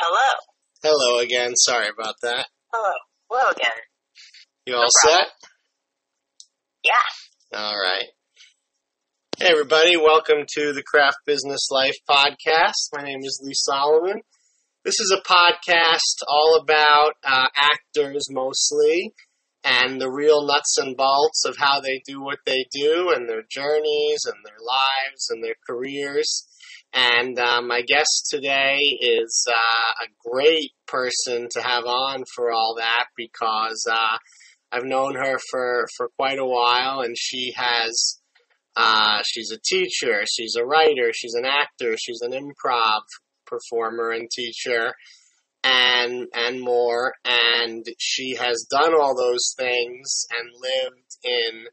Hello. Hello again. Sorry about that. Hello. Hello again. You all problem. set? Yeah. All right. Hey, everybody. Welcome to the Craft Business Life podcast. My name is Lee Solomon. This is a podcast all about uh, actors mostly and the real nuts and bolts of how they do what they do and their journeys and their lives and their careers. And uh, my guest today is uh, a great person to have on for all that because uh, I've known her for, for quite a while and she has uh, she's a teacher, she's a writer, she's an actor, she's an improv performer and teacher and and more. And she has done all those things and lived in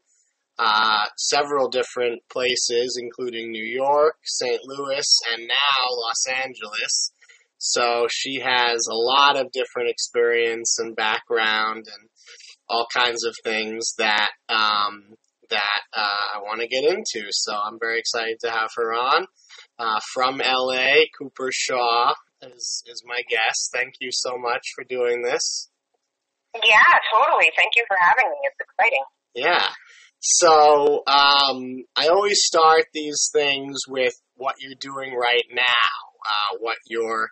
uh, several different places including New York, St. Louis and now Los Angeles. So she has a lot of different experience and background and all kinds of things that um, that uh, I want to get into. So I'm very excited to have her on. Uh, from LA, Cooper Shaw is, is my guest. Thank you so much for doing this. Yeah, totally. Thank you for having me. It's exciting. Yeah. So um, I always start these things with what you're doing right now, uh, what you're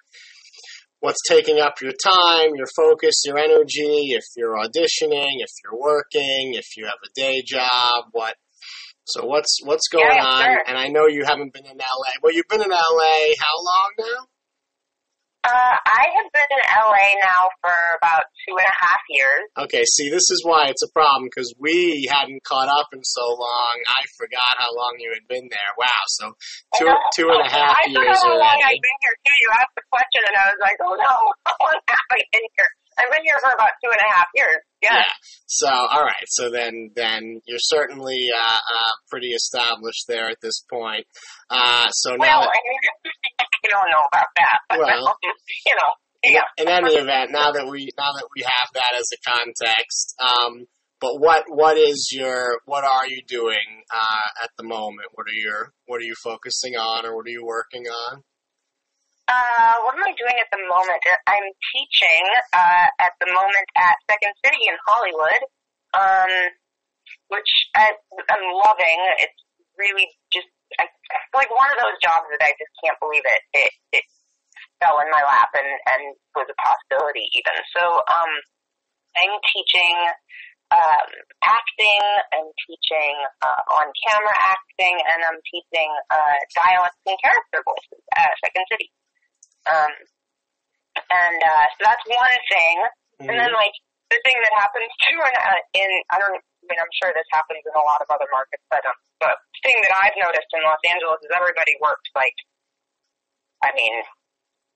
what's taking up your time, your focus, your energy, if you're auditioning, if you're working, if you have a day job, what so what's what's going Yeah, on? sure. And I know you haven't been in LA. Well, you've been in LA how long now? Uh, I have been in LA now for about two and a half years. Okay, see, this is why it's a problem because we hadn't caught up in so long. I forgot how long you had been there. Wow, so two two and a half I years forgot how long. I've been here too. You asked the question and I was like, oh no, how long have I been here? I've been here for about two and a half years. Yeah. Yeah. So, all right. So then, then you're certainly uh, uh, pretty established there at this point. Uh, so now, Well, I mean, you don't know about that, but Well. you know, yeah. in any event, now that we now that we have that as a context, um, but what what is your what are you doing uh, at the moment? What are your what are you focusing on, or what are you working on? Uh, what am I doing at the moment? I'm teaching uh, at the moment at Second City in Hollywood, um, which I, I'm loving. It's really just I, like one of those jobs that I just can't believe it. It, it fell in my lap and, and was a possibility even. So um, I'm teaching um, acting, I'm teaching uh, on camera acting, and I'm teaching uh, dialects and character voices at Second City. Um, and uh, so that's one thing. And then like the thing that happens too in, uh, in I don't I mean I'm sure this happens in a lot of other markets, but um, the thing that I've noticed in Los Angeles is everybody works like I mean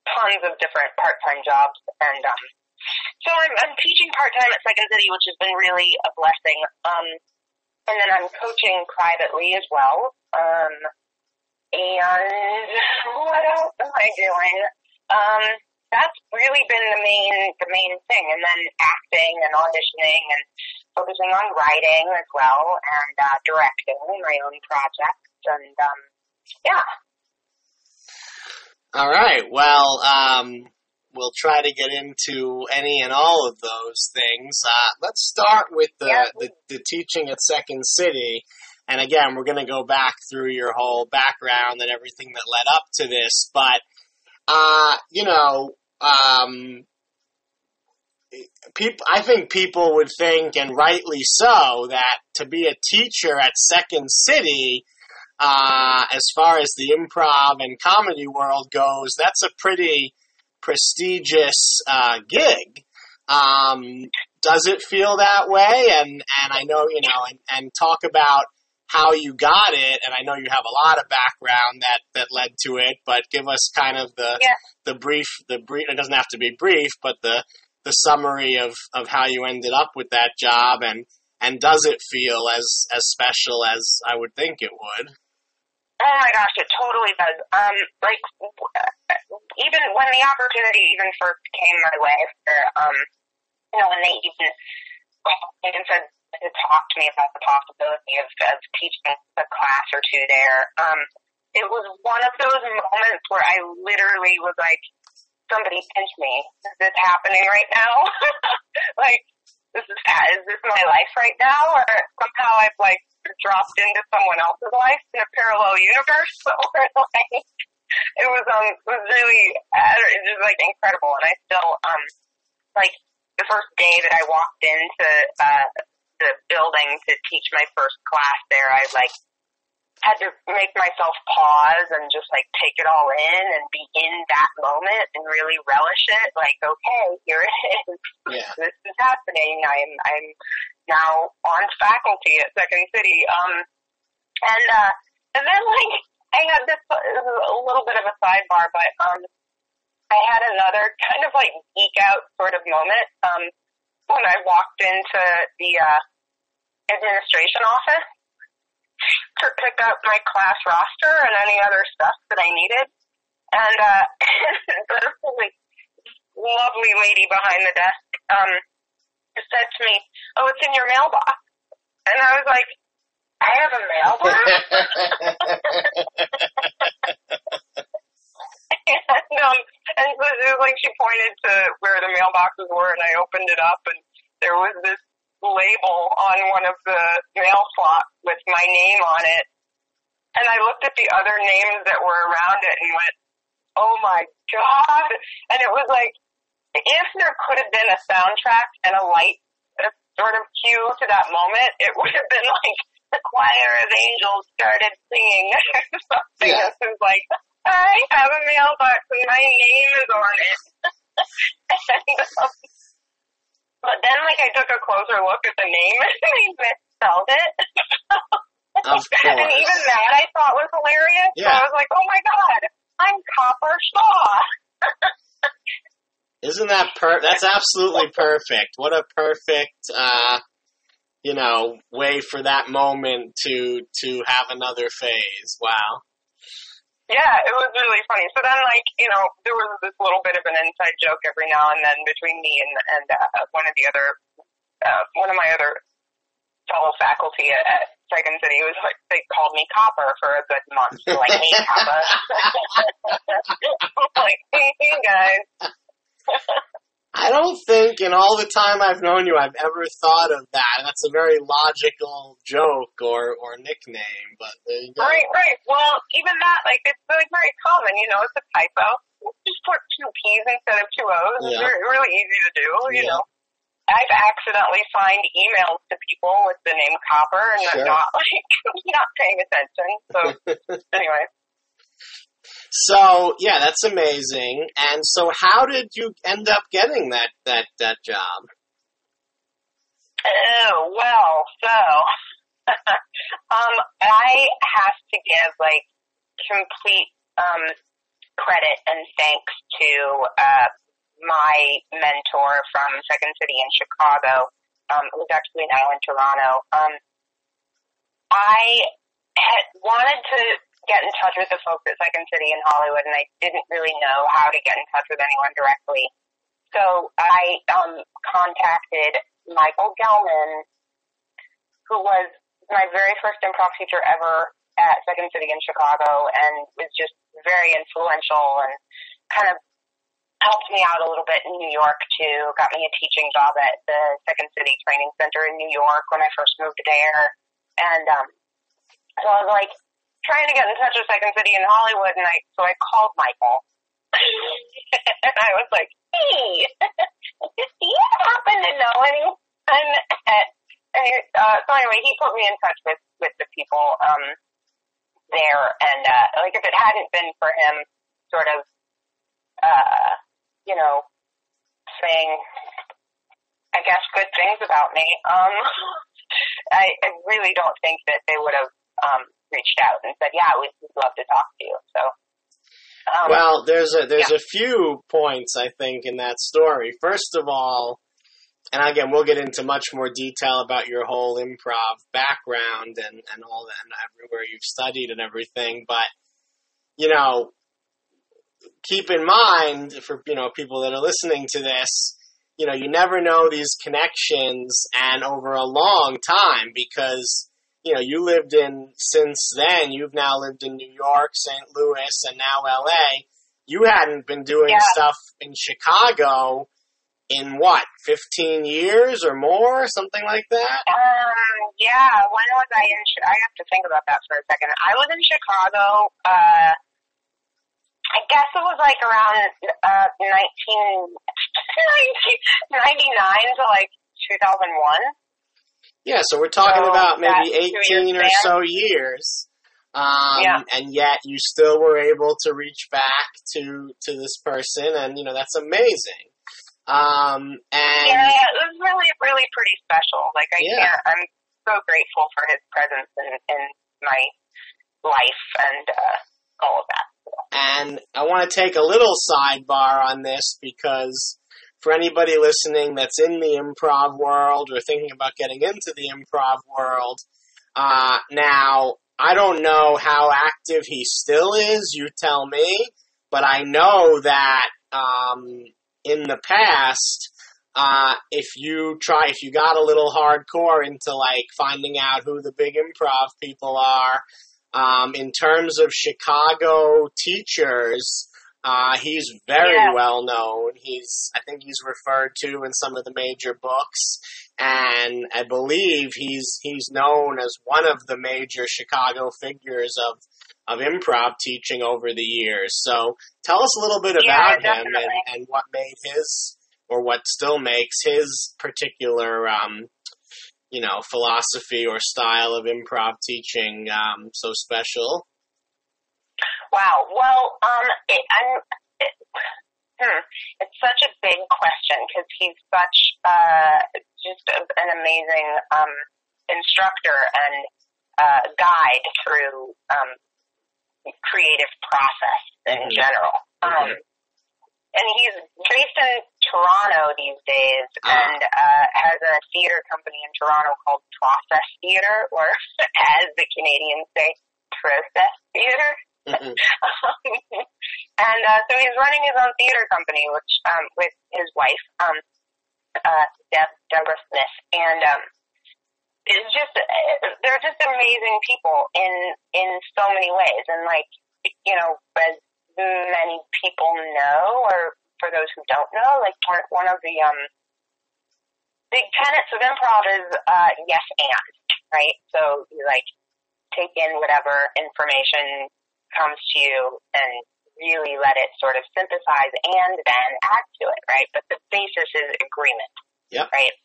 tons of different part time jobs and um so I'm I'm teaching part time at Second City which has been really a blessing. Um and then I'm coaching privately as well. Um and what else am I doing? Um that's really been the main the main thing and then acting and auditioning and focusing on writing as well and uh directing my own projects and um yeah All right. Well, um, we'll try to get into any and all of those things. Uh, let's start with the, Yeah. the, the teaching at Second City. And again, we're going to go back through your whole background and everything that led up to this. But, uh, you know, um, people, I think people would think, and rightly so, that to be a teacher at Second City, uh, as far as the improv and comedy world goes, that's a pretty prestigious uh, gig. Um, does it feel that way? And and I know you know, and, and talk about how you got it. And I know you have a lot of background that that led to it, but give us kind of the Yeah. the brief the brief. It doesn't have to be brief, but the the summary of of how you ended up with that job and. And does it feel as as special as I would think it would? Oh my gosh, it totally does. Um, like even when the opportunity even first came my way, for, um, you know, when they even even said to talk to me about the possibility of, of teaching a class or two there, um, it was one of those moments where I literally was like, somebody pinch me. Is this happening right now? like, this is, is this my life right now? Or somehow I've like dropped into someone else's life in a parallel universe? Or like, it was, um, was really, uh, it was like incredible. And I still, um, like, the first day that I walked into, uh, the building to teach my first class there, I like had to make myself pause and just like take it all in and be in that moment and really relish it. Like, okay, here it is. Yeah. this is happening. I'm I'm now on faculty at Second City. Um, and uh, and then like I had this a little bit of a sidebar, but um, I had another kind of like geek out sort of moment. Um, when I walked into the uh, administration office to pick up my class roster and any other stuff that I needed. And uh the lovely lady behind the desk um said to me, Oh, it's in your mailbox and I was like, I have a mailbox and um and it was like she pointed to where the mailboxes were and I opened it up and there was this label on one of the mail slots with my name on it. And I looked at the other names that were around it and went, oh my god. And it was like, if there could have been a soundtrack and a light a sort of cue to that moment, it would have been like the choir of angels started singing something. Yeah. This is like, I have a mailbox and my name is on it. and, um, but then, like, I took a closer look at the name and they misspelled it. Of And even that I thought was hilarious. So Yeah. I was like, oh my god, I'm Copper Shaw. Isn't that per? That's absolutely perfect. What a perfect, uh, you know, way for that moment to to have another phase. Wow. Yeah, it was really funny. So then, like, you know, there was this little bit of an inside joke every now and then between me and and uh, one of the other, uh, one of my other fellow faculty at, at Second City. Was like they called me Copper for a good month. Like, hey, Copper. Like, hey, guys. I don't think in all the time I've known you I've ever thought of that. That's a very logical joke or, or nickname, but there you go. Right, right. Well, even that, like, it's really very common. You know, it's a typo. Just put two P's instead of two O's. It's Yeah. very, really easy to do. You Yeah. know, I've accidentally signed emails to people with the name Copper and Sure. I'm not like not paying attention. So anyway, So yeah, that's amazing. And so, how did you end up getting that that that job? oh well. So um, I have to give like complete um credit and thanks to uh my mentor from Second City in Chicago, um, who's actually now in Toronto. Um, I had wanted to get in touch with the folks at Second City in Hollywood, and I didn't really know how to get in touch with anyone directly. So I um, contacted Michael Gellman, who was my very first improv teacher ever at Second City in Chicago, and was just very influential and kind of helped me out a little bit in New York too. Got me a teaching job at the Second City Training Center in New York when I first moved there. And um so I was like trying to get in touch with Second City in Hollywood and I so I called Michael. and I was like, Hey do you happen to know anyone at and he, uh so anyway he put me in touch with with the people um there and uh like if it hadn't been for him sort of uh you know, saying, I guess, good things about me. Um, I, I really don't think that they would have um, reached out and said, "Yeah, we'd, we'd love to talk to you." So, um, Well, there's a there's yeah. a few points I think in that story. First of all, and again, we'll get into much more detail about your whole improv background and and all that, and everywhere you've studied and everything. But you know, keep in mind for you know people that are listening to this, you know, you never know these connections, and over a long time because you know you lived in since then. You've now lived in New York, St. Louis, and now L.A. you hadn't been doing Yeah. stuff in Chicago in what, 15 years or more, something like that? Um, yeah, when was I in, I have to think about that for a second. I was in Chicago, uh, I guess it was like around, uh, 19, 1999 to like 2001. Yeah, so we're talking So about maybe 18 or so years. Um, Yeah. and yet you still were able to reach back to, to this person and, you know, that's amazing. Um, and Yeah, it was really, really pretty special. Like I Yeah. can't, I'm so grateful for his presence in, in my life and, uh, all of that. And I want to take a little sidebar on this because for anybody listening that's in the improv world or thinking about getting into the improv world, uh, now I don't know how active he still is. You tell me, but I know that um, in the past, uh, if you try, if you got a little hardcore into like finding out who the big improv people are, um, in terms of Chicago teachers, uh, he's very Yeah. well known. He's, I think he's referred to in some of the major books, and I believe he's he's known as one of the major Chicago figures of of improv teaching over the years. So tell us a little bit Yeah, about him and, and what made his or what still makes his particular um, you know philosophy or style of improv teaching um, so special. Wow. Well, um, it, I'm. It, hmm, it's such a big question because he's such uh, just a, an amazing um, instructor and uh, guide through um, creative process in Mhm. general. Um, Mhm. And he's based in Toronto these days Ah. and uh, has a theater company in Toronto called Process Theater, or as the Canadians say, Process Theater. Mhm. and uh, so he's running his own theater company, which um, with his wife, um, uh, Deb Deborah Smith, and um, it's just uh, they're just amazing people in in so many ways, and like you know, as many people know, or for those who don't know, like one of the um big tenets of improv is uh, yes and right. So you like take in whatever information comes to you and really let it sort of synthesize and then add to it, right? But the basis is agreement. Yep. Right.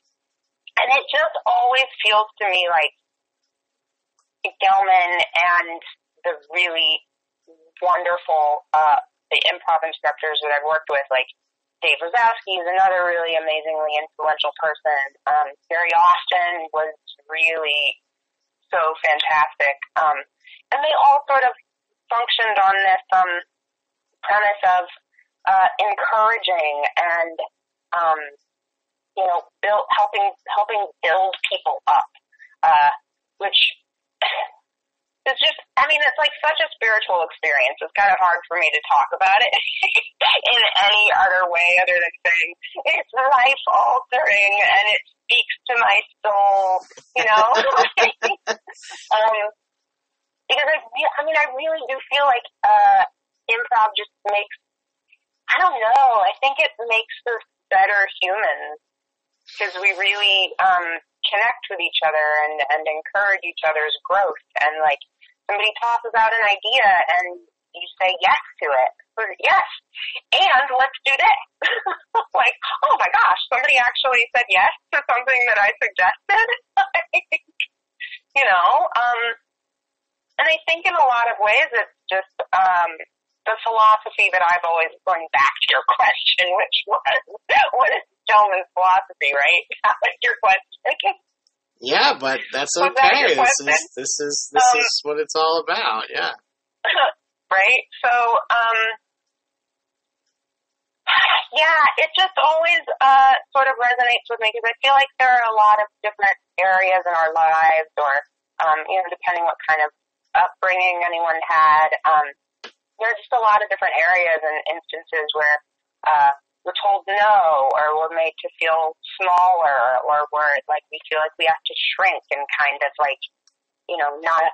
And it just always feels to me like Gellman and the really wonderful uh the improv instructors that I've worked with, like Dave Razowsky is another really amazingly influential person. Um, Gary Austin was really so fantastic. Um, and they all sort of functioned on this um, premise of uh, encouraging and um, you know build helping helping build people up, uh, which is just I mean it's like such a spiritual experience. It's kind of hard for me to talk about it in any other way other than saying it's life altering and it speaks to my soul, you know. um, because I, I mean, I really do feel like uh, improv just makes. I don't know. I think it makes us better humans because we really um, connect with each other and and encourage each other's growth. And like somebody tosses out an idea and you say yes to it. Yes, and let's do this. like, oh my gosh, somebody actually said yes to something that I suggested. you know, um, and I think in a lot of ways it's just um, the philosophy that I've always going back to your question, which was what is Gellman's philosophy, right? That was your question. Yeah, but that's Was that okay. This is this is this Um, is what it's all about. Yeah. right? So, um, yeah, it just always uh, sort of resonates with me because I feel like there are a lot of different areas in our lives, or um, you know, depending what kind of upbringing anyone had. Um, there are just a lot of different areas and instances where uh, we're told no, or we're made to feel smaller, or we're like we feel like we have to shrink and kind of like, you know, not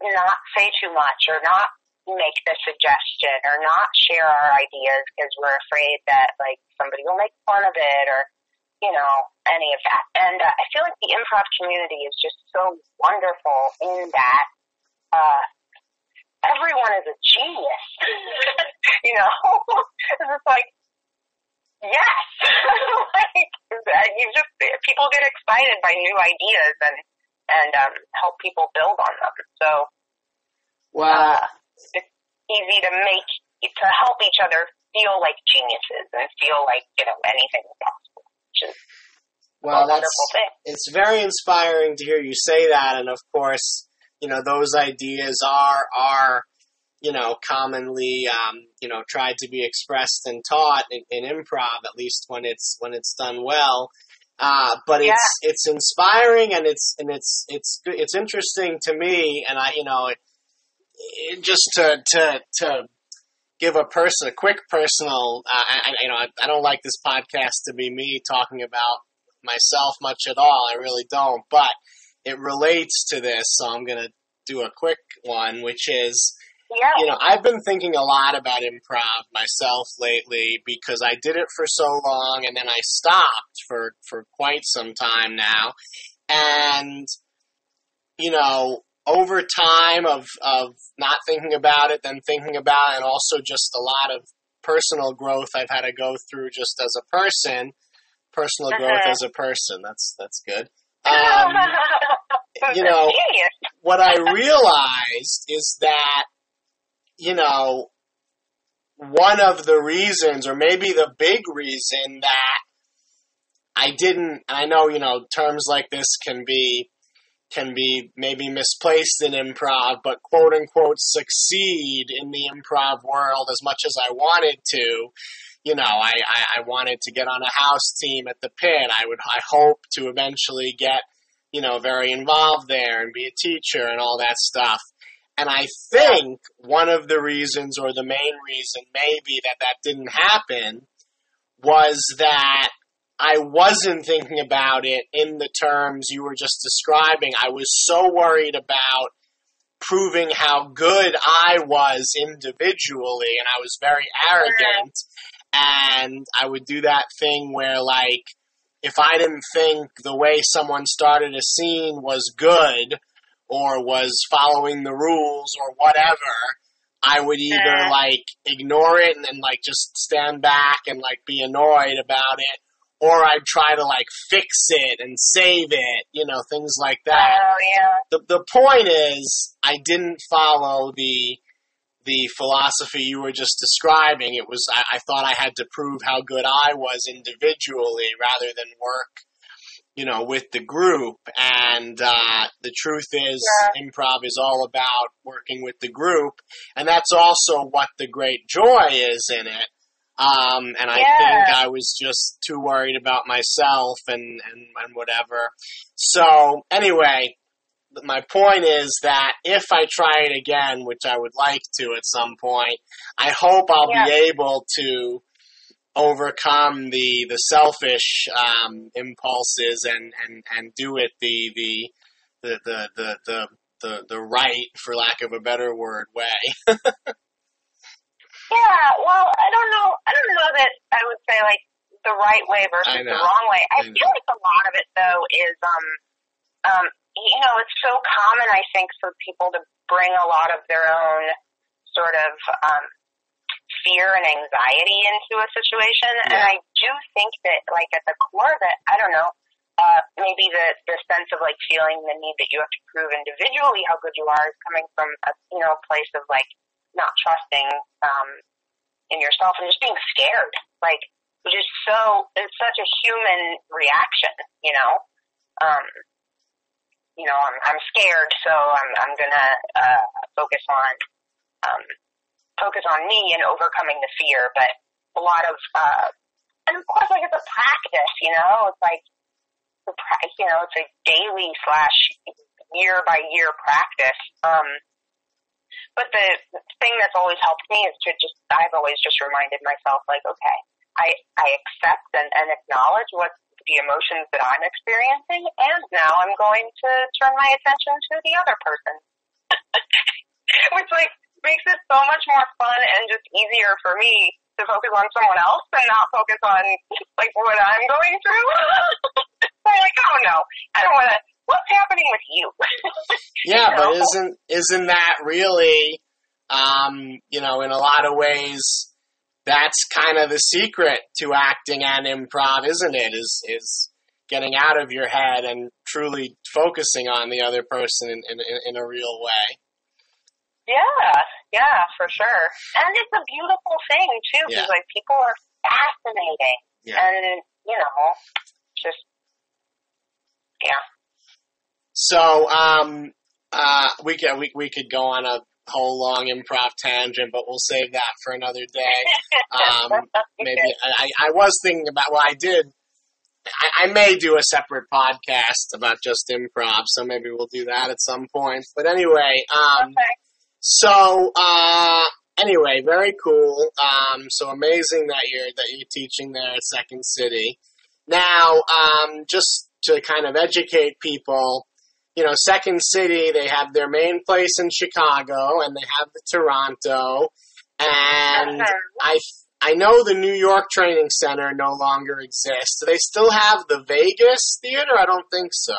not say too much or not make the suggestion or not share our ideas because we're afraid that like somebody will make fun of it or you know any of that. And uh, I feel like the improv community is just so wonderful in that uh, everyone is a genius. you know, it's like yes, like you just people get excited by new ideas and and um, help people build on them. So, wow, uh, it's easy to make to help each other feel like geniuses and feel like you know anything is possible, which is well, that's it's very inspiring to hear you say that, and of course, you know those ideas are are you know, commonly, um, you know, tried to be expressed and taught in, in, improv, at least when it's when it's done well. Uh, but yeah. it's it's inspiring and it's and it's it's it's interesting to me, and I, you know, it, it just to to to give a person a quick personal. Uh, I, you know, I, I don't like this podcast to be me talking about myself much at all. I really don't, but it relates to this, so I'm gonna do a quick one, which is yeah. You know, I've been thinking a lot about improv myself lately because I did it for so long and then I stopped for, for quite some time now. And, you know, over time of, of not thinking about it, then thinking about it, and also just a lot of personal growth I've had to go through just as a person, personal uh-huh. growth as a person. That's, that's good. Um, you know, what I realized is that you know, one of the reasons, or maybe the big reason that I didn't, I know, you know, terms like this can be, can be maybe misplaced in improv, but quote unquote succeed in the improv world as much as I wanted to. You know, I, I, I wanted to get on a house team at the pit. I would, I hope to eventually get, you know, very involved there and be a teacher and all that stuff. And I think one of the reasons, or the main reason, maybe that that didn't happen, was that I wasn't thinking about it in the terms you were just describing. I was so worried about proving how good I was individually, and I was very arrogant. And I would do that thing where, like, if I didn't think the way someone started a scene was good, or was following the rules or whatever, I would either like ignore it and then like just stand back and like be annoyed about it, or I'd try to like fix it and save it, you know, things like that. Oh yeah. The the point is, I didn't follow the the philosophy you were just describing. It was I, I thought I had to prove how good I was individually rather than work you know, with the group. And uh, the truth is, yeah. improv is all about working with the group, and that's also what the great joy is in it. Um, and I yeah. think I was just too worried about myself and, and, and whatever. So anyway, my point is that if I try it again, which I would like to at some point, I hope I'll yeah. be able to overcome the the selfish um, impulses and, and, and do it the the the the the the, the, the right, for lack of a better word, way. yeah, well, I don't know. I don't know that I would say like the right way versus the wrong way. I, I feel like a lot of it though is um um you know it's so common I think for people to bring a lot of their own sort of um fear and anxiety into a situation. Yeah. And I do think that, like, at the core of it, I don't know, uh, maybe the, the sense of, like, feeling the need that you have to prove individually how good you are is coming from a, you know, place of, like, not trusting, um, in yourself and just being scared. Like, which is so, it's such a human reaction, you know? Um, you know, I'm, I'm scared, so I'm, I'm gonna, uh, focus on, um, focus on me and overcoming the fear, but a lot of, uh, and of course, like it's a practice, you know, it's like, you know, it's a daily slash year by year practice. Um, but the thing that's always helped me is to just, I've always just reminded myself, like, okay, I, I accept and, and acknowledge what the emotions that I'm experiencing, and now I'm going to turn my attention to the other person. Which, like, makes it so much more fun and just easier for me to focus on someone else and not focus on like what I'm going through. I'm like, oh no, I don't want to. What's happening with you? Yeah, You but isn't isn't that really, um, you know, in a lot of ways, that's kind of the secret to acting and improv, isn't it? Is is getting out of your head and truly focusing on the other person in in, in a real way. Yeah, yeah, for sure. And it's a beautiful thing too, because Yeah. like people are fascinating, Yeah. and you know, just yeah. So, um, uh, we could we, we could go on a whole long improv tangent, but we'll save that for another day. Um, maybe I, I was thinking about well i did I, I may do a separate podcast about just improv so maybe we'll do that at some point. But anyway um Okay. so uh anyway very cool. Um so amazing that you're that you're teaching there at second city. Now um just to kind of educate people you know second city they have their main place in chicago and they have the toronto and Uh-huh. I I know the New York Training Center no longer exists. Do they still have the Vegas theater? I don't think so.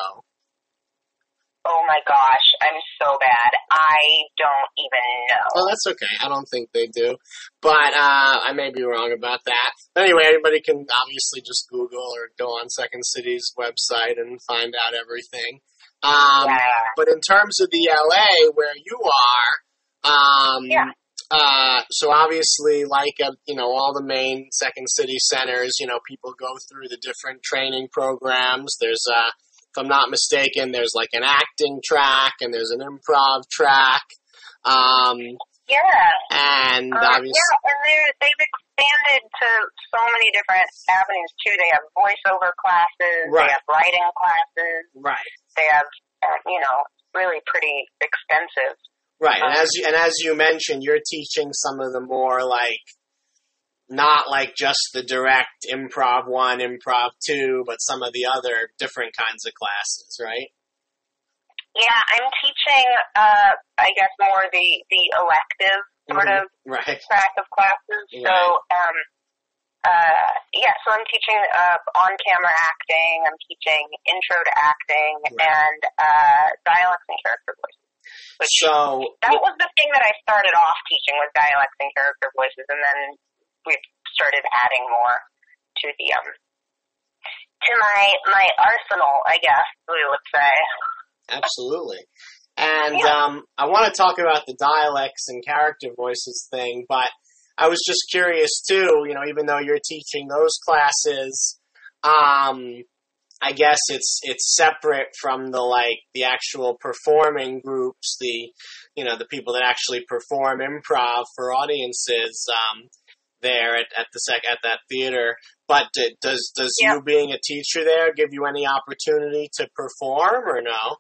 Oh my gosh, I'm so bad. I don't even know. Oh, that's okay. I don't think they do, but uh, I may be wrong about that. But anyway, anybody can obviously just Google or go on Second City's website and find out everything. Um, yeah. But in terms of the LA where you are, um, Yeah. uh, so obviously, like uh, you know, all the main second city centers, you know, people go through the different training programs. There's, uh, if I'm not mistaken, there's like an acting track and there's an improv track. Um, Yeah. and Uh, obviously, yeah, and they've expanded to so many different avenues too. They have voiceover classes, Right. they have writing classes, right, they have, uh, you know, really pretty expensive. right. And Um, as you, and as you mentioned, you're teaching some of the more like not like just the direct improv one, improv two, but some of the other different kinds of classes, right? Yeah, I'm teaching, uh, I guess more the, the elective sort Mhm. of Right. track of classes. So, um, uh, yeah, so I'm teaching uh, on-camera acting. I'm teaching intro to acting Right. and uh, dialects and character voices. Which So that was the thing that I started off teaching was dialects and character voices, and then we've started adding more to the um to my my arsenal, I guess we would say. Absolutely. And Yeah. um, I want to talk about the dialects and character voices thing, but I was just curious too. You know, even though you're teaching those classes, um, I guess it's it's separate from the like the actual performing groups, the you know the people that actually perform improv for audiences um, there at, at the sec at that theater. But d- does does you being a teacher there give you any opportunity to perform or no?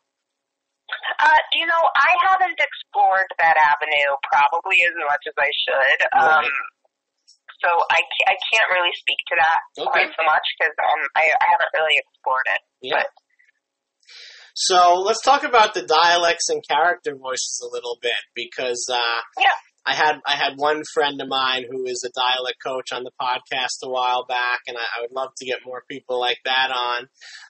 Uh, you know, I haven't explored that avenue probably as much as I should. Um, Right. so I, I can't really speak to that Okay. quite so much because um, I, I haven't really explored it. Yeah. So let's talk about the dialects and character voices a little bit because uh, Yeah. I had I had one friend of mine who is a dialect coach on the podcast a while back, and I, I would love to get more people like that on.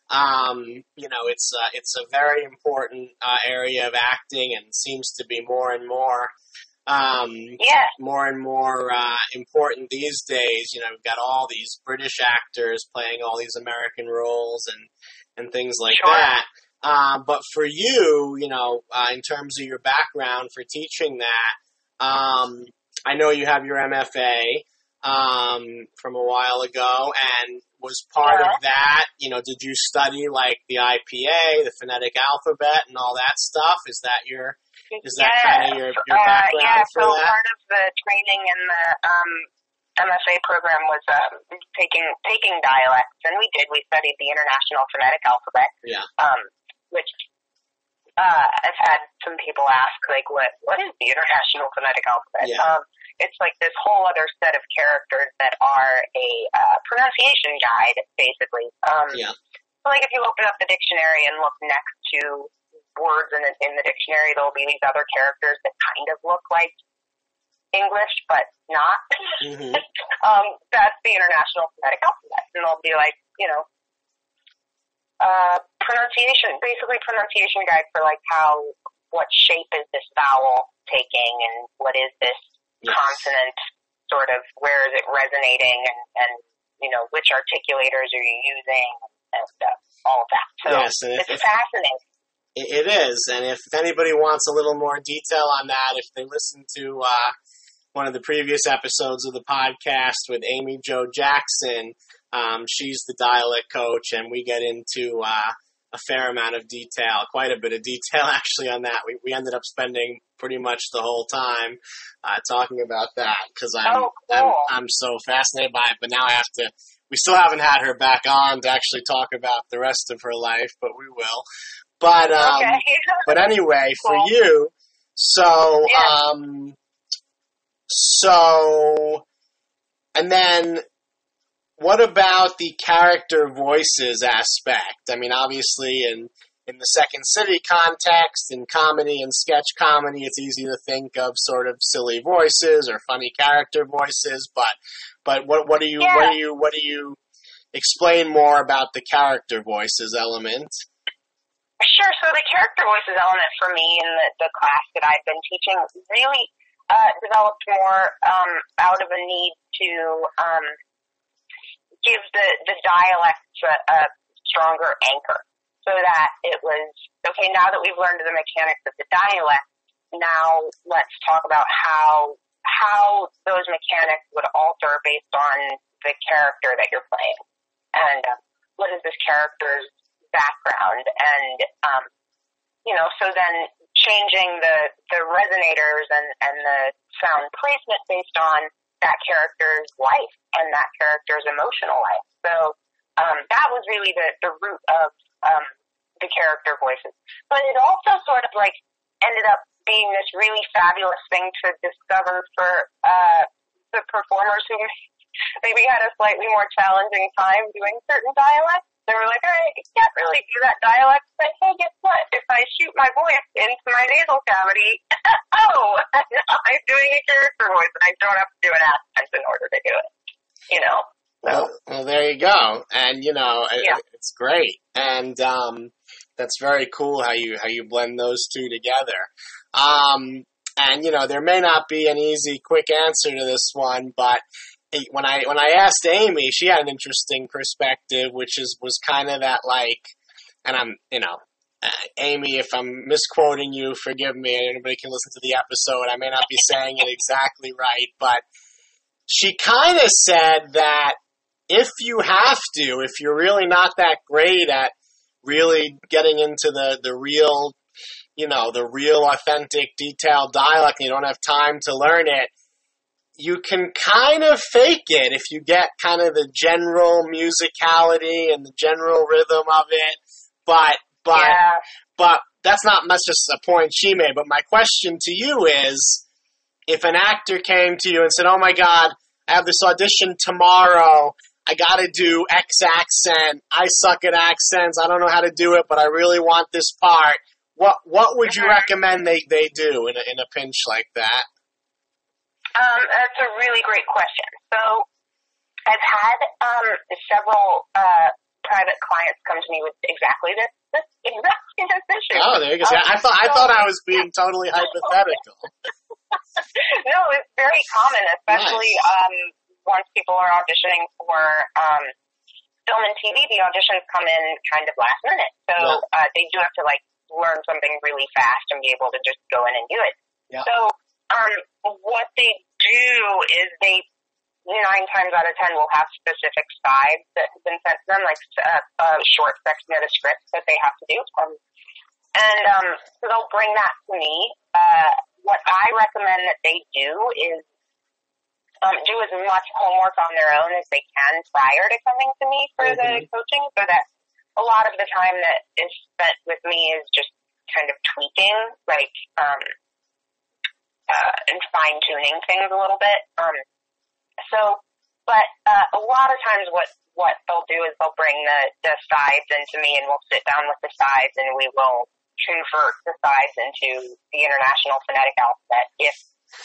Um, you know, it's uh, it's a very important uh, area of acting, and seems to be more and more. Um, Yeah. more and more uh, important these days. You know, we've got all these British actors playing all these American roles and and things like Sure. that. Uh, but for you, you know, uh, in terms of your background for teaching that, um, I know you have your MFA um, from a while ago, and was part of that. You know, did you study like the IPA, the phonetic alphabet, and all that stuff? Is that your is that yeah. kind of your, your uh, background yeah, for so that? part of the training in the um, MFA program was um, taking taking dialects, and we did. We studied the International Phonetic Alphabet. Yeah. Um, which uh, I've had some people ask, like, what what is the International Phonetic Alphabet? Yeah. Um, it's like this whole other set of characters that are a uh, pronunciation guide, basically. Um, Yeah. So, like, if you open up the dictionary and look next to words in the, in the dictionary, there'll be these other characters that kind of look like English, but not. Mm-hmm. um, that's the International Phonetic Alphabet, and they'll be like, you know, uh, pronunciation, basically pronunciation guide for like how, what shape is this vowel taking, and what is this Yes. consonant, sort of, where is it resonating, and, and you know, which articulators are you using, and uh, all of that. So Yes, it's if fascinating. It it is, and if anybody wants a little more detail on that, if they listen to uh, one of the previous episodes of the podcast with Amy Jo Jackson, um, she's the dialect coach, and we get into uh, a fair amount of detail, quite a bit of detail actually on that. We we ended up spending pretty much the whole time uh, talking about that because I'm, Oh, I'm. I'm so fascinated by it. But now I have to. We still haven't had her back on to actually talk about the rest of her life, but we will. But um, okay. but anyway, for you, so Yeah. um, so, and then what about the character voices aspect? I mean, obviously, in in the Second City context, in comedy and sketch comedy, it's easy to think of sort of silly voices or funny character voices. But but what what do you what Yeah. do you what do you explain more about the character voices element? Sure. So the character voices element for me in the, the class that I've been teaching really uh, developed more um, out of a need to um, give the, the dialects a, a stronger anchor so that it was, okay, now that we've learned the mechanics of the dialect, now let's talk about how how those mechanics would alter based on the character that you're playing. And uh, what is this character's background and um you know so then changing the the resonators and and the sound placement based on that character's life and that character's emotional life. So um that was really the the root of um the character voices. But it also sort of like ended up being this really fabulous thing to discover for uh the performers who maybe had a slightly more challenging time doing certain dialects they were like, all right, you can't really do that dialect, but hey, guess what? If I shoot my voice into my nasal cavity, oh, I'm doing a character voice, and I don't have to do an accent in order to do it. You know? So, Well, well, there you go, and you know, it, Yeah. it's great, and um, that's very cool how you how you blend those two together. Um, and you know, there may not be an easy, quick answer to this one, but when I when I asked Amy, she had an interesting perspective, which is was kind of that like, and I'm you know. Uh, Amy, if I'm misquoting you, forgive me. and Anybody can listen to the episode. I may not be saying it exactly right, but she kind of said that if you have to, if you're really not that great at really getting into the, the real, you know, the real authentic detailed dialect and you don't have time to learn it, you can kind of fake it if you get kind of the general musicality and the general rhythm of it. But, but, yeah. but that's not much just a point she made. But my question to you is, if an actor came to you and said, "Oh my God, I have this audition tomorrow. I got to do X accent. I suck at accents. I don't know how to do it, but I really want this part." What what would you Mhm. recommend they, they do in a, in a pinch like that? Um, that's a really great question. So, I've had um, several uh, private clients come to me with exactly this, this exactly this issue. Oh, there you go. See, I thought I thought I was being totally hypothetical. no, it's very common, especially um, once people are auditioning for um, film and TV. The auditions come in kind of last minute, so uh, they do have to like learn something really fast and be able to just go in and do it. Yeah. So, um, what they do is they nine times out of ten will have specific sides that have been sent to them, like uh, a short section of the script that they have to do. Um, and um, so they'll bring that to me. Uh, what I recommend that they do is um, do as much homework on their own as they can prior to coming to me for the Mhm. coaching, so that a lot of the time that is spent with me is just kind of tweaking, like um, uh, and fine tuning things a little bit. Um, so, but uh, a lot of times, what what they'll do is they'll bring the the sides into me, and we'll sit down with the sides, and we will convert the sides into the international phonetic alphabet if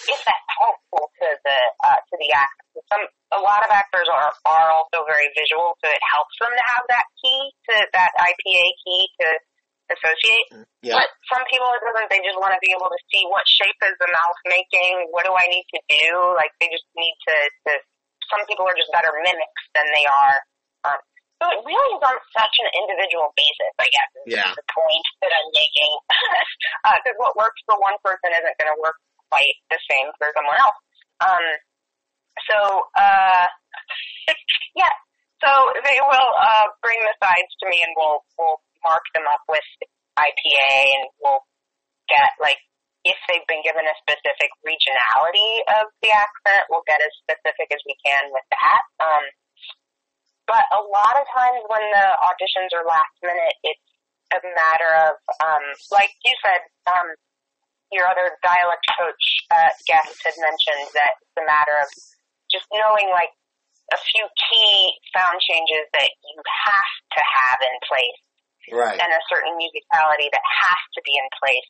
if that's helpful to the uh, to the actor. Some a lot of actors are are also very visual, so it helps them to have that key to that IPA key to associate. Yeah. But some people it doesn't. They just want to be able to see what shape is the mouth making. What do I need to do? Like they just need to. to some people are just better mimics than they are. Um, so it really is on such an individual basis, I guess. Is Yeah. The point that I'm making, because what works for one person isn't going to work quite the same for someone else. Um, so, uh, yeah. So they will uh, bring the sides to me, and we'll we'll mark them up with IPA, and we'll get like if they've been given a specific regionality of the accent, we'll get as specific as we can with that. Um, but a lot of times when the auditions are last minute, it's a matter of, um, like you said, um, your other dialect coach uh, guest had mentioned that it's a matter of just knowing like a few key sound changes that you have to have in place Right. and a certain musicality that has to be in place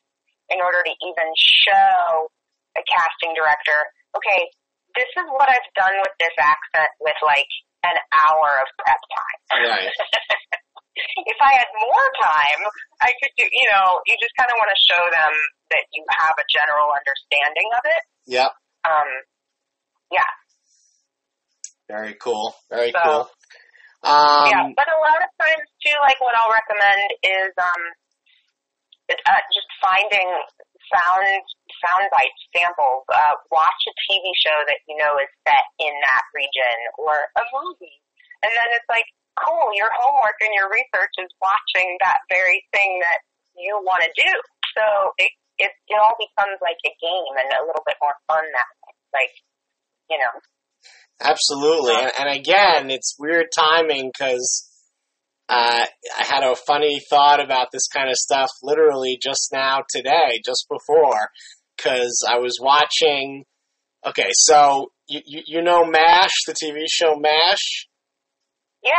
in order to even show a casting director, okay, this is what I've done with this accent with like an hour of prep time. Right. if I had more time, I could do, you know, you just kind of want to show them that you have a general understanding of it. Yep. Um, yeah, Very cool. Very So- cool. Um, yeah, but a lot of times too, like what I'll recommend is um, uh, just finding sound sound bite samples. Uh, watch a TV show that you know is set in that region or a movie, and then it's like, cool. Your homework and your research is watching that very thing that you want to do. So it, it it all becomes like a game and a little bit more fun that way. Like, you know. Absolutely, and, and again, it's weird timing because uh, I had a funny thought about this kind of stuff literally just now today, just before, because I was watching. Okay, so you, you you know Mash, the TV show Mash. Yeah.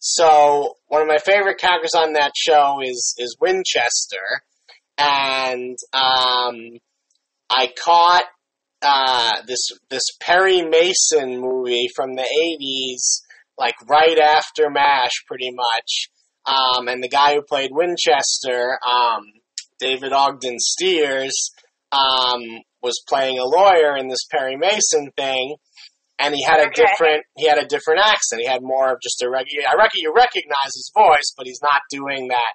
So one of my favorite characters on that show is is Winchester, and um, I caught uh, this this Perry Mason movie from the eighties, like right after Mash, pretty much. Um, and the guy who played Winchester, um, David Ogden Stiers, um, was playing a lawyer in this Perry Mason thing, and he had a Okay. different he had a different accent. He had more of just a regular. I reckon you recognize his voice, but he's not doing that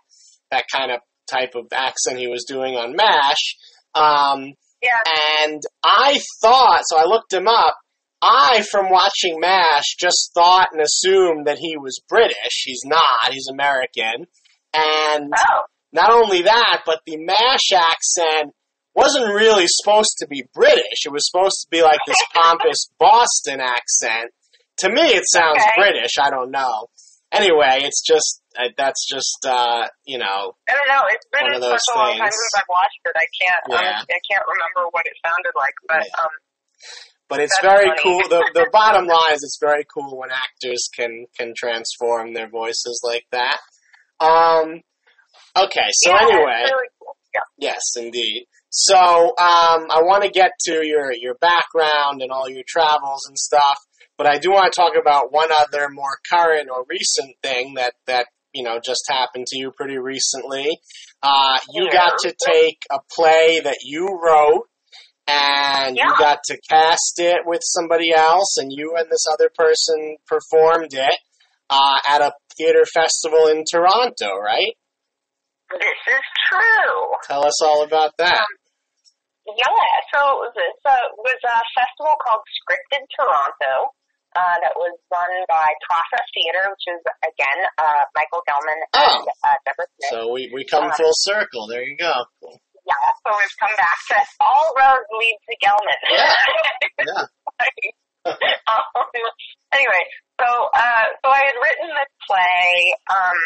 that kind of type of accent he was doing on Mash. Um, Yeah. and I thought, so I looked him up. I, from watching MASH, just thought and assumed that he was British. He's not. He's American. And Oh. not only that, but the MASH accent wasn't really supposed to be British. It was supposed to be like this pompous Boston accent. To me, it sounds Okay. British. I don't know. Anyway, it's just, uh, that's just, uh, you know, I don't know. It's been One of those such a long time since I've watched it. I can't. Yeah. Um, I can't remember what it sounded like. But Yeah. um, But it's very funny. cool. The the bottom line is it's very cool when actors can can transform their voices like that. Um. Okay. So yeah, anyway, really cool. Yes, indeed. So um, I want to get to your your background and all your travels and stuff, but I do want to talk about one other more current or recent thing that that you know just happened to you pretty recently. Uh, you Yeah. got to take a play that you wrote and you got to cast it with somebody else, and you and this other person performed it uh, at a theater festival in Toronto, right? This is true. Tell us all about that. Yeah. So this uh, was a festival called Scripted Toronto. Uh, that was run by Process Theater, which is again uh, Michael Gellman and Oh. uh, Deborah Smith. So we, we come Uh, full circle. There you go. yeah, so we've come back to all roads lead to Gellman. Yeah. um, anyway, so uh, so I had written this play um,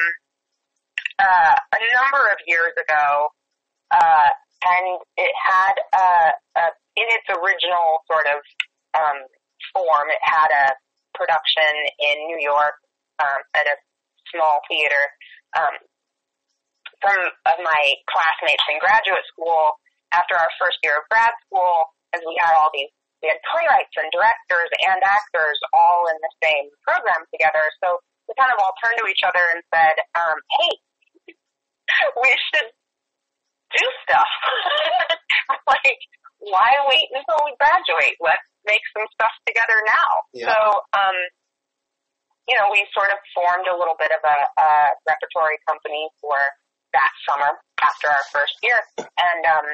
uh, a number of years ago, uh, and it had uh, a, in its original sort of um, form, it had a production in New York um, at a small theater. Um, some of my classmates in graduate school, after our first year of grad school, as we had all these, we had playwrights and directors and actors all in the same program together. So we kind of all turned to each other and said, um, "Hey, we should do stuff. like, why wait until we graduate? Let's make some stuff together now." Yeah. So, um, you know, we sort of formed a little bit of a, a repertory company for that summer after our first year, and um,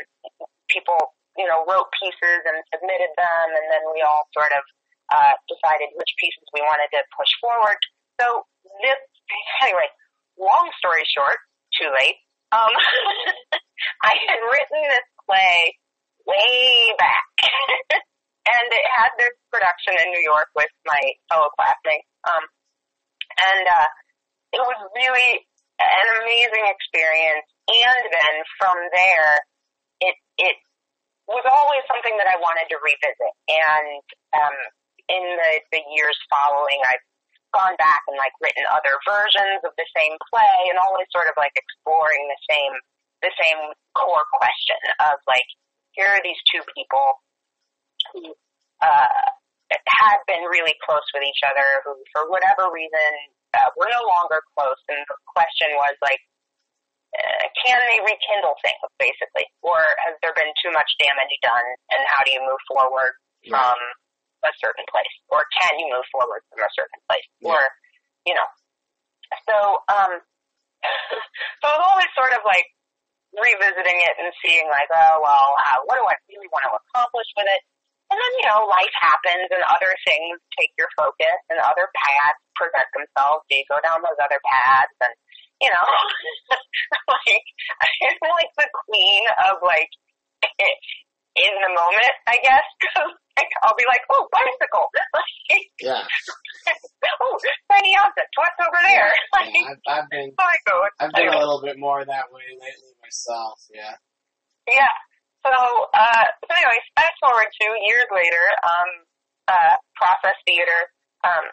people, you know, wrote pieces and submitted them, and then we all sort of uh, decided which pieces we wanted to push forward. So this, anyway, long story short, too late. Um, I had written this play way back, and it had this production in New York with my fellow classmates. Um, and uh, it was really an amazing experience. And then from there, it it was always something that I wanted to revisit. And um, in the the years following, I've gone back and like written other versions of the same play, and always sort of like exploring the same the same core question of like, here are these two people who uh, had been really close with each other, who for whatever reason uh, were no longer close, and the question was like, uh, can they rekindle things, basically, or has there been too much damage done, and how do you move forward from a certain place, or can you move forward from a certain place, Yeah. or you know, so um, so it was always sort of like revisiting it and seeing like, oh well, uh, what do I really want to accomplish with it? And then, you know, life happens and other things take your focus and other paths present themselves. So you go down those other paths and, you know, like, I'm like the queen of like, in the moment, I guess. like, I'll be like, oh, bicycle. Like, Yeah. oh, tiny object. What's over there? Like, Yeah, I've, I've been. I've been a little bit more that way lately myself. Yeah. Yeah. So, uh, so anyways, fast forward two years later, um, uh, Process Theater, um,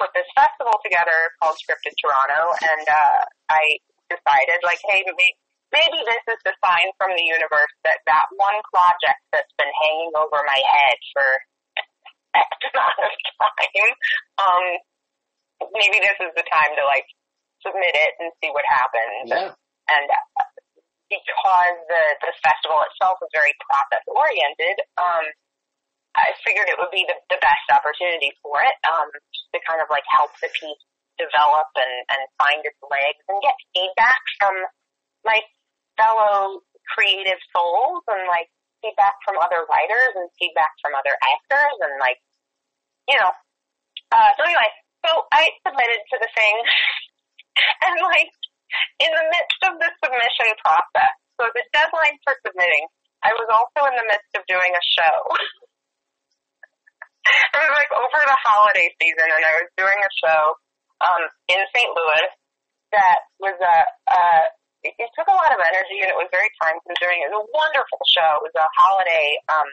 put this festival together called Scripted Toronto, and, uh, I decided, like, hey, maybe, maybe this is the sign from the universe that that one project that's been hanging over my head for X amount of time, um, maybe this is the time to, like, submit it and see what happens Yeah. and uh, because the the festival itself is very process oriented, um, I figured it would be the, the best opportunity for it, um, just to kind of like help the piece develop and, and find its legs and get feedback from my fellow creative souls and like feedback from other writers and feedback from other actors and like, you know, uh, so anyway, so I submitted to the thing. And like, in the midst of the submission process, so the deadline for submitting, I was also in the midst of doing a show. it was like over the holiday season, and I was doing a show um, in St. Louis that was a. Uh, it, it took a lot of energy, and it was very time consuming. It was a wonderful show. It was a holiday, um,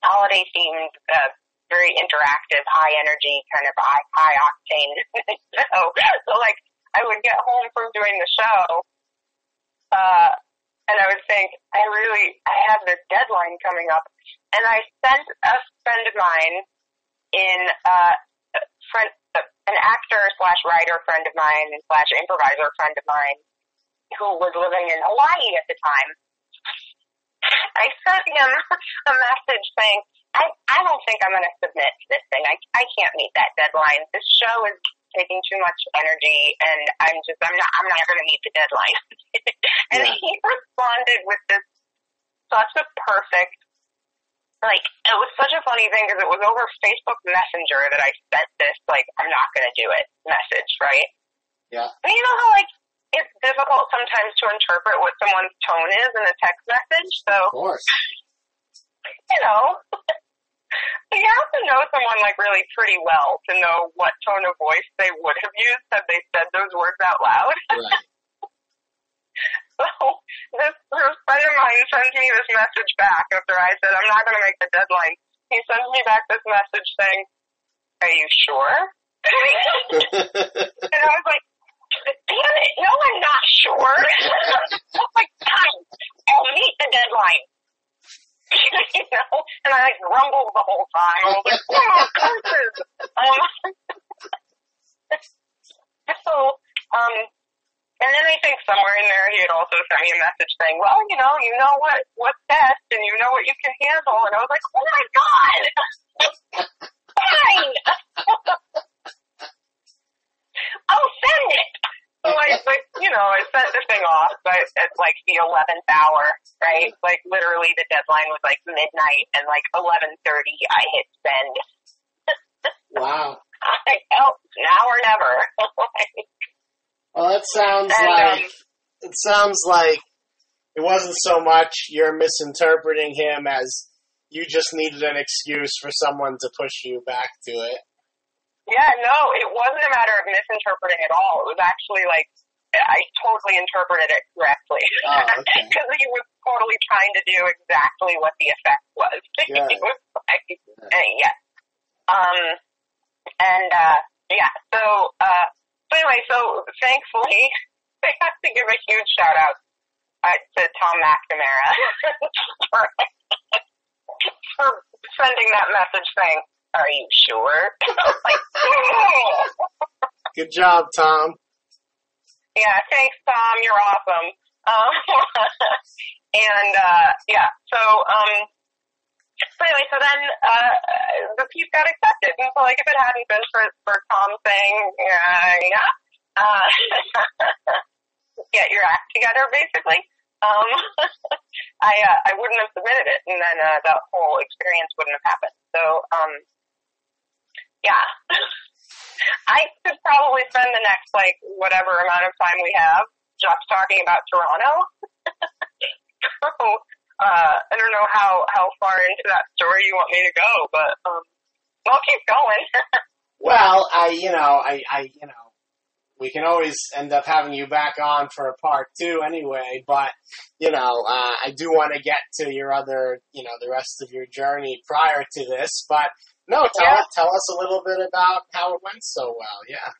holiday themed, uh, very interactive, high energy, kind of high, high octane show. So like I would get home from doing the show, uh, and I would think, I really, I have this deadline coming up, and I sent a friend of mine in, uh, friend, an actor slash writer friend of mine and slash improviser friend of mine who was living in Hawaii at the time. I sent him a message saying, I, I don't think I'm going to submit to this thing. I, I can't meet that deadline. This show is taking too much energy and I'm just, I'm not, I'm not going to meet the deadline. and Yeah. he responded with this such a perfect, like, it was such a funny thing because it was over Facebook Messenger that I sent this, like, I'm not going to do it message, right? Yeah. But you know how, like, it's difficult sometimes to interpret what someone's tone is in a text message, so Of course. you know, you have to know someone like really pretty well to know what tone of voice they would have used had they said those words out loud. Right. So this, this friend of mine sends me this message back after I said I'm not going to make the deadline. He sends me back this message saying, "Are you sure?" and I was like, "Damn it! No, I'm not sure." I was like, "Fine, I'll meet the deadline." you know, and I like grumbled the whole time. I was like, oh, curses. Um, so, um, and then I think somewhere in there he had also sent me a message saying, well, you know, you know what, what's best and you know what you can handle. And I was like, oh my God, fine. I'll send it. So I, like, you know, I sent the thing off but at like the 11th hour, right? Like literally the deadline was like midnight and like 11.30 I hit send. Wow. I felt now or never. Well, that sounds And, like um, it sounds like it wasn't so much you're misinterpreting him as you just needed an excuse for someone to push you back to it. Yeah, no, it wasn't a matter of misinterpreting at all. It was actually like I totally interpreted it correctly. Oh, okay. Because he was totally trying to do exactly what the effect was. Yeah. he was like, uh, yeah. Um, and uh, yeah, so uh, so anyway, so thankfully, I have to give a huge shout out uh, to Tom McNamara for, for sending that message saying, "Are you sure?" I was like, Good job, Tom. Yeah, thanks, Tom. You're awesome. Um, and uh, yeah, so um, so anyway, so then uh, the piece got accepted, and so like if it hadn't been for for Tom saying, uh, yeah, uh, get your act together, basically. Um, I uh, I wouldn't have submitted it, and then uh, that whole experience wouldn't have happened. So um, yeah, I could probably spend the next like whatever amount of time we have just talking about Toronto. so, uh, I don't know how how far into that story you want me to go, but um, I'll keep going. Well, I, you know, I, I, you know, we can always end up having you back on for a part two anyway, but, you know, uh, I do want to get to your other, you know, the rest of your journey prior to this, but no, tell, Yeah. tell us a little bit about how it went so well, yeah.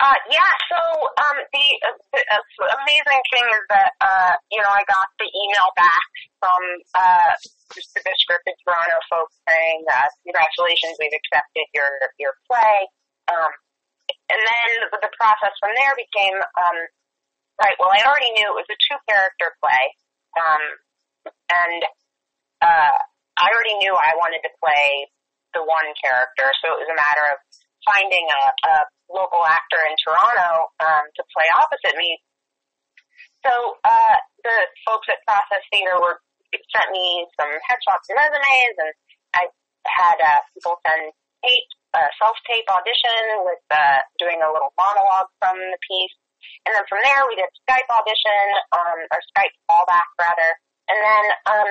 Uh, yeah, so um, the, uh, the uh, amazing thing is that uh, you know I got the email back from uh, the scripted Toronto folks saying uh, congratulations, we've accepted your your play. Um, and then the, the process from there became um, right. Well, I already knew it was a two character play, um, and uh, I already knew I wanted to play the one character, so it was a matter of finding a, a local actor in Toronto um, to play opposite me. So uh, the folks at Process Theater were sent me some headshots and resumes, and I had uh, people send tape, uh, self-tape audition with uh, doing a little monologue from the piece, and then from there we did Skype audition, um, or Skype callback rather, and then um,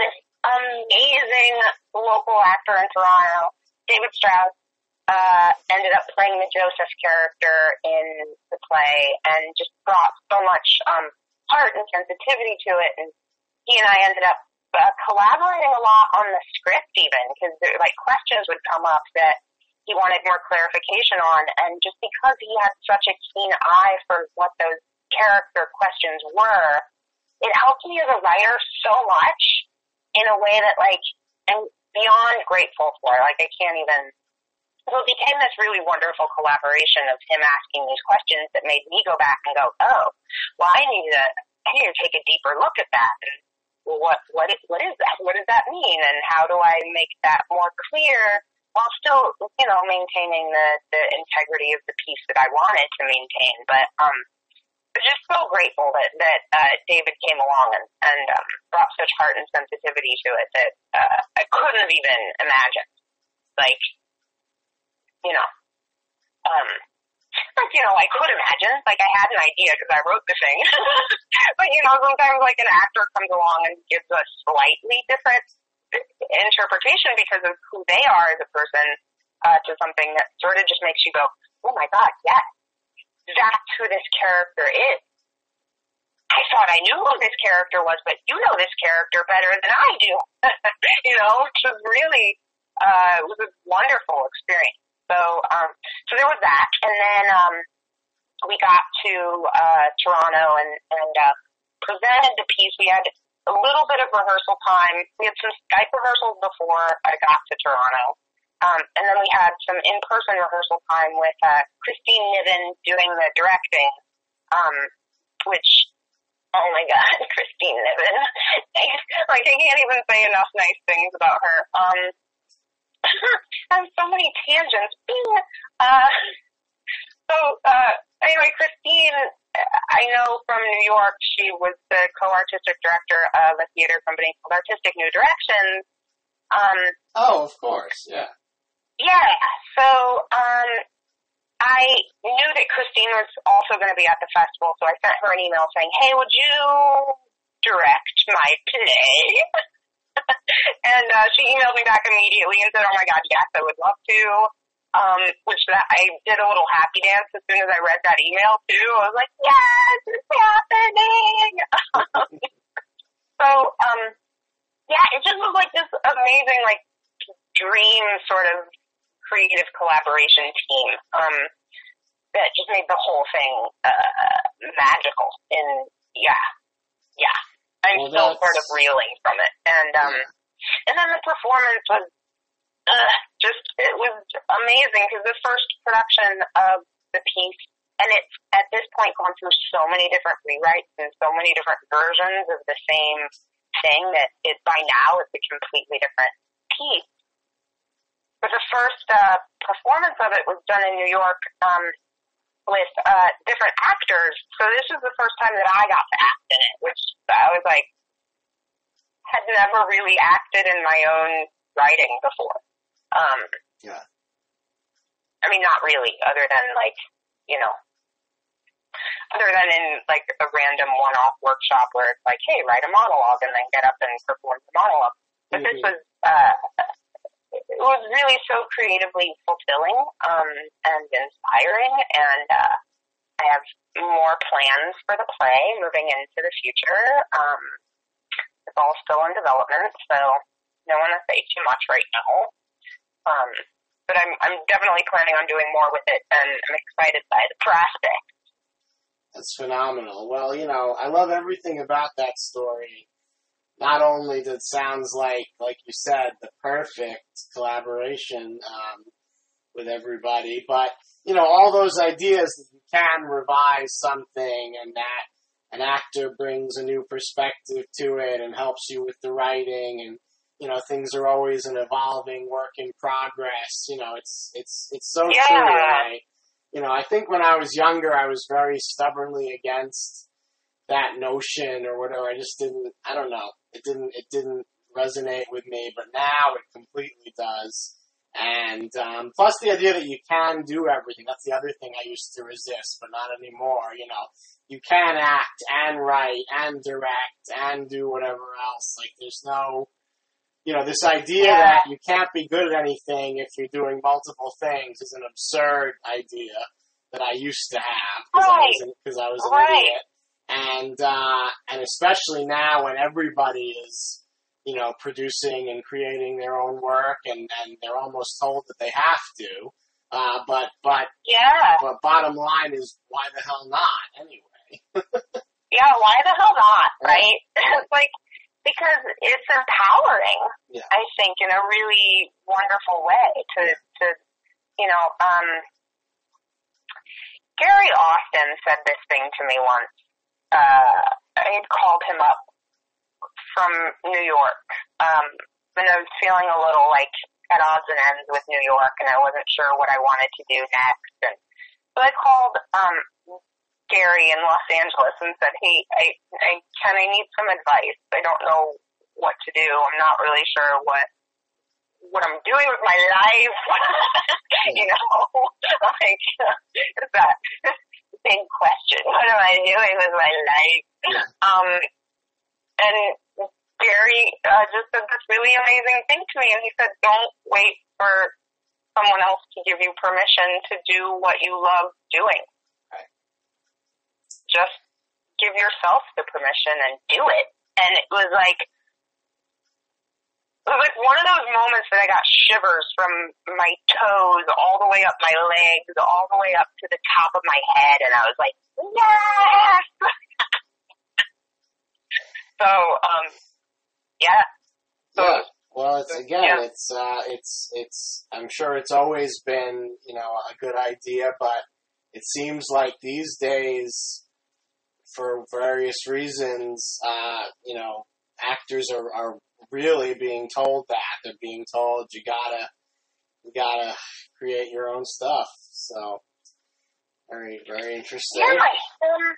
this amazing local actor in Toronto, David Strauss, uh, ended up playing the Joseph character in the play and just brought so much um, heart and sensitivity to it. And he and I ended up uh, collaborating a lot on the script even because like questions would come up that he wanted more clarification on. And just because he had such a keen eye for what those character questions were, it helped me as a writer so much in a way that like I'm beyond grateful for. Like I can't even so it became this really wonderful collaboration of him asking these questions that made me go back and go, oh, well, I need to, I need to take a deeper look at that. And what, what is, what is that? What does that mean? And how do I make that more clear while still, you know, maintaining the, the integrity of the piece that I wanted to maintain? But, um, just so grateful that, that, uh, David came along and, and, um, brought such heart and sensitivity to it that, uh, I couldn't have even imagined. Like, you know, um, like, you know, I could imagine, like I had an idea because I wrote the thing. but you know, sometimes like an actor comes along and gives a slightly different interpretation because of who they are as a person uh, to something that sort of just makes you go, oh my god, yes, that's who this character is. I thought I knew who this character was, but you know this character better than I do. you know, which was really uh, it was a wonderful experience. So, um, so there was that, and then um, we got to uh, Toronto and and uh, presented the piece. We had a little bit of rehearsal time. We had some Skype rehearsals before I got to Toronto. Um, and then we had some in-person rehearsal time with uh, Kristine Niven doing the directing, um, which, oh my God, Kristine Niven. like, I can't even say enough nice things about her. Um, I have so many tangents. Uh, so, uh, anyway, Kristine, I know from New York, she was the co-artistic director of a theater company called Artistic New Directions. Um, Oh, of course, yeah. Yeah, so, um, I knew that Kristine was also going to be at the festival, so I sent her an email saying, hey, would you direct my play? and uh, she emailed me back immediately and said, oh my god, yes, I would love to. Um, which that I did a little happy dance as soon as I read that email too. I was like, yes, it's happening. so, um, yeah, it just was like this amazing, like, dream sort of creative collaboration team, um, that just made the whole thing, uh, magical. And yeah, yeah. I'm Well, still that's- sort of reeling from it. And, um, and then the performance was, uh, just, it was amazing because the first production of the piece, and it's at this point gone through so many different rewrites and so many different versions of the same thing that it by now it's a completely different piece. But the first uh, performance of it was done in New York um, with uh, different actors. So this was the first time that I got to act in it, which I was like, had never really acted in my own writing before. Um, Yeah. I mean, not really, other than like, you know, other than in like a random one-off workshop where it's like, hey, write a monologue and then get up and perform the monologue. But this Mhm. was, uh, it was really so creatively fulfilling, um, and inspiring and, uh, I have more plans for the play moving into the future. Um, it's all still in development, so don't want to say too much right now. Um, but I'm I'm definitely planning on doing more with it, and I'm excited by the prospect. That's phenomenal. Well, you know, I love everything about that story. Not only that it sounds like, like you said, the perfect collaboration um, with everybody, but you know, all those ideas that you can revise something and that an actor brings a new perspective to it and helps you with the writing and you know things are always an evolving work in progress you know it's it's it's so Yeah. true I, you know i think when i was younger i was very stubbornly against that notion or whatever i just didn't i don't know it didn't it didn't resonate with me but now it completely does. And um, plus the idea that you can do everything. That's the other thing i used to resist but not anymore you know. You can act and write and direct and do whatever else. Like there's no you know, this idea that you can't be good at anything if you're doing multiple things is an absurd idea that I used to have because I was an, cause I was an Right. idiot. And, uh, and especially now when everybody is, you know, producing and creating their own work and, and they're almost told that they have to. Uh, but, but, Yeah, but bottom line is why the hell not anyway? yeah. Why the hell not? Right. Like because it's empowering. Yeah. I think in a really wonderful way to to you know. um Gary Austin said this thing to me once. Uh, I had called him up from New York, um, and I was feeling a little like at odds and ends with New York, and I wasn't sure what I wanted to do next. And so I called um, Gary in Los Angeles and said, "Hey, I, I can I need some advice. I don't know what to do. I'm not really sure what what I'm doing with my life. you know, like it's that big question. What am I doing with my life? Um, and Gary uh, just said this really amazing thing to me, and he said, "Don't wait for someone else to give you permission to do what you love doing. Right. Just give yourself the permission and do it." And it was like it was like one of those moments that I got shivers from my toes all the way up my legs, all the way up to the top of my head, and I was like, yes! So, um, yeah. So, Yeah. Well, it's again, Yeah. it's uh, it's it's. I'm sure it's always been you know a good idea, but it seems like these days, for various reasons, uh, you know, actors are are really being told that they're being told you gotta you gotta create your own stuff. So very very interesting. Yeah, um,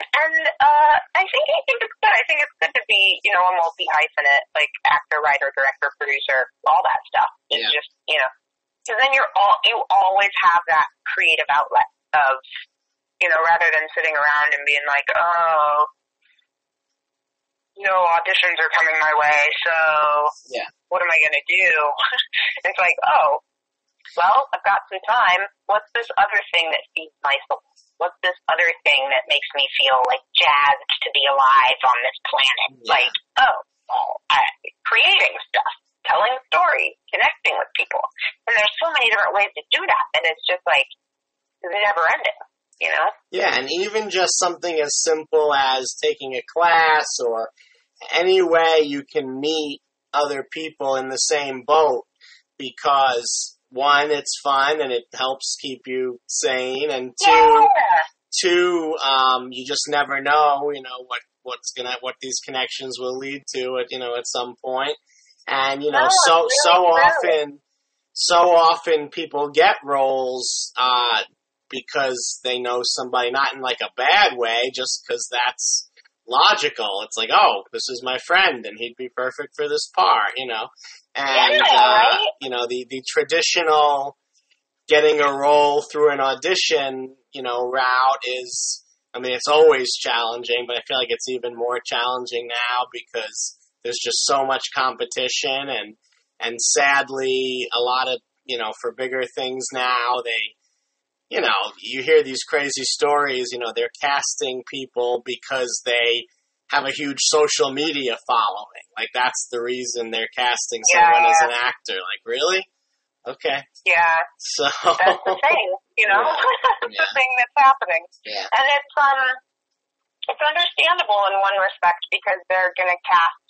and uh, I think I think it's good. I think it's good to be, you know, a multi hyphenate, like actor, writer, director, producer, all that stuff. It's Yeah. just, you know, because then you're all you always have that creative outlet of, you know, rather than sitting around and being like, oh, know, auditions are coming my way, so Yeah. what am I gonna do? it's like, oh, well, I've got some time. What's this other thing that feeds my soul? What's this other thing that makes me feel like jazzed to be alive on this planet? Yeah. Like, oh, well, I, creating stuff, telling stories, connecting with people. And there's so many different ways to do that that it's just like never ending, you know? Yeah, and even just something as simple as taking a class or any way you can meet other people in the same boat because one, it's fun and it helps keep you sane, and two, Yeah. two, um, you just never know, you know, what, what's gonna, what these connections will lead to at, you know, at some. And, you know, No, so, really, so really. often, so often people get roles, uh, because they know somebody, not in like a bad way, just because that's logical. It's like, oh, this is my friend, and he'd be perfect for this part, you know. And Yeah, uh, you know, the the traditional getting a role through an audition, you know, route is. I mean, it's always challenging, but I feel like it's even more challenging now because there's just so much competition, and and sadly, a lot of you know, for bigger things now, they you know, you hear these crazy stories, you know, they're casting people because they have a huge social media following. Like that's the reason they're casting someone Yeah. as an actor. Like, really? Okay. Yeah, So that's the thing, you know? that's Yeah. the thing that's happening. Yeah. And it's um it's understandable in one respect because they're gonna cast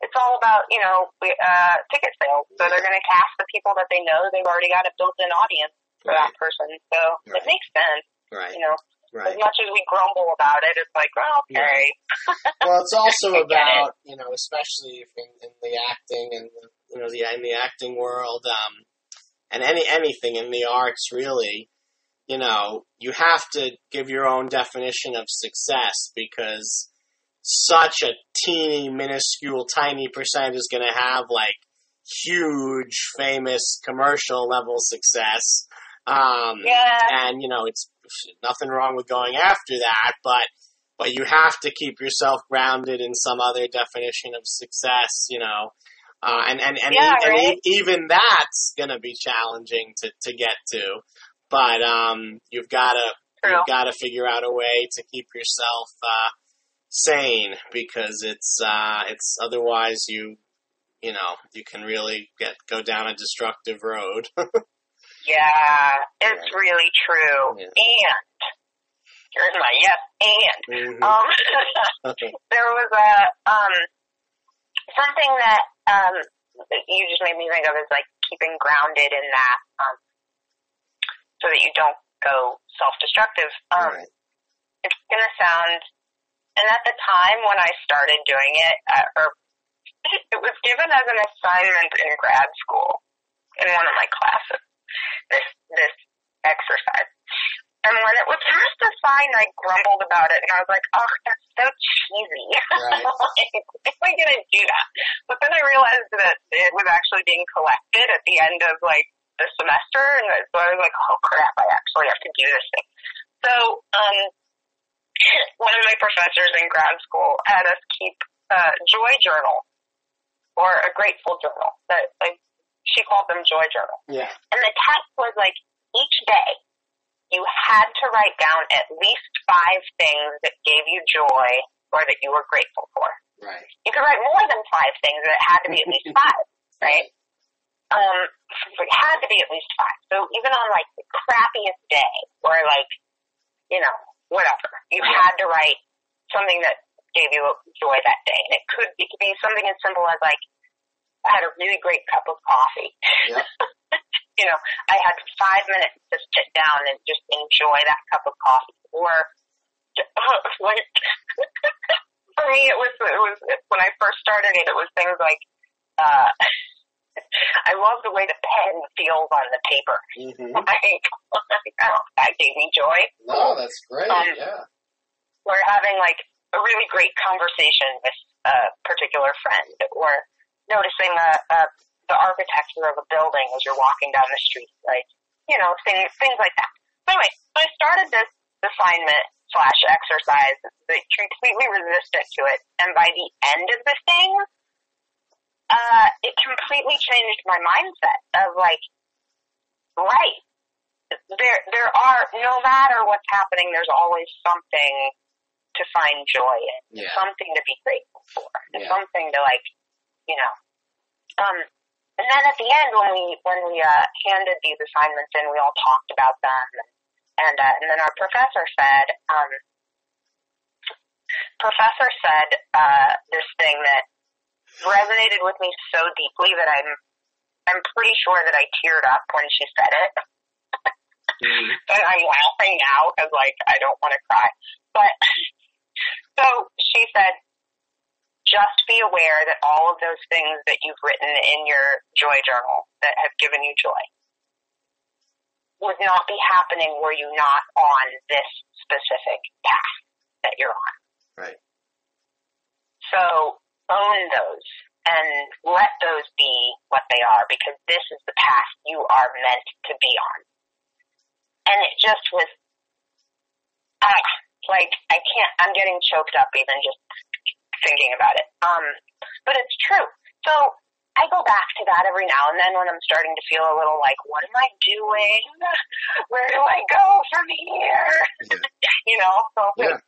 it's all about, you know, uh ticket sales. So they're gonna cast the people that they know they've already got a built in audience for Right. that person. So Right. it makes sense, Right. you know. Right. As much as we grumble about it, it's like, well, okay. well, it's also I get about you know, especially in, in the acting and the, you know the in the acting world, um, and any anything in the arts really, you know, you have to give your own definition of success because such a teeny, minuscule, tiny percent is going to have like huge, famous commercial level success. Um, Yeah. and you know, it's nothing wrong with going after that, but but you have to keep yourself grounded in some other definition of success, you know. Uh, and and and, Yeah, e- and right. e- even that's going to be challenging to, to get to, but um, you've got to True. you've got to figure out a way to keep yourself uh, sane because it's uh, it's otherwise you you know you can really get go down a destructive road. Yeah, it's really true. Yeah. And here's my yes and. Mhm. Um there was a um something that um you just made me think of is like keeping grounded in that um so that you don't go self destructive. Um Right. it's gonna sound and at the time when I started doing it uh, or it was given as an assignment in grad school in one of my classes this this exercise and when it was first assigned I grumbled about it and I was like oh that's so cheesy Right. like, am I gonna do that but then I realized that it was actually being collected at the end of like the semester and so I was like oh crap I actually have to do this thing so um one of my professors in grad school had us keep a joy journal or a grateful journal. That like she called them joy journal. Yeah. And the test was like each day you had to write down at least five things that gave you joy or that you were grateful for. Right. You could write more than five things, but it had to be at least five, right? Um, it had to be at least five. So even on like the crappiest day, or like, you know, whatever, you Yeah. had to write something that gave you joy that day. And it could it could be something as simple as like had a really great cup of coffee. Yeah. you know, I had five minutes to sit down and just enjoy that cup of coffee. Or like for me, it was it was when I first started it. It was things like. uh I love the way the pen feels on the paper. Mm-hmm. Like, oh, that gave me joy. No, that's great. Um, yeah. We're having like a really great conversation with a particular friend, or noticing a, a, the architecture of a building as you're walking down the street, like you know things things like that. So anyway, so I started this assignment slash exercise, but completely resistant to it, and by the end of the thing, uh, it completely changed my mindset of like, right, there there are no matter what's happening, there's always something to find joy in, Yeah. something to be grateful for, Yeah. something to like, you know. Um, and then at the end, when we when we uh, handed these assignments in, we all talked about them, and uh, and then our professor said, um, professor said uh, this thing that resonated with me so deeply that I'm I'm pretty sure that I teared up when she said it. Mhm. and I'm laughing now because like I don't want to cry. But so she said, just be aware that all of those things that you've written in your joy journal that have given you joy would not be happening were you not on this specific path that you're on. Right. So own those and let those be what they are because this is the path you are meant to be on. And it just was, ah, like I can't, I'm getting choked up even just thinking about it. Um, but it's true. So I go back to that every now and then when I'm starting to feel a little like, what am I doing? Where do I go from here? you know, so Yeah.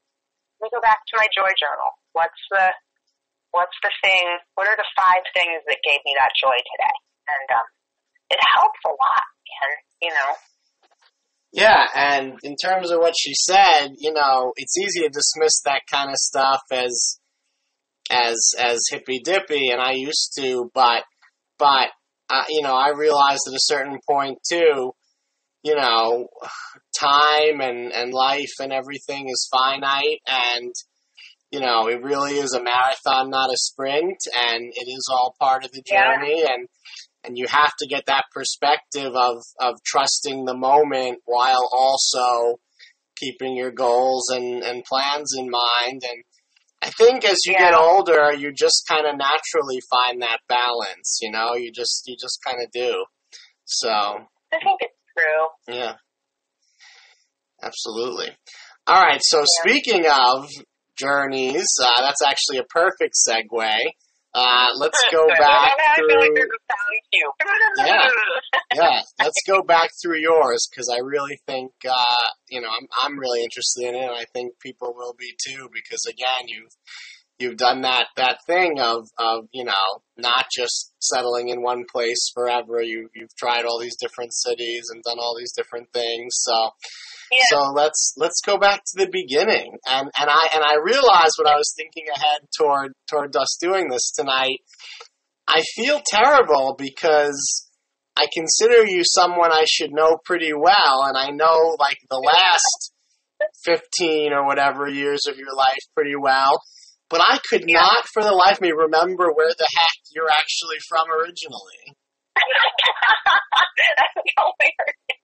we go back to my joy journal. What's the what's the thing what are the five things that gave me that joy today? And um it helps a lot, man, you know. Yeah, and in terms of what she said, you know, it's easy to dismiss that kind of stuff as as as hippy dippy, and I used to, but but uh, you know, I realized at a certain point too, you know, time and and life and everything is finite, and you know, it really is a marathon, not a sprint, and it is all part of the Yeah. journey, and and you have to get that perspective of of trusting the moment while also keeping your goals and and plans in mind and I think as you get older you just kind of naturally find that balance you know? You just you just kind of do. So I think it's true. yeah. Absolutely. All right so speaking of journeys uh, that's actually a perfect segue uh, let's go back I feel like through there's a sound cue. Yeah. yeah, let's go back through yours because I really think uh, you know I'm I'm really interested in it, and I think people will be too because again you've you've done that that thing of of you know not just settling in one place forever. You you've tried all these different cities and done all these different things. So Yeah. so let's let's go back to the beginning. And and I and I realized when I was thinking ahead toward toward us doing this tonight, I feel terrible because I consider you someone I should know pretty well, and I know like the last fifteen or whatever years of your life pretty well. But I could Yeah. not, for the life of me, remember where the heck you're actually from originally. That's hilarious.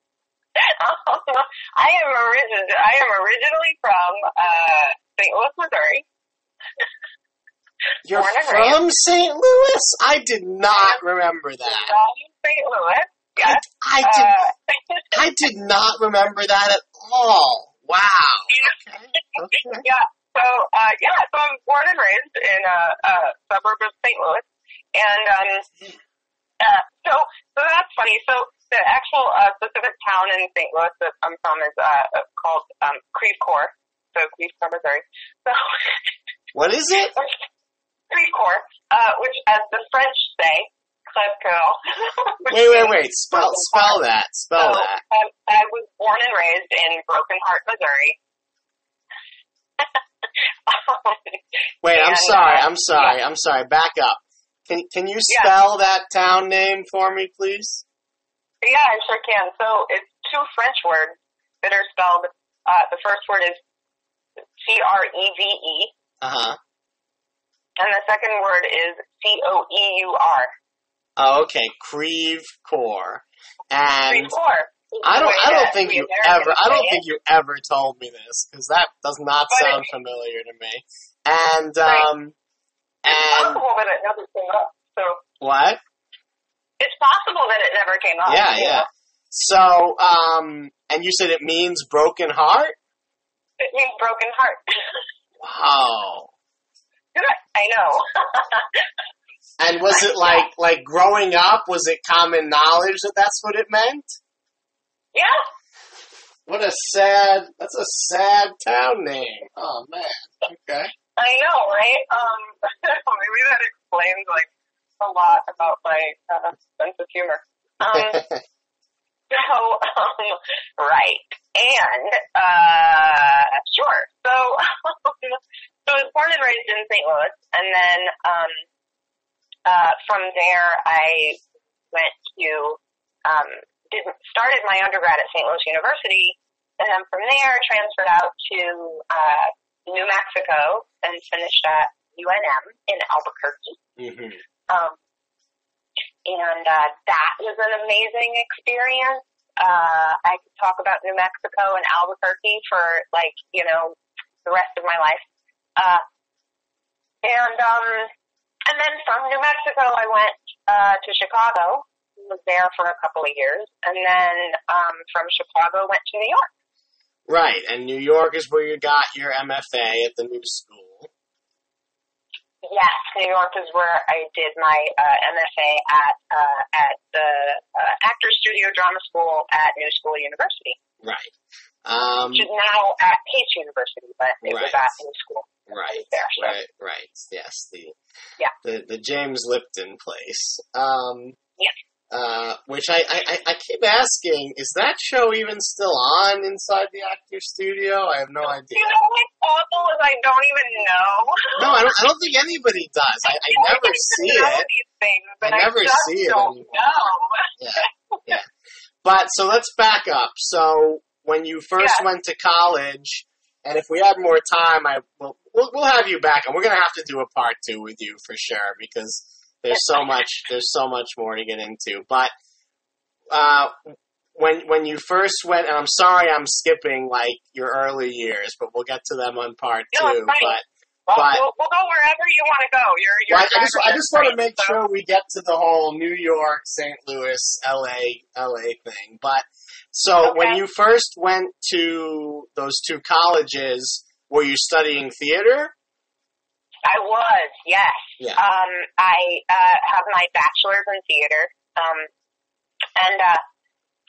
I am origin. I am originally from uh, St. Louis, Missouri. You're from St. Louis? I did not remember that. From St. Louis. Yes. I did. Uh, I did not remember that at all. Wow. Okay. Okay. yeah. So, uh, yeah. So I was born and raised in a, a suburb of St. Louis, and um, uh, so so that's funny. So the actual uh, specific town in St. Louis that I'm from is uh, called um, Creve Coeur. So Creve Coeur, Missouri. So What is it? Creve Coeur, uh, which, as the French say, Creve Coeur. Wait, wait, wait. Spell, spell that. Spell So, that. I, I was born and raised in Broken Heart, Missouri. Wait, I'm sorry. uh, I'm sorry. I'm sorry. Back up. Can Can you Yeah. spell that town name for me, please? Yeah, I sure can. So it's two French words that are spelled. Uh, the first word is C R E V E, Uh huh. and the second word is C O E U R. Oh, okay. Creve Coeur. And Before. I don't. I don't think you ever. I don't think you ever told me this because that does not But sound it- familiar to me. And um, and possible that it never came up. So what? It's possible that it never came up. Yeah, yeah. So um, and you said it means broken heart. It means broken heart. Wow. I know. And was it like like growing up? Was it common knowledge that that's what it meant? yeah. What a sad. That's a sad town name. Oh man. Okay. I know, right? Um, maybe that explains like a lot about my uh, sense of humor. Um, so, um, right, and uh, sure. So, so I was born and raised in St. Louis, and then um, uh, from there I went to um, did started my undergrad at St. Louis University, and then from there transferred out to uh, New Mexico and finished at UNM in Albuquerque. hmm Um, and uh, that was an amazing experience. Uh, I could talk about New Mexico and Albuquerque for like you know the rest of my life. Uh, and um, and then from New Mexico, I went uh, to Chicago. Was there for a couple of years, and then um, from Chicago went to New York. Right, and New York is where you got your MFA at the new school. Yes, New York is where I did my uh, MFA at uh, at the uh, Actors Studio Drama School at New School University, Right. Um, which is now at Pace University, but it was Right. at New School. right. there, so. Right. Right. Yes. The Yeah. the the James Lipton place. Um, Yes. Uh, which I, I, I- I keep asking, is that show even still on inside the actor studio? I have no idea. You know what's awful is I don't even know. No, I don't. I don't think anybody does. I, I never see it. Things, but I never just see it don't anymore. know. Yeah, yeah. But so let's back up. So when you first Yeah. went to college, and if we had more time, I will we'll, we'll have you back, and we're gonna have to do a part two with you for sure because there's so much there's so much more to get into. But uh, when when you first went, and I'm sorry I'm skipping like your early years, but we'll get to them on part No, two. But Well, But- we'll, we'll go wherever you want to go. You're, you're Well, I, just I just want to make so- sure we get to the whole New York, St. Louis, LA, LA thing. But so when you first went to those two colleges, were you studying theater? I was, yes. Yeah. Um, I uh, have my bachelor's in theater, um, and uh,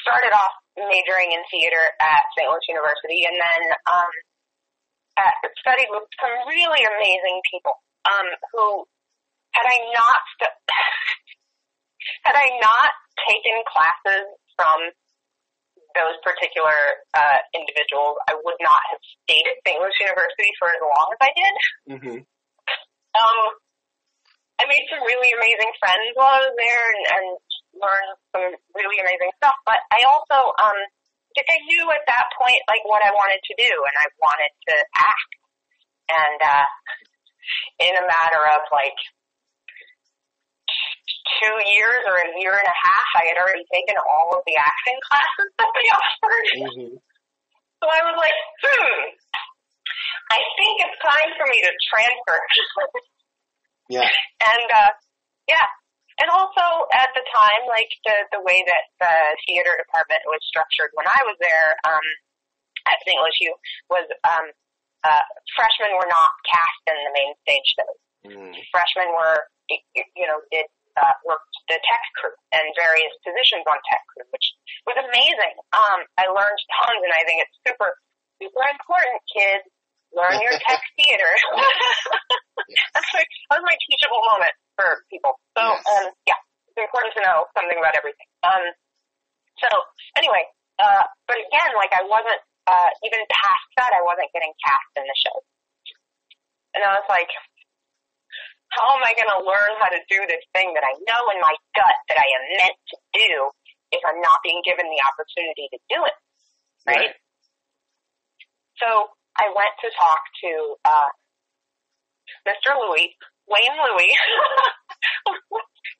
started off majoring in theater at St. Louis University, and then um, uh, studied with some really amazing people um, who, had I not st- had I not taken classes from those particular uh, individuals, I would not have stayed at St. Louis University for as long as I did. Mm-hmm. Um, I made some really amazing friends while I was there and, and learned some really amazing stuff. But I also, um, like I knew at that point like what I wanted to do, and I wanted to act. And uh, in a matter of like two years or a year and a half, I had already taken all of the acting classes that they offered. Mm-hmm. So I was like, hmm, I think it's time for me to transfer. Yeah. And uh yeah. And also at the time, like the the way that the theater department was structured when I was there, um at St. Louis U was um uh freshmen were not cast in the main stage shows. Mm. Freshmen were you know, did uh worked the tech crew and various positions on tech crew, which was amazing. Um I learned tons and I think it's super super important, kids. Learn your tech theater. That's my, that was my teachable moment for people. So, Yes. um, yeah, it's important to know something about everything. Um, so anyway, uh, but again, like I wasn't, uh, even past that, I wasn't getting cast in the show. And I was like, how am I going to learn how to do this thing that I know in my gut that I am meant to do if I'm not being given the opportunity to do it? Right? So I went to talk to uh, Mr. Louis, Wayne Louis.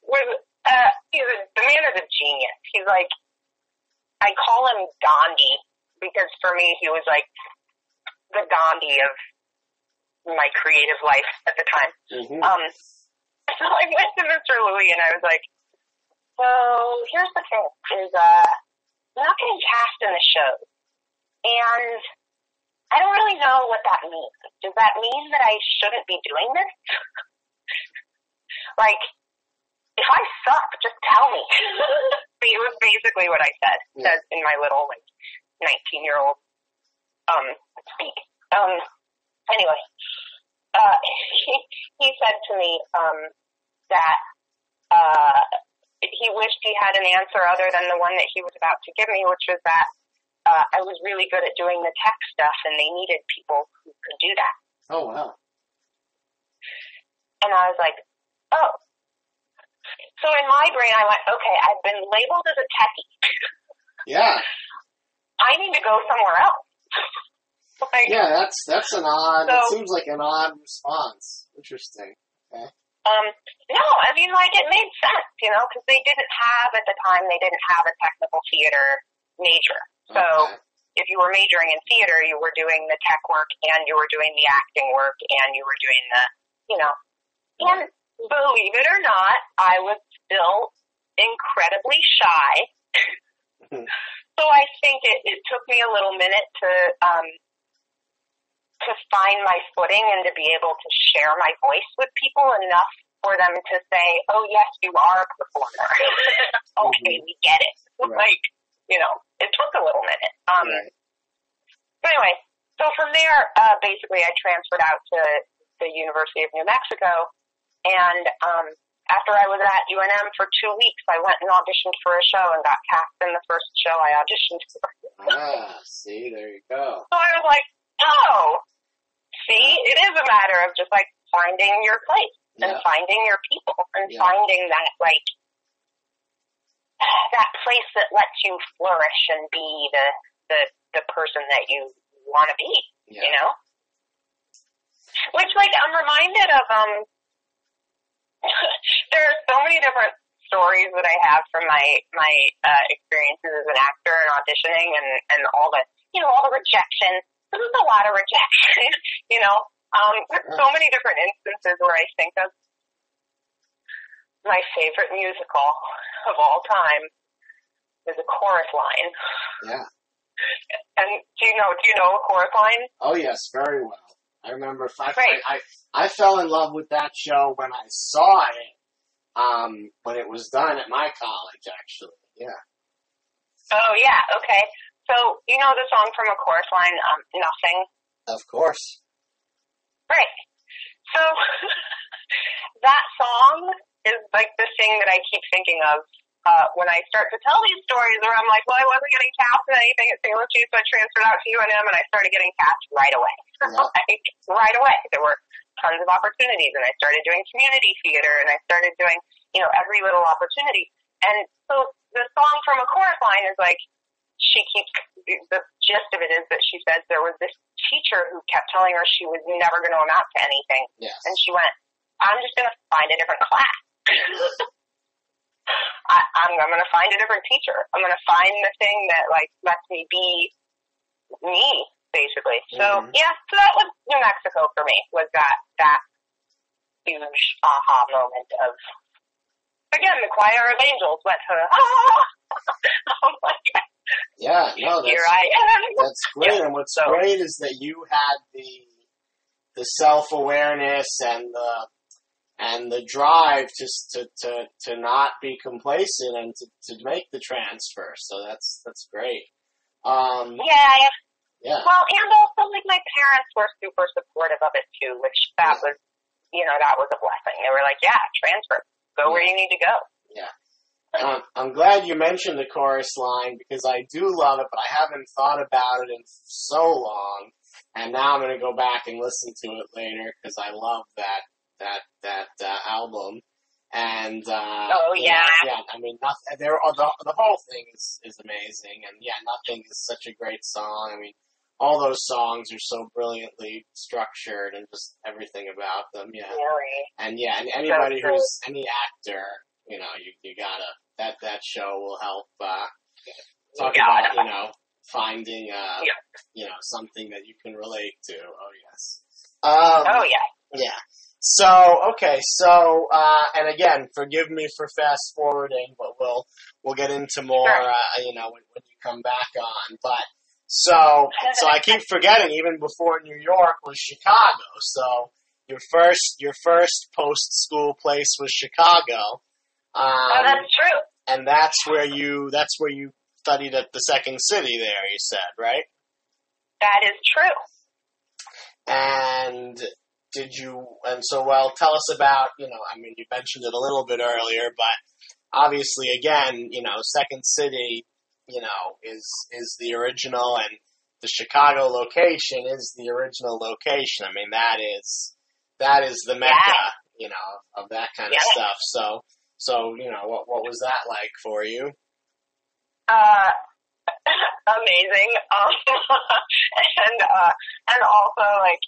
was uh, he's a, the man is a genius. He's like I call him Gandhi because for me he was like the Gandhi of my creative life at the time. Mm-hmm. Um, so I went to Mr. Louis and I was like, so here's the thing is, uh, I'm not getting cast in the show. And I don't really know what that means. Does that mean that I shouldn't be doing this? like, if I suck, just tell me. it was basically what I said, Yeah. said in my little, like, 19 year old, um, speak. Um, anyway, uh, he, he said to me, um, that, uh, he wished he had an answer other than the one that he was about to give me, which was that, uh, I was really good at doing the tech stuff and they needed people who could do that. Oh wow. And I was like, oh. So in my brain, I went, okay, I've been labeled as a techie. Yeah. I need to go somewhere else. like, Yeah, that's that's an odd. it So- seems like an odd response. Interesting. Okay. um, no, I mean, like, it made sense, you know, because they didn't have, at the time, they didn't have a technical theater major. So Okay. if you were majoring in theater, you were doing the tech work and you were doing the acting work and you were doing the, you know, and believe it or not, I was still incredibly shy. so I think it, it took me a little minute to, um, to find my footing and to be able to share my voice with people enough for them to say, oh yes, you are a performer. okay, we get it. Right. Like, you know, it took a little minute. Um, Right. but anyway, so from there, uh, basically I transferred out to the University of New Mexico and, um, after I was at UNM for two weeks, I went and auditioned for a show and got cast in the first show I auditioned for. Ah, see, there you go. So I was like, oh, see, it is a matter of just like finding your place and Yeah. finding your people and Yeah. finding that like that place that lets you flourish and be the the the person that you want to be. Yeah. You know, which like I'm reminded of um. there are so many different stories that I have from my my uh, experiences as an actor and auditioning and and all the you know all the rejection. This is a lot of rejection, you know. Um, there's so many different instances where I think of my favorite musical of all time is a chorus line. Yeah. And do you know do you know a chorus line? Oh yes, very well. I remember. I, Right. I I fell in love with that show when I saw it. Um, when it was done at my college, actually. Yeah. Oh yeah, okay. So you know the song from a chorus line, um, Nothing? Of course. Right. So that song is like the thing that I keep thinking of uh, when I start to tell these stories where I'm like, well, I wasn't getting cast in anything at St. Lucie, so I transferred out to UNM and I started getting cast right away. Yeah. like, right away. There were tons of opportunities and I started doing community theater and I started doing, you know, every little opportunity. And so the song from a chorus line is like, she keeps, the gist of it is that she says there was this teacher who kept telling her she was never going to amount to anything. Yes. And she went, I'm just going to find a different class. I, I'm, I'm going to find a different teacher. I'm going to find the thing that like lets me be me, basically. So Mhm. yeah, so that was New Mexico for me. Was that that huge aha moment of again the choir of angels went to ah, oh my god, Yeah. No, here that's I am. that's great. And what's So- great is that you had the the self awareness and the and the drive just to, to, to not be complacent and to, to make the transfer. So that's that's great. Um, Yeah, I yeah. Well, and also like my parents were super supportive of it too, which that was, you know, that was a blessing. They were like, yeah, transfer, go where you need to go. Um, I'm glad you mentioned the chorus line because I do love it, but I haven't thought about it in so long. and now I'm gonna go back and listen to it later because I love that that that uh, album. And uh, Oh, yeah. yeah. I mean, nothing. There, are the the whole thing is is amazing, and yeah, nothing is such a great song. I mean, all those songs are so brilliantly structured, and just everything about them. Yeah, Really. and yeah, and anybody true. who's any actor, you know, you you gotta that that show will help. Uh, talk about you know finding uh Yeah. you know something that you can relate to. Oh yes. Um, Oh yeah. yeah. So okay, so uh, and again, forgive me for fast forwarding, but we'll we'll get into more, uh, you know, when, when you come back on. But so so I keep forgetting. Even before New York was Chicago. So your first your first post school place was Chicago, um, oh, that's true. and that's where you that's where you studied at the Second City. There, you said, right? That is true. And did you, and so, well, tell us about, you know, I mean, you mentioned it a little bit earlier, but obviously, again, you know, Second City, you know, is, is the original and the Chicago location is the original location. I mean, that is, that is the mecca, you know, of that kind of stuff. So, so, you know, what, what was that like for you? Uh, amazing. Um, and uh, and also like,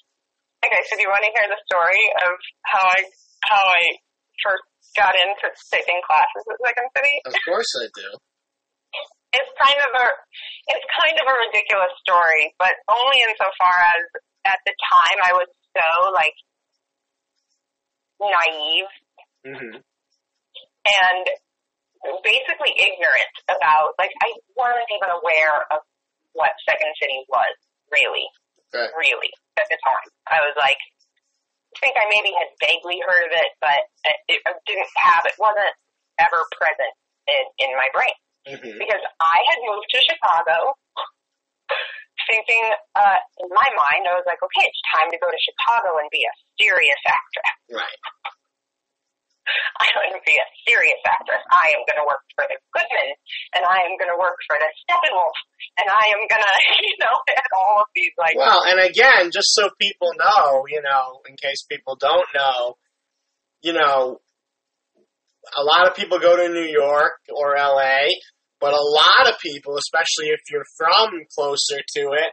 okay, so do you want to hear the story of how I how I first got into taking classes at Second City? Of course I do. It's kind of a it's kind of a ridiculous story, but only insofar as at the time I was so like naive hmm and basically ignorant about like I wasn't even aware of what Second City was really, Right. really at the time. I was like, I think I maybe had vaguely heard of it, but it, it didn't have it wasn't ever present in, in my brain hmm because I had moved to Chicago. Thinking uh, in my mind, I was like, okay, it's time to go to Chicago and be a serious actress. Right. To be a serious actress. I am going to work for the Goodman, and I am going to work for the Steppenwolf, and I am going to, you know, and all of these like, Well, and again, just so people know, you know, in case people don't know, you know, a lot of people go to New York or LA, but a lot of people, especially if you're from closer to it,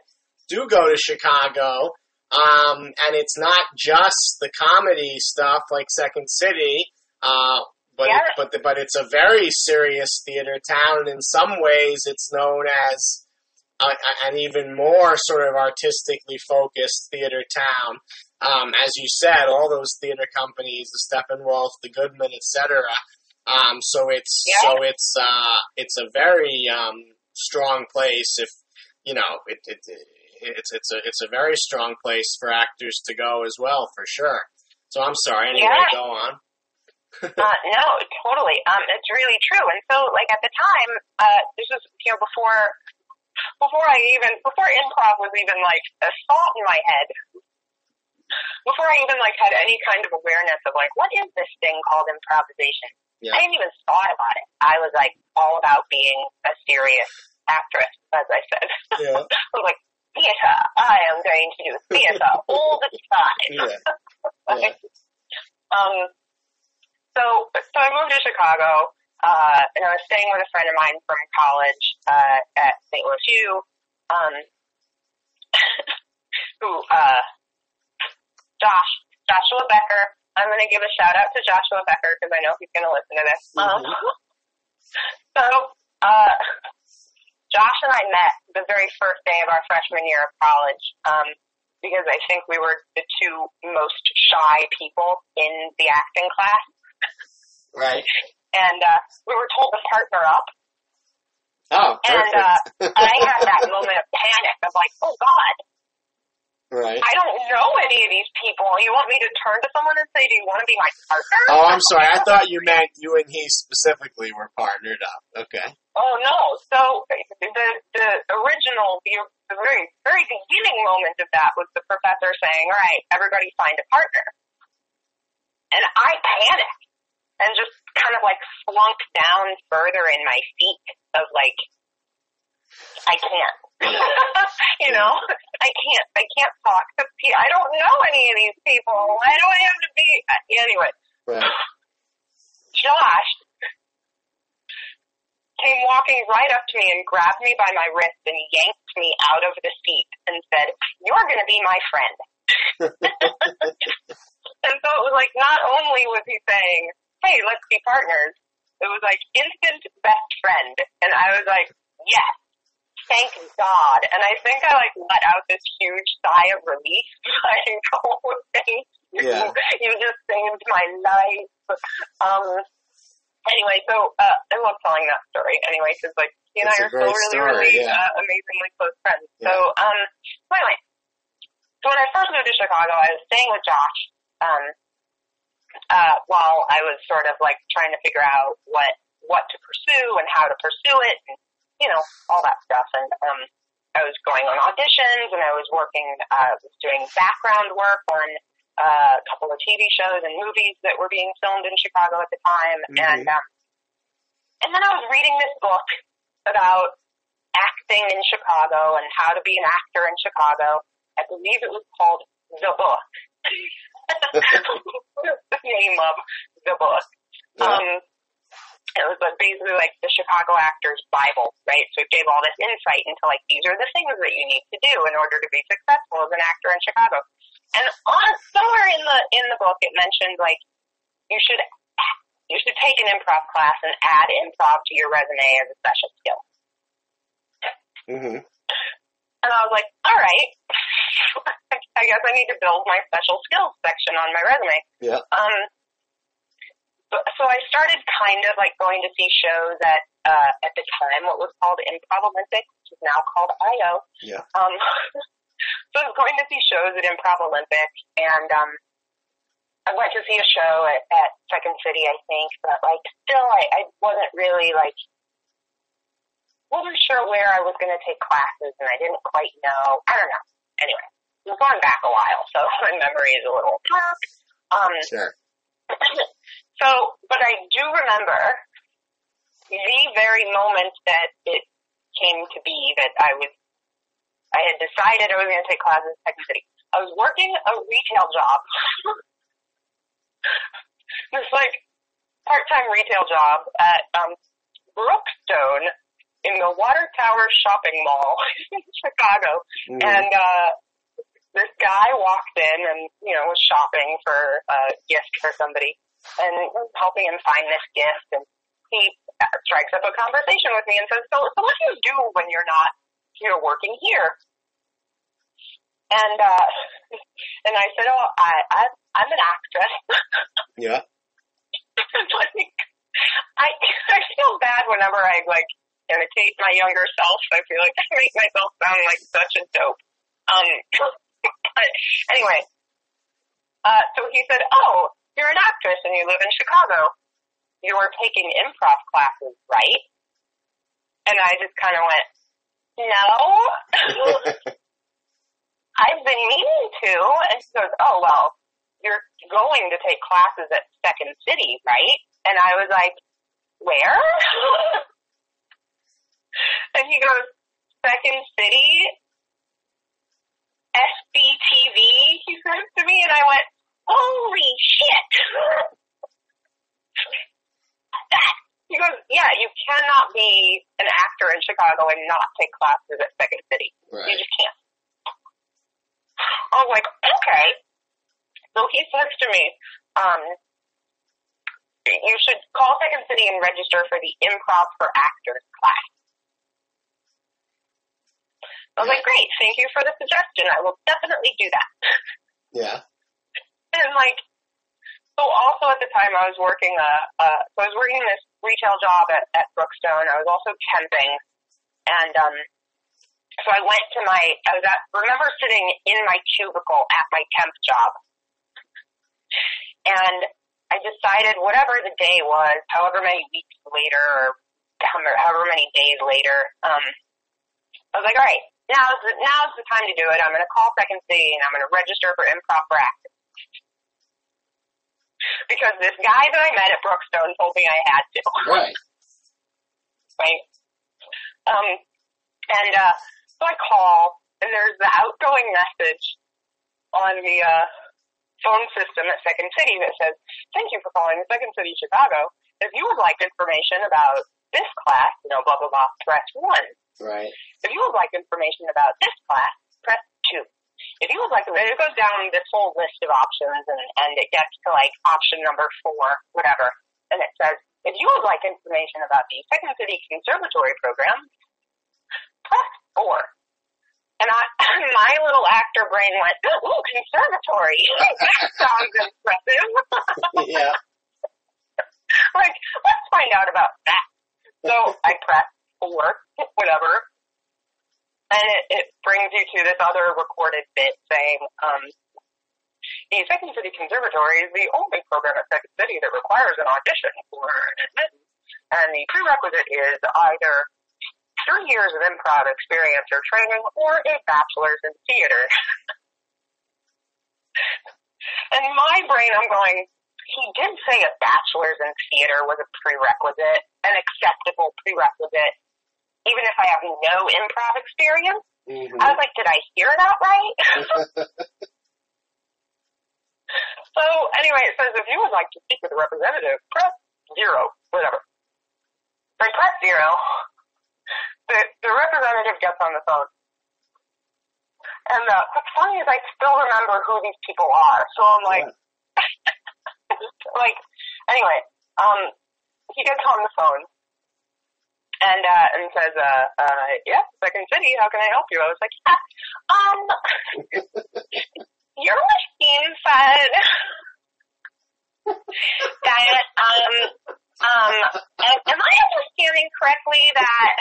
do go to Chicago. Um, and it's not just the comedy stuff like Second City, uh, but Yeah. it, but the, but it's a very serious theater town. In some ways, it's known as a, a- an even more sort of artistically focused theater town. Um, as you said, all those theater companies, the Steppenwolf, the Goodman, etc. Um, so it's Yeah. so it's uh, it's a very um, strong place. If you know, it, it, it's it's a it's a very strong place for actors to go as well, for sure. So I'm sorry. Anyway, Yeah. go on. Uh, no, totally. Um, it's really true. And so, like at the time, uh, this was you know before before I even before improv was even like a thought in my head. Before I even like had any kind of awareness of like what is this thing called improvisation, Yeah. I hadn't even thought about it. I was like all about being a serious actress, as I said. Yeah. I was like theater. I am going to do theater all the time. Yeah. Yeah. Um, so, so I moved to Chicago, uh, and I was staying with a friend of mine from college, uh, at St. Louis U, um, who, uh, Josh, Joshua Becker. I'm going to give a shout out to Joshua Becker because I know he's going to listen to this. Um, so, uh, Josh and I met the very first day of our freshman year of college, um, because I think we were the two most shy people in the acting class. Right. And, uh, we were told to partner up. Oh, And, uh, I had that moment of panic of like, oh God, right. I don't know any of these people. You want me to turn to someone and say, do you want to be my partner? Oh, I'm sorry. I thought you meant you and he specifically were partnered up. Okay. Oh no! So the the original, the, the very very beginning moment of that was the professor saying, "All right, everybody find a partner," and I panicked and just kind of like slunk down further in my feet of like, I can't, you know. I can't, I can't talk to people. I don't know any of these people. Why do I have to be? Uh, anyway, Right. Josh came walking right up to me and grabbed me by my wrist and yanked me out of the seat and said, "You're going to be my friend." and so it was like, not only was he saying, "Hey, let's be partners," it was like instant best friend, and I was like, "Yes." Thank God. And I think I like let out this huge sigh of relief. Like, oh, thank you. Yeah. You just saved my life. Um, anyway, so, uh, I love telling that story anyway, cause like, he and It's I are still really, story, really, yeah. uh, amazingly close friends. Yeah. So, um, so anyway, so when I first moved to Chicago, I was staying with Josh, um, uh, while I was sort of like trying to figure out what, what to pursue and how to pursue it and, you know, all that stuff. And, um, I was going on auditions and I was working, uh, was doing background work on, uh, a couple of TV shows and movies that were being filmed in Chicago at the time. Mhm. And, um, and then I was reading this book about acting in Chicago and how to be an actor in Chicago. I believe it was called The Book. the name of the book. Yeah. Um, it was like basically like the Chicago Actors Bible, right? So it gave all this insight into like these are the things that you need to do in order to be successful as an actor in Chicago. And on somewhere in the in the book, it mentioned like you should you should take an improv class and add improv to your resume as a special skill. hmm And I was like, all right, I guess I need to build my special skills section on my resume. Yeah. Um, so I started kind of like going to see shows at, uh, at the time what was called Improv Olympics, which is now called IO. Yeah. Um, so I was going to see shows at Improv Olympics and, um, I went to see a show at, at Second City, I think, but like still I, I wasn't really like wasn't sure where I was going to take classes, and I didn't quite know. I don't know. Anyway, we've gone back a while, so my memory is a little. Um, Sure. so, but I do remember the very moment that it came to be that I was, I had decided I was going to take classes at Second City. I was working a retail job. this like part-time retail job at um, Brookstone in the Water Tower Shopping Mall in Chicago. Mhm. And uh this guy walked in and, you know, was shopping for a gift for somebody and was helping him find this gift and he strikes up a conversation with me and says, So so what do you do when you're not, you know, working here? And uh and I said, Oh, I, I I'm an actress yeah. like, I I feel bad whenever I like imitate my younger self. I feel like I make myself sound like such a dope. Um, but anyway, uh, so he said, "Oh, you're an actress and you live in Chicago. You are taking improv classes, right?" And I just kind of went, "No." I've been meaning to. And she goes, oh, well, you're going to take classes at Second City, right? And I was like, where? and he goes, Second City? SCTV? He said to me, and I went, holy shit. that, he goes, yeah, you cannot be an actor in Chicago and not take classes at Second City. You just can't. I was like, okay. So he says to me, um, you should call Second City and register for the Improv for Actors class. I was like, great, thank you for the suggestion. I will definitely do that. Yeah. And like, so also at the time I was working a, uh, so I was working this retail job at, at Brookstone. I was also temping, and um, so I went to my, I was at, remember sitting in my cubicle at my temp job, and I decided whatever the day was, however many weeks later or however however many days later, um, I was like, all right, now's the, now's the time to do it. I'm going to call Second City and I'm going to register for improv actors. Because this guy that I met at Brookstone told me I had to. Right. right? Um, and uh, so I call, and there's the outgoing message on the uh, phone system at Second City that says, "Thank you for calling Second City Chicago. If you would like information about this class, you know, blah blah blah, press one. Right. If you would like information about this class, press two. If you would like, and it goes down this whole list of options, and and it gets to like option number four, whatever, and it says, if you would like information about the Second City Conservatory program, press four. And I, my little actor brain went, ooh, conservatory. that sounds impressive. Yeah. like, let's find out about that. So I press four, whatever. And it, it brings you to this other recorded bit saying, um, the Second City Conservatory is the only program at Second City that requires an audition for admittance. And the prerequisite is either three years of improv experience or training or a bachelor's in theater. in my brain, I'm going, he did say a bachelor's in theater was a prerequisite, an acceptable prerequisite, even if I have no improv experience. hmm I was like, did I hear that right? so anyway, it says if you would like to speak with a representative, press zero, whatever. I press zero. The the representative gets on the phone. And uh, what's funny is I still remember who these people are. So I'm like, like, anyway, um, he gets on the phone and uh, and says, uh, uh, yeah, Second City, how can I help you? I was like, yeah, um, your machine said that, um, um, am, am I understanding correctly that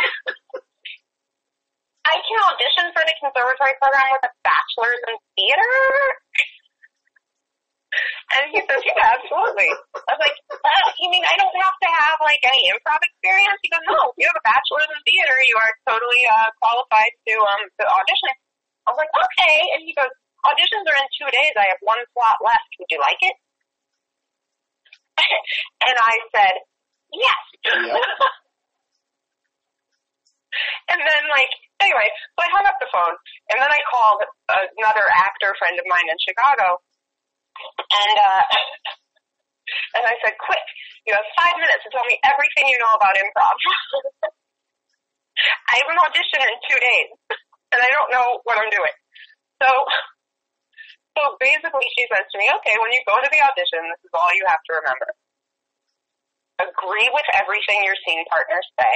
I can audition for the conservatory program with a bachelor's in theater? And he says, yeah, absolutely. I was like, uh, you mean I don't have to have like any improv experience? He goes, no, you have a bachelor's in theater, you are totally uh, qualified to um to audition. I was like, okay. And he goes, auditions are in two days. I have one slot left. Would you like it? and I said, yes. Yep. and then like anyway, so I hung up the phone and then I called another actor friend of mine in Chicago and uh and I said, Quick, you have five minutes to tell me everything you know about improv. I have an audition in two days and I don't know what I'm doing. So so basically she says to me, Okay, when you go to the audition, this is all you have to remember. Agree with everything your scene partners say.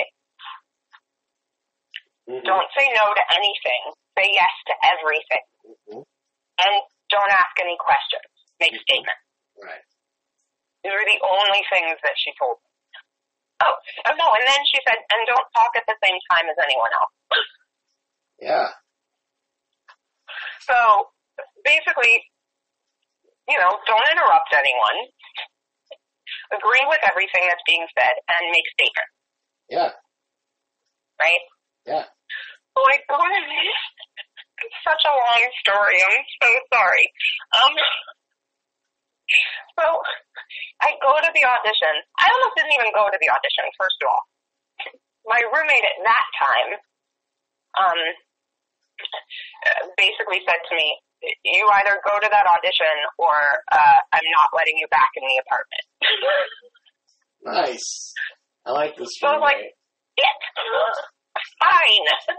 Mhm. Don't say no to anything. Say yes to everything. Mhm. And don't ask any questions. Make statements. Right. These were the only things that she told me. Oh, oh no, and then she said, and don't talk at the same time as anyone else. Yeah. So basically, you know, don't interrupt anyone. Agree with everything that's being said and make statements, Yeah. right? Yeah. So I go to it's such a long story. I'm so sorry. Um, so I go to the audition. I almost didn't even go to the audition. First of all, my roommate at that time, um, basically said to me, "You either go to that audition, or uh, I'm not letting you back in the apartment." Nice. I like this So, like, roommate. it. Fine.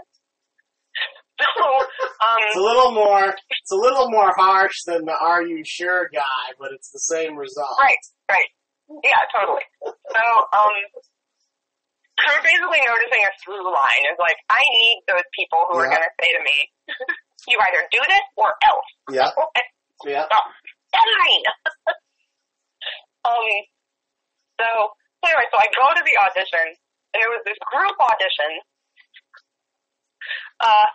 So, um, It's a little more. It's a little more harsh than the "Are you sure?" guy, but it's the same result. Right, right. Yeah, totally. So, um, we're basically noticing a through line is like, I need those people who are going to say to me, you either do this or else. Yeah. Okay, Yeah. fine. um, so, anyway, so I go to the audition, and it was this group audition, uh,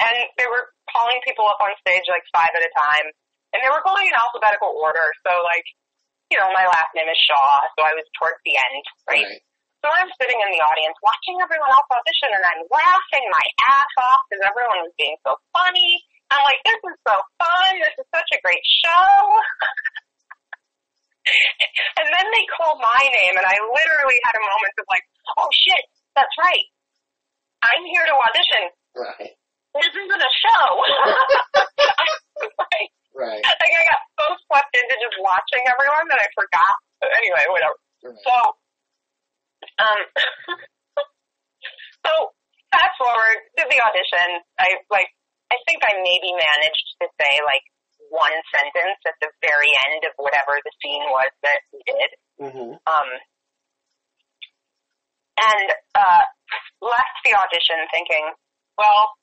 and they were calling people up on stage like five at a time, and they were going in alphabetical order, so like, you know, my last name is Shaw, so I was towards the end, right? Right. So I'm sitting in the audience watching everyone else audition and I'm laughing my ass off because everyone was being so funny. I'm like, this is so fun. This is such a great show. and then they called my name and I literally had a moment of like, oh shit, that's right. I'm here to audition. Right. This isn't a show. like, Right. like I got so swept into just watching everyone that I forgot. Anyway, whatever. right. So, um, so fast forward did the audition. I like, I think I maybe managed to say like one sentence at the very end of whatever the scene was that we did. Mm-hmm. Um, and uh, left the audition thinking, well,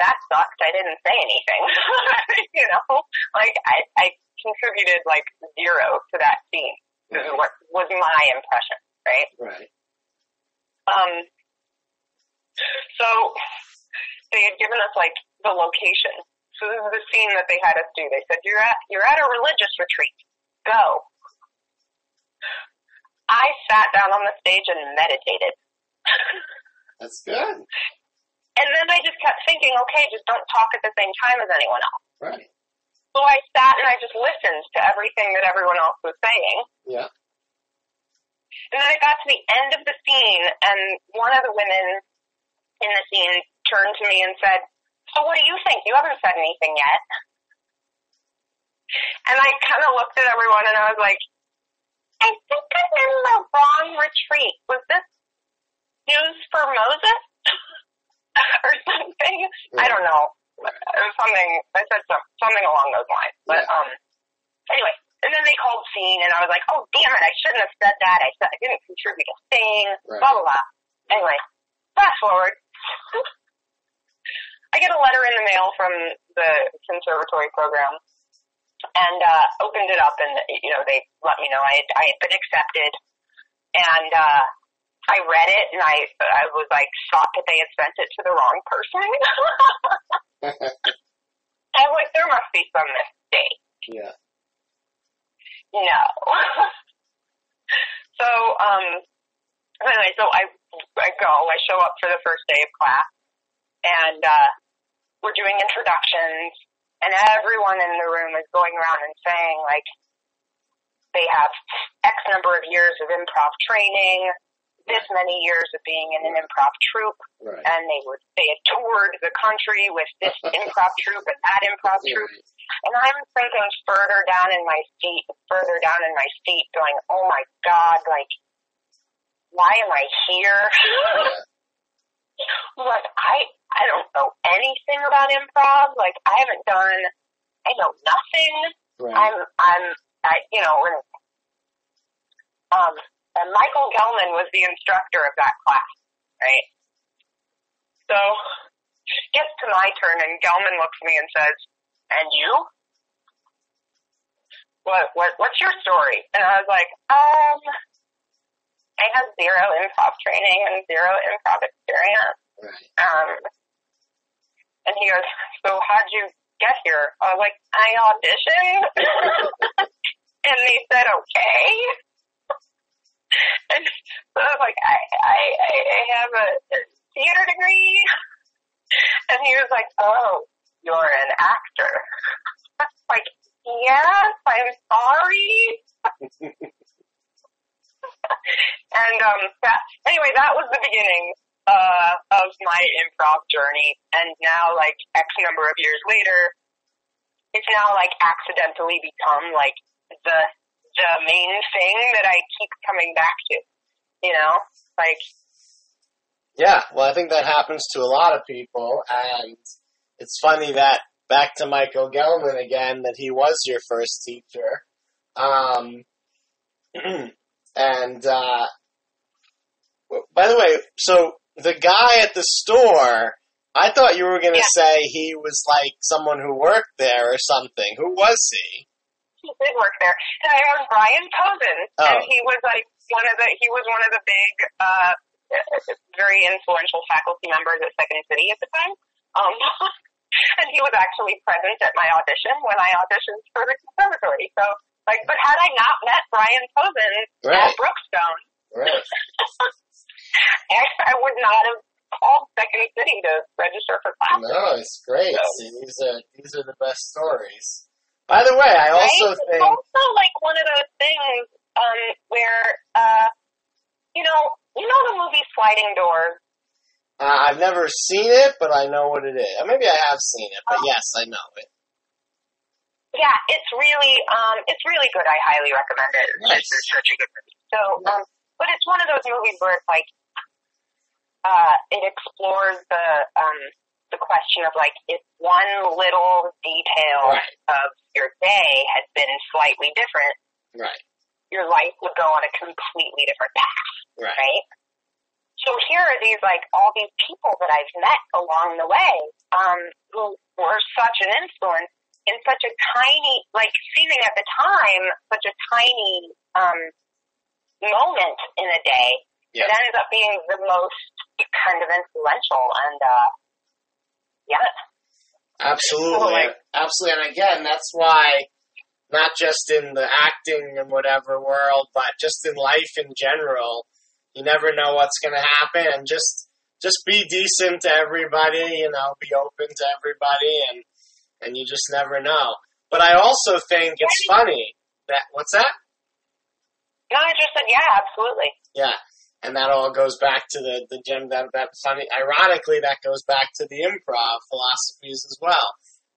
that sucked. I didn't say anything. you know, like I, I contributed like zero to that scene. This is what was my impression, right? Right. Um, so they had given us like the location. So this is the scene that they had us do. They said, "You're at you're at a religious retreat. Go." I sat down on the stage and meditated. That's good. And then I just kept thinking, okay, just don't talk at the same time as anyone else. Right. So I sat and I just listened to everything that everyone else was saying. Yeah. And then I got to the end of the scene, and one of the women in the scene turned to me and said, So what do you think? You haven't said anything yet. And I kind of looked at everyone and I was like, I think I'm in the wrong retreat. Was this news for Moses? or something? I don't know. It was something, I said some, something along those lines. But, Yeah. um, anyway. And then they called scene and I was like, oh damn it, I shouldn't have said that. I said I didn't contribute a thing. Right. Blah, blah, blah. Anyway, fast forward. I get a letter in the mail from the conservatory program and uh, opened it up and you know they let me know I had, I had been accepted and uh, I read it and I I was like shocked that they had sent it to the wrong person. I was like there must be some mistake. yeah. No. so um anyway, so I I go, I show up for the first day of class and uh we're doing introductions and everyone in the room is going around and saying like they have X number of years of improv training, this many years of being in an improv troupe, Right. and they would they had toured the country with this improv troupe and that improv troupe. And I'm thinking further down in my seat, further down in my seat, going, oh my God, like, why am I here? like, I, I don't know anything about improv. Like, I haven't done, I know nothing. Right. I'm, I'm, I, you know, and, um, and Michael Gellman was the instructor of that class, right? So, gets to my turn and Gellman looks at me and says, and you? What, what, what's your story? And I was like, um, I have zero improv training and zero improv experience. right. Um, and he goes, so how'd you get here? I was like, I auditioned. and they said, okay. And so I was like, I, I, I have a theater degree. And he was like, oh, you're an actor. like, yes, I'm sorry. and um, that, anyway, that was the beginning uh, of my improv journey. And now, like X number of years later, it's now like accidentally become like the the main thing that I keep coming back to. You know, like Yeah, well, I think that happens to a lot of people, and it's funny that back to Michael Gellman again, that he was your first teacher. Um, and uh, by the way, so the guy at the store, I thought you were going to Yeah. say he was like someone who worked there or something. Who was he? He did work there. And I was Brian Posen, and Oh. he was like one of the he was one of the big, uh, very influential faculty members at Second City at the time. Um, and he was actually present at my audition when I auditioned for the conservatory. So, like, but had I not met Brian Posen Right. at Brookstone, Right. I, I would not have called Second City to register for class. No, it's great. So- See, these are these are the best stories. By the way, I also right? think It's also like one of those things um, where, uh, you know, you know the movie Sliding Doors. Uh, I've never seen it, but I know what it is. Or maybe I have seen it, but Oh. yes, I know it. Yeah, it's really, um, it's really good. I highly recommend it. Nice. It's such a good movie. So, um, but it's one of those movies where it's like, uh, it explores the, um, the question of like, if one little detail Right. of your day had been slightly different, Right. your life would go on a completely different path, Right. right? So here are these like all these people that I've met along the way, um, who were such an influence in such a tiny, like seeming at the time, such a tiny um, moment in a day. Yeah. It ended up being the most kind of influential, and uh, yeah, Absolutely. Oh, totally. Absolutely. And again, that's why not just in the acting and whatever world, but just in life in general, you never know what's going to happen and just just be decent to everybody, you know, be open to everybody and and you just never know. But I also think it's funny that what's that? no, I just said yeah, absolutely. Yeah. And that all goes back to the, the gym that that funny ironically that goes back to the improv philosophies as well.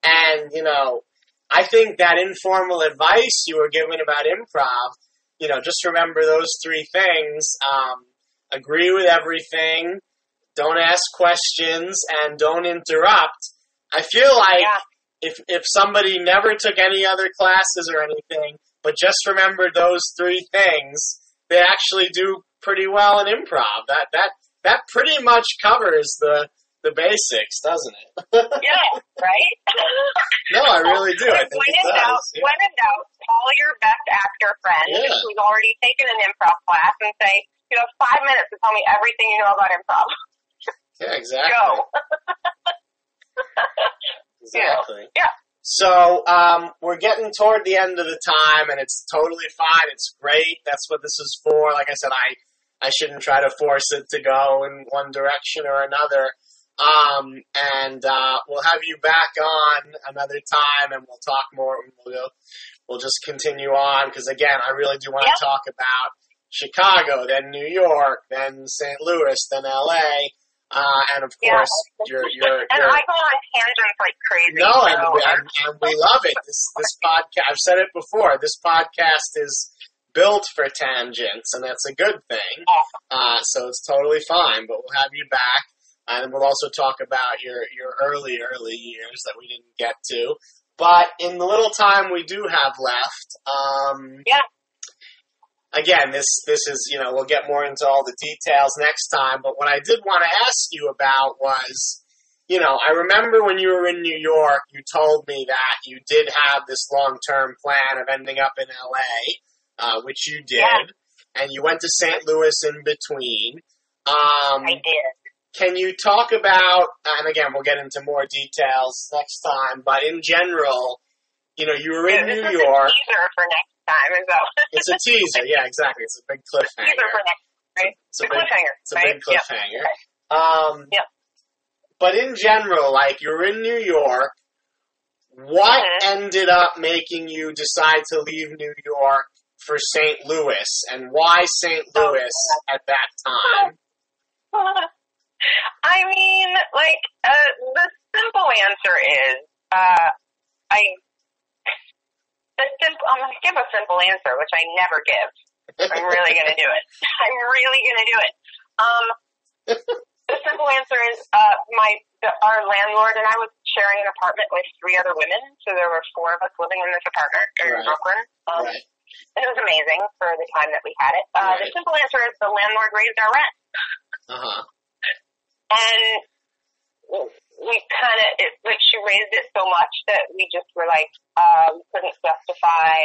And, you know, I think that informal advice you were given about improv, you know, just remember those three things. Um, agree with everything, don't ask questions, and don't interrupt. I feel like Yeah. if if somebody never took any other classes or anything, but just remembered those three things, they actually do pretty well in improv. That that that pretty much covers the the basics, doesn't it? Yeah, right. no, I really do. I think when it in doubt, does. Yeah. when in doubt, call your best actor friend Yeah. who's already taken an improv class and say, you have five minutes to tell me everything you know about improv. Yeah, exactly. Go. Exactly. Yeah. So um, we're getting toward the end of the time, and it's totally fine. It's great. That's what this is for. Like I said, I I shouldn't try to force it to go in one direction or another. Um, and uh, we'll have you back on another time, and we'll talk more. We'll go, we'll just continue on because again, I really do want to Yeah. talk about Chicago, then New York, then St. Louis, then L.A. Uh, and of Yeah. course, your your And your I go on tangents like crazy. no, and, so, and, and we love it. This this podcast. I've said it before. This podcast is built for tangents, and that's a good thing. Uh, so it's totally fine. But we'll have you back, and we'll also talk about your your early early years that we didn't get to. But in the little time we do have left, um, Yeah. Again, this this is you know we'll get more into all the details next time. But what I did want to ask you about was you know, I remember when you were in New York, you told me that you did have this long term plan of ending up in LA, uh, which you did, Yeah. and you went to St. Louis in between. Um, I did. can you talk about, and again, we'll get into more details next time, but in general, you know, you were in New York. a teaser for next time, that? It's a teaser, yeah, exactly. It's a big cliffhanger. teaser for next, right? It's a big, cliffhanger, it's a right? big cliffhanger. Um, Yeah. But in general, like you're in New York, what Mhm. ended up making you decide to leave New York for St. Louis, and why St. Oh, Louis at that time? I mean, like, uh, the simple answer is, uh, I, the simple, I'm going to give a simple answer, which I never give. I'm really going to do it. I'm really going to do it. Um, the simple answer is, uh, my, the, our landlord and I was sharing an apartment with three other women, so there were four of us living in this apartment in Right. Brooklyn. Um, right. And it was amazing for the time that we had it. Uh, The simple answer is the landlord raised our rent. Uh huh. and we kind of, like, she raised it so much that we just were like uh, we couldn't justify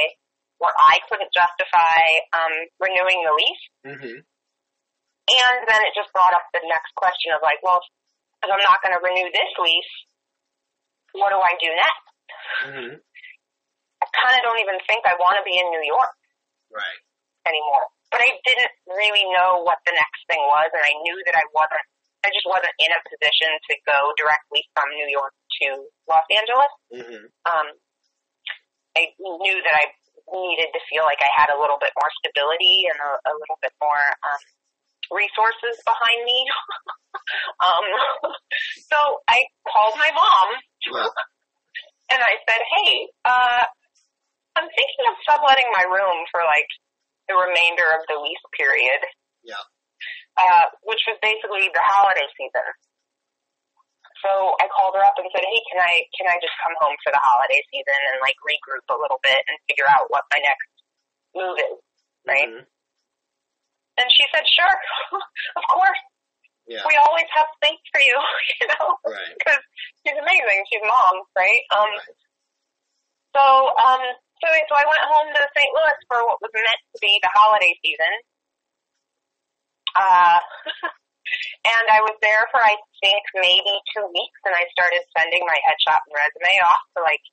or I couldn't justify um, renewing the lease, hmm and then it just brought up the next question of like, well, if I'm not going to renew this lease, what do I do next? hmm I kind of don't even think I want to be in New York Right. anymore. But I didn't really know what the next thing was, and I knew that I wasn't. I just wasn't in a position to go directly from New York to Los Angeles. hmm Um, I knew that I needed to feel like I had a little bit more stability and a, a little bit more um, resources behind me. um, so I called my mom Yeah. and I said, "Hey, uh, I'm thinking of subletting my room for like the remainder of the lease period." Yeah. Uh, which was basically the holiday season. So I called her up and said, "Hey, can I can I just come home for the holiday season and like regroup a little bit and figure out what my next move is?" Right. Mhm. And she said, "Sure, of course. Yeah. We always have space for you, you know, Right. because she's amazing. She's mom, right? Um, Right. so, um, so, so I went home to St. Louis for what was meant to be the holiday season. Uh, and I was there for, I think, maybe two weeks, and I started sending my headshot and resume off to, like,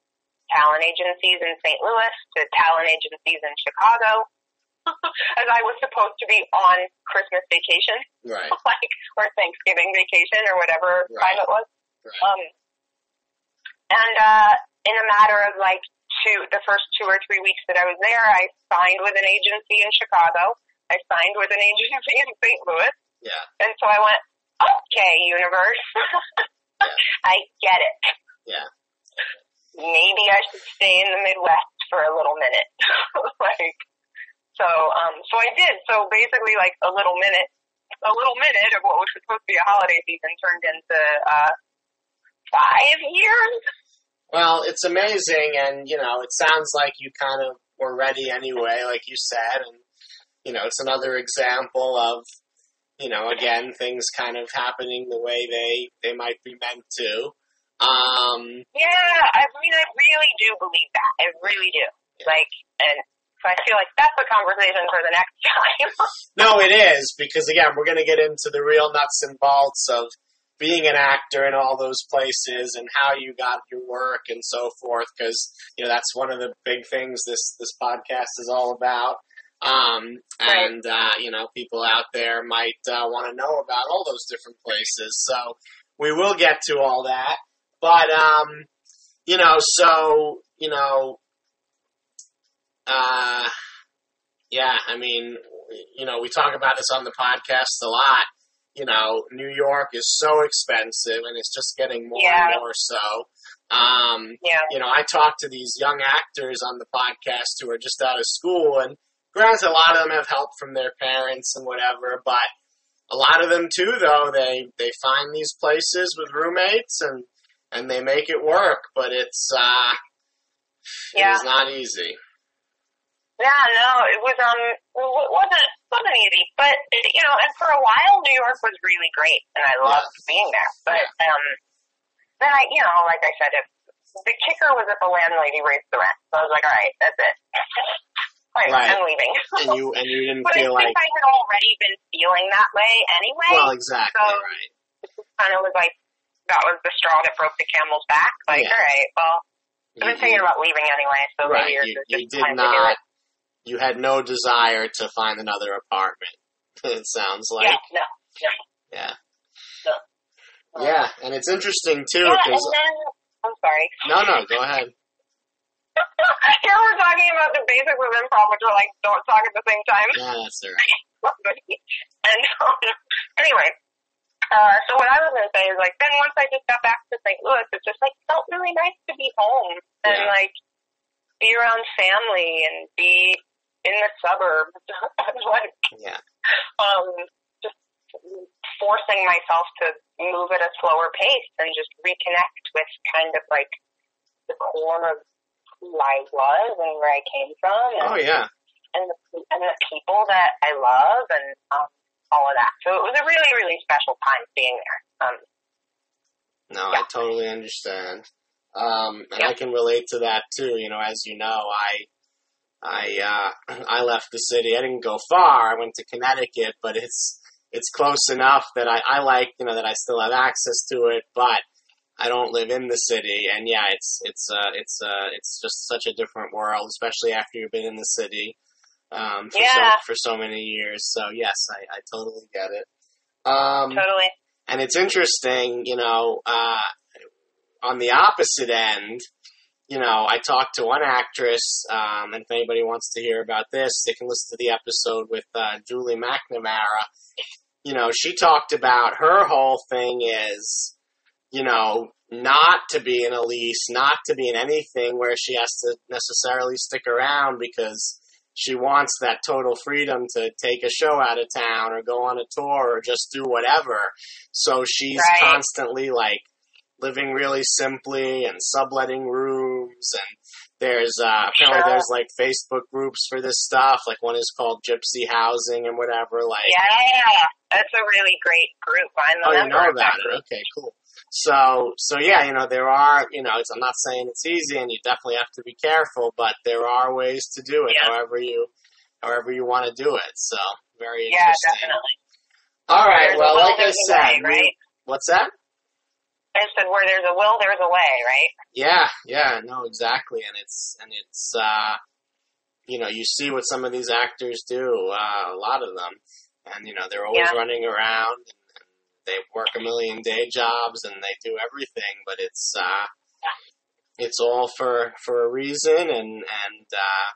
talent agencies in St. Louis, to talent agencies in Chicago, as I was supposed to be on Christmas vacation, Right. like, or Thanksgiving vacation, or whatever Right. time it was. Right. Um, and uh, in a matter of like two, the first two or three weeks that I was there, I signed with an agency in Chicago. I signed with an agency in St. Louis, Yeah. and so I went, okay, universe, I get it. Yeah. Maybe I should stay in the Midwest for a little minute. like, so, um, so I did. So basically, like a little minute, a little minute of what was supposed to be a holiday season turned into uh, five years. Well, it's amazing, and you know, it sounds like you kind of were ready anyway, like you said, and you know, it's another example of, you know, again, things kind of happening the way they they might be meant to. Um, Yeah, I mean, I really do believe that. I really do. Like, and so I feel like that's a conversation for the next time. no, it is because again, we're going to get into the real nuts and bolts of being an actor in all those places and how you got your work and so forth because you know that's one of the big things this this podcast is all about. Um and uh you know people out there might uh, want to know about all those different places. So we will get to all that. But um you know so you know uh yeah i mean you know we talk about this on the podcast a lot you know, New York is so expensive and it's just getting more Yeah. and more so. Um, yeah. you know, I talk to these young actors on the podcast who are just out of school and granted a lot of them have help from their parents and whatever, but a lot of them too though, they, they find these places with roommates and, and they make it work, but it's, uh, Yeah. it is not easy. Yeah, no, it was um, it easy, but you know, and for a while, New York was really great, and I loved being there. But um, then I, you know, like I said, if the kicker was if the landlady raised the rent, so I was like, all right, that's it. Like, Right. I'm leaving. And you, and you didn't but I feel think like, I had already been feeling that way anyway. well, exactly, so- right. kind of was like that was the straw that broke the camel's back. Like, Yeah. all right, well, I've been You- thinking about leaving anyway, so Right, maybe you, you just did time to do not, it. You had no desire to find another apartment. It sounds like, yeah, no. yeah, No. yeah, and it's interesting too Yeah, and because then I'm sorry. no, no, go ahead. Here we're talking about the basics of improv, which are like don't talk at the same time. Yeah, that's right. and um, anyway, uh, so what I was gonna say is like then once I just got back to St. Louis, it just like felt really nice to be home and Yeah. like be around family and be in the suburbs. like Yeah, um, just forcing myself to move at a slower pace and just reconnect with kind of like the core of who I was and where I came from and, oh yeah, and, the, and the people that I love and um, all of that. So it was a really, really special time being there. Um, no, I totally understand. Um, and I can relate to that too. You know, as you know, I, I, uh, I left the city. I didn't go far. I went to Connecticut, but it's, it's close enough that I, I like, you know, that I still have access to it, but I don't live in the city. And yeah, it's, it's, uh, it's, uh, it's just such a different world, especially after you've been in the city, um, for Yeah. so, for so many years. So yes, I, I totally get it. Um, totally. and it's interesting, you know, uh, on the opposite end, you know, I talked to one actress, um, and if anybody wants to hear about this, they can listen to the episode with uh, Julie McNamara. you know, she talked about her whole thing is, you know, not to be in a lease, not to be in anything where she has to necessarily stick around because she wants that total freedom to take a show out of town or go on a tour or just do whatever. So she's Right. constantly like living really simply and subletting rooms and there's uh apparently Sure. there's like Facebook groups for this stuff. Like one is called Gypsy Housing and whatever. Like Yeah, that's a really great group. I'm a Oh, you know about it. Okay, cool. So, so yeah, you know, there are, you know, it's, I'm not saying it's easy and you definitely have to be careful, but there are ways to do it Yeah. however you, however you want to do it. So, very Yeah, interesting. definitely. All right. Well, like I said, way, right? what's that? I said where there's a will, there's a way, right? Yeah, yeah, no, exactly. And it's, and it's, uh, you know, you see what some of these actors do, uh, a lot of them. And, you know, they're always Yeah. running around and, and they work a million day jobs and they do everything, but it's, uh, it's all for, for a reason and, and, uh,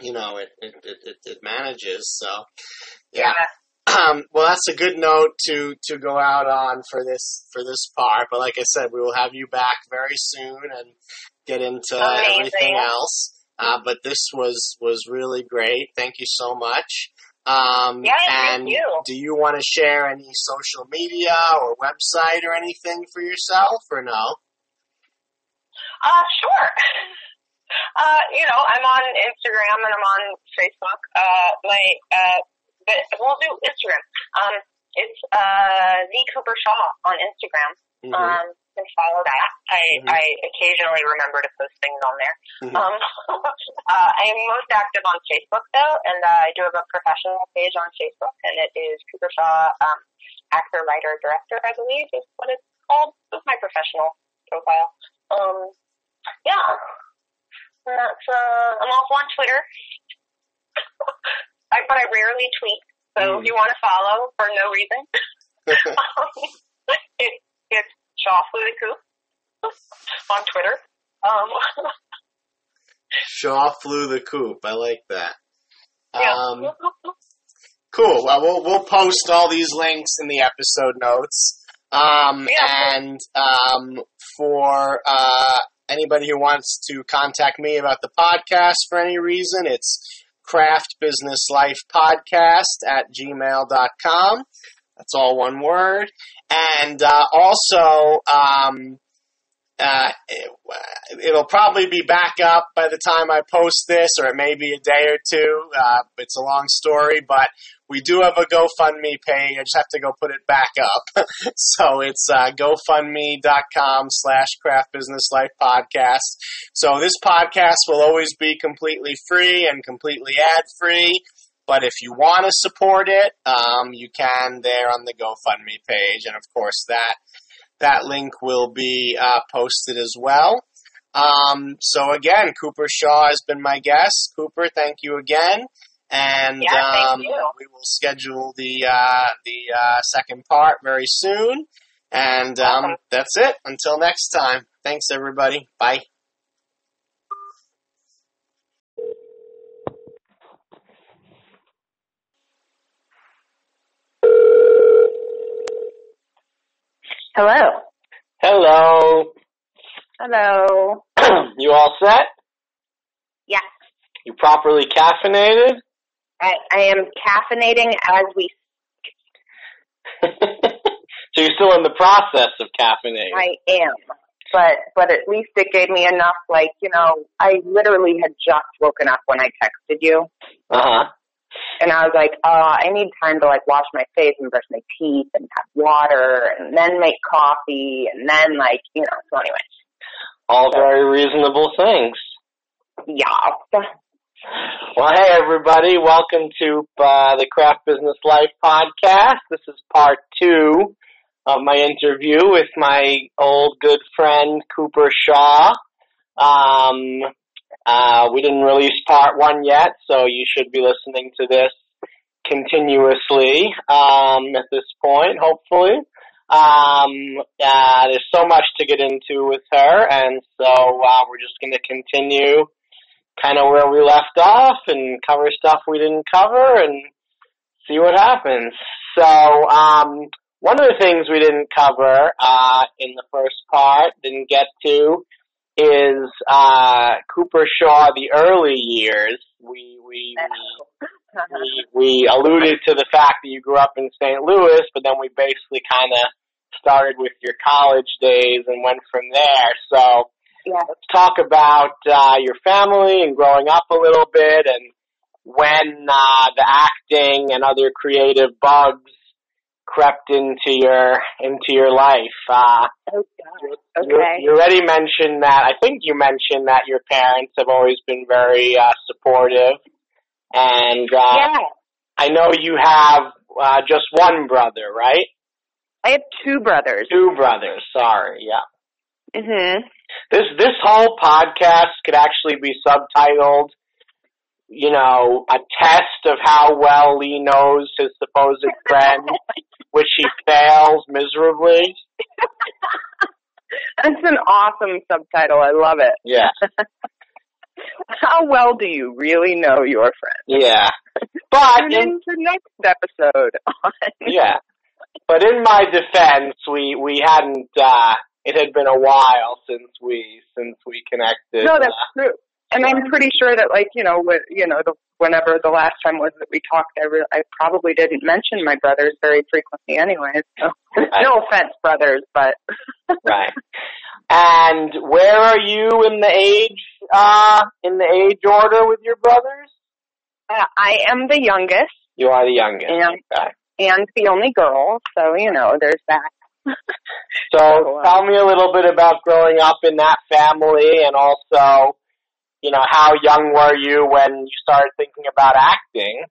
you know, it, it, it, it, it manages. So, yeah. Um, well, that's a good note to to go out on for this for this part. But like I said, we will have you back very soon and get into Amazing. everything else. Uh, but this was was really great. Thank you so much. Um, Yeah, thank you. do you want to share any social media or website or anything for yourself, or no? Uh, sure. Uh, you know, I'm on Instagram and I'm on Facebook. Uh, my, uh, but we'll do Instagram. Um, it's, uh, the Cooper Shaw on Instagram. Mhm. Um, you can follow that. I, Mhm. I occasionally remember to post things on there. Mhm. Um, uh, I am most active on Facebook though, and uh, I do have a professional page on Facebook, and it is Cooper Shaw, um, actor, writer, director, I believe is what it's called. It's my professional profile. Um, yeah. And that's, uh, I'm also on Twitter. I, but I rarely tweet, so Mm. if you want to follow for no reason, it, it's Shaw Flew the Coop on Twitter. Um, Shaw flew the coop. I like that. yeah. Um, Cool. Well, we'll we'll post all these links in the episode notes. Um, Yeah. and um, for uh, anybody who wants to contact me about the podcast for any reason, it's craft business life podcast at gmail.com. That's all one word. And uh, also, um, uh, it, it'll probably be back up by the time I post this, or it may be a day or two. Uh, it's a long story, but we do have a GoFundMe page. I just have to go put it back up. so it's uh, GoFundMe.com slash Craft Business Life Podcast. So this podcast will always be completely free and completely ad free. But if you want to support it, um, you can there on the GoFundMe page, and of course that that link will be uh, posted as well. Um, so again, Cooper Shaw has been my guest. Cooper, thank you again, and Yeah, um, we will schedule the uh, the uh, second part very soon. And um, that's it. Until next time. Thanks, everybody. Bye. Hello. Hello. Hello. you all set? Yeah. You properly caffeinated? I, I am caffeinating as we speak. so you're still in the process of caffeinating. I am. But but at least it gave me enough like, you know, I literally had just woken up when I texted you Uh huh. And I was like, uh, I need time to like wash my face and brush my teeth and have water and then make coffee and then like, you know, so anyway. All very reasonable things. Yeah. Well, hey everybody, welcome to uh, the Craft Business Life podcast. This is part two of my interview with my old good friend Cooper Shaw. Um, uh, we didn't release part one yet, so you should be listening to this continuously um, at this point, hopefully. Um, uh, there's so much to get into with her, and so uh, we're just going to continue kind of where we left off and cover stuff we didn't cover and see what happens. So, um, one of the things we didn't cover uh, in the first part, didn't get to, is uh, Cooper Shaw, the early years. We we we, we alluded to the fact that you grew up in St. Louis, but then we basically kind of started with your college days and went from there. So Yeah. let's talk about uh, your family and growing up a little bit, and when uh, the acting and other creative bugs crept into your into your life. Uh, Oh, you, Okay. you already mentioned that. I think you mentioned that your parents have always been very uh, supportive, and uh, yeah. I know you have uh, just one brother, right? I have two brothers. Two brothers. Sorry, yeah. Mhm. This this whole podcast could actually be subtitled, you know, a test of how well Lee knows his supposed friend, which he fails miserably. That's an awesome subtitle. I love it. Yeah, How well do you really know your friend? yeah. But Tune in, the next episode on yeah, but in my defense, we we hadn't. uh It had been a while since we since we connected. No, that's uh, true. And I'm pretty sure that, like, you know, wh- you know, the, whenever the last time was that we talked, I, re- I probably didn't mention my brothers very frequently, anyway. So, no offense, brothers, but right. And where are you in the age uh in the age order with your brothers? uh, I am the youngest You are the youngest. Yeah. Okay. and the only girl, so you know, there's that. So So, uh, tell me a little bit about growing up in that family and also, you know, how young were you when you started thinking about acting?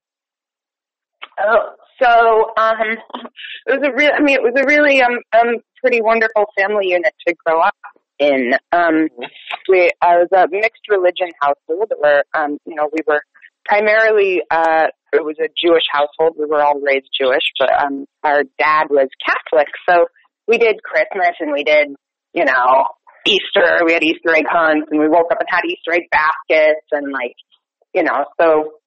Oh, so um, it was a real. I mean, it was a really um um pretty wonderful family unit to grow up in. Um, we I was a mixed religion household where um you know we were primarily uh it was a Jewish household. We were all raised Jewish, but um our dad was Catholic, so we did Christmas and we did you know Easter. We had Easter egg hunts and we woke up and had Easter egg baskets and like you know so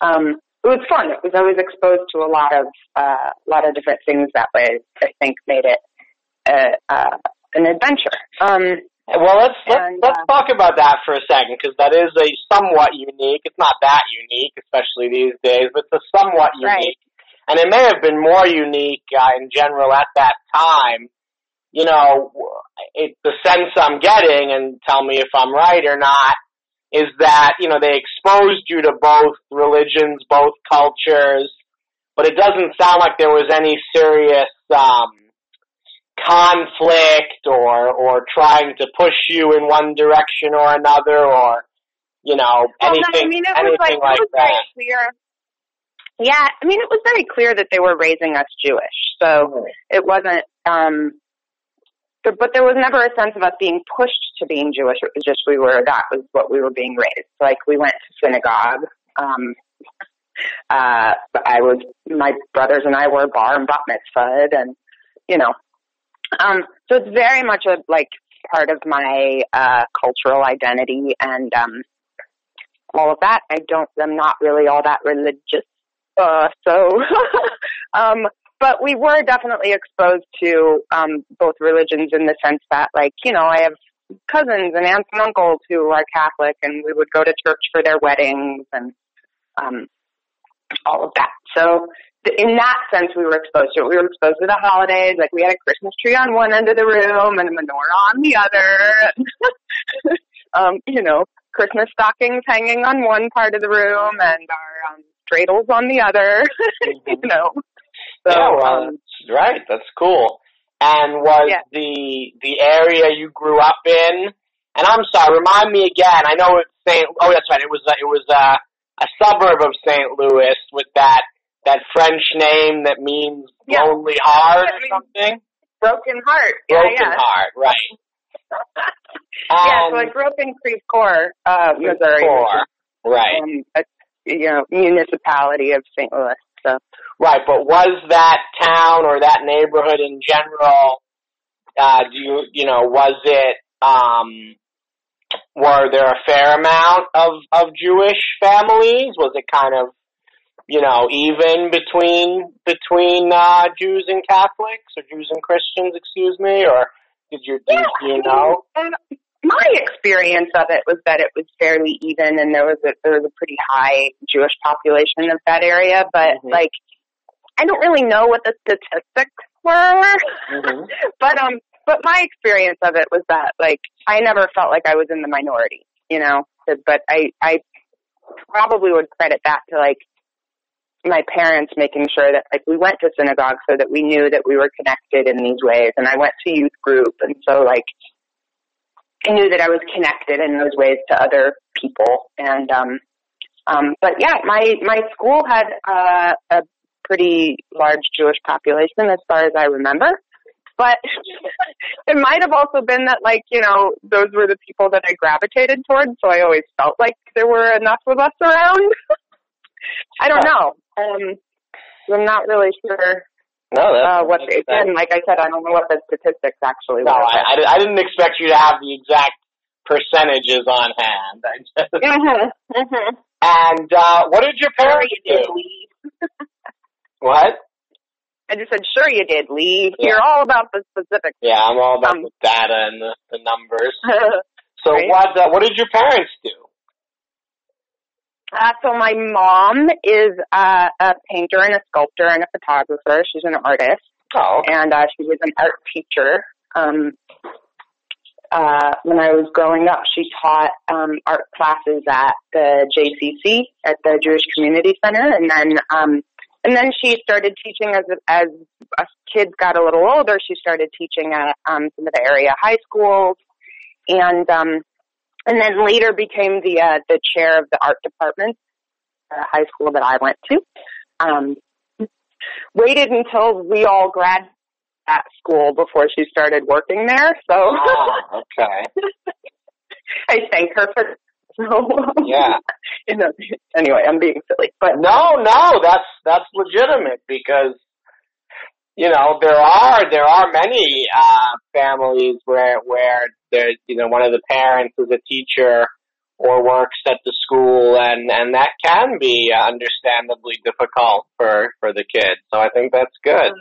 um it was fun. It was I was exposed to a lot of uh, a lot of different things that way. I think made it uh, uh, an adventure. Um, Well, let's let's, And, let's uh, talk about that for a second because that is a somewhat unique. It's not that unique, especially these days, but it's a somewhat Right. unique, and it may have been more unique uh, in general at that time. You know, it, the sense I'm getting, and tell me if I'm right or not, is that you know they exposed you to both religions, both cultures, but it doesn't sound like there was any serious. um conflict or or trying to push you in one direction or another or you know well, no, anything I mean, it was anything like, like, it was that. very clear. Yeah, I mean, it was very clear that they were raising us Jewish, so it wasn't. um but, but there was never a sense of us being pushed to being Jewish. It was just we were that was what we were being raised. Like we went to synagogue. Um, uh, I was my brothers and I were bar and bat mitzvahed, and you know, um, so it's very much a like part of my uh, cultural identity and um, all of that. I don't. I'm not really all that religious. Uh, so, um, but we were definitely exposed to um, both religions in the sense that, like, you know, I have cousins and aunts and uncles who are Catholic, and we would go to church for their weddings and um, all of that. So, th- in that sense, we were exposed to it. We were exposed to the holidays. Like, we had a Christmas tree on one end of the room and a menorah on the other. um, you know, Christmas stockings hanging on one part of the room and our um, dreidels on the other. you know. So, yeah, well, um, that's right. That's cool. And was Yeah. the the area you grew up in? And I'm sorry, remind me again. I know it's St. Oh, that's right. It was uh, it was uh, a suburb of St. Louis with that that French name that means Yeah. lonely heart or something. broken heart. Broken yeah, yeah. heart, right? yeah, And so I grew up in Creve Coeur, uh, Missouri. Core, right? Um, a, you know, municipality of St. Louis. So Right, but was that town or that neighborhood in general, uh, do you, you know, was it, um, were there a fair amount of, of Jewish families? Was it kind of, you know, even between between uh, Jews and Catholics, or Jews and Christians, excuse me, or did you did Yeah, you know? Um, my experience of it was that it was fairly even, and there was a there was a pretty high Jewish population of that area. But Mhm. like, I don't really know what the statistics were. Mhm. but um, but my experience of it was that like I never felt like I was in the minority, you know. But- But I I probably would credit that to like my parents making sure that like we went to synagogue so that we knew that we were connected in these ways, and I went to youth group, and so like I knew that I was connected in those ways to other people, and um, um, but yeah, my my school had uh, a pretty large Jewish population as far as I remember. But it might have also been that like, you know, those were the people that I gravitated towards, so I always felt like there were enough of us around. I don't know. Um I'm not really sure No, that's uh what makes they sense. again, like I said, I don't know what the statistics actually No, were. I, I, I didn't expect you to have the exact percentages on hand. I just, Mhm. Mhm. and uh, what did your Sure parents you did, do? What? I just said, sure you did, Lee. Yeah. You're all about the specifics. Yeah, I'm all about Um, the data and the, the numbers. So Right. what uh, what did your parents do? Uh, so my mom is uh, a painter and a sculptor and a photographer. She's an artist, Oh, and uh, she was an art teacher. Um, uh, when I was growing up, she taught um, art classes at the JCC at the Jewish Community Center, and then um, and then she started teaching as as as kids got a little older. She started teaching at um, some of the area high schools, and um, and then later became the uh, the chair of the art department at a high school that I went to. Um, waited until we all grad at school before she started working there. So ah, okay. I thank her for. So, Yeah. you know, anyway, I'm being silly, but No, no, that's that's legitimate because you know there are there are many uh, families where where there's you know one of the parents is a teacher or works at the school and and that can be uh, understandably difficult for for the kids. So I think that's good.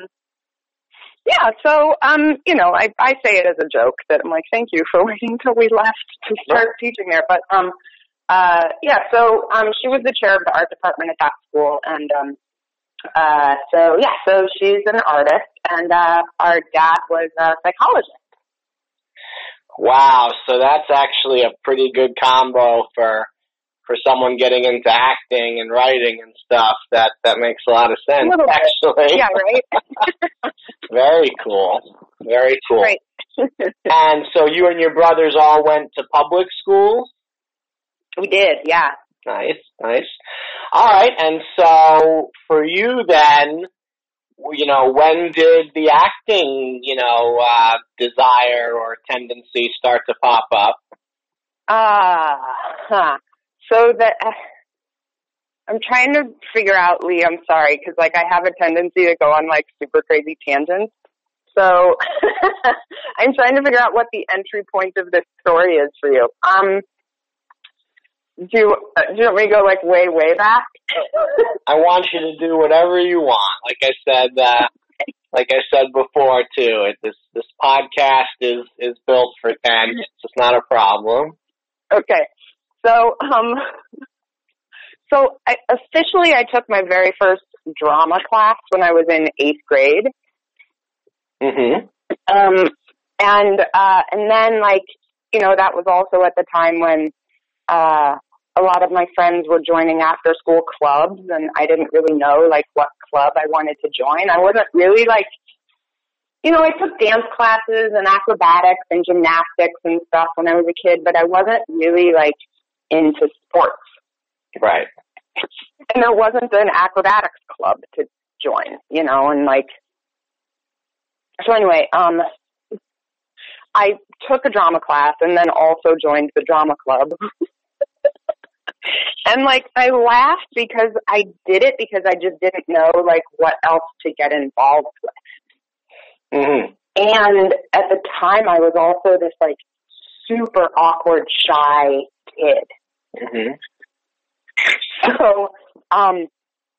yeah. So, um, you know, I I say it as a joke that I'm like, thank you for waiting till we left to start teaching there, but um, uh, yeah. So, um, she was the chair of the art department at that school, and um, uh, so yeah. So she's an artist, and uh, our dad was a psychologist. Wow, so that's actually a pretty good combo for for someone getting into acting and writing and stuff. That that makes a lot of sense. A little bit. Actually, Yeah, right. very cool, very cool. Right. And so you and your brothers all went to public schools. we did, yeah. Nice, nice. All right, and so for you then, you know, when did the acting, you know, uh, desire or tendency start to pop up? Ah, huh. So that uh, I'm trying to figure out, Lee. I'm sorry, because like I have a tendency to go on like super crazy tangents. So I'm trying to figure out what the entry point of this story is for you. Um, do you, uh, do you want me to go like way way back? I want you to do whatever you want. Like I said, uh, like I said before too, it, this this podcast is is built for tangents. It's not a problem. Okay. So, um, so I, officially I took my very first drama class when I was in eighth grade. hmm Um, and, uh, and then like, you know, that was also at the time when, uh, a lot of my friends were joining after school clubs and I didn't really know like what club I wanted to join. I wasn't really like, you know, I took dance classes and acrobatics and gymnastics and stuff when I was a kid, but I wasn't really like into sports. Right. And there wasn't an acrobatics club to join, you know, and like, so anyway, um, I took a drama class and then also joined the drama club. and like, I laughed because I did it because I just didn't know like what else to get involved with. hmm And at the time I was also this like super awkward, shy kid. hmm So, um,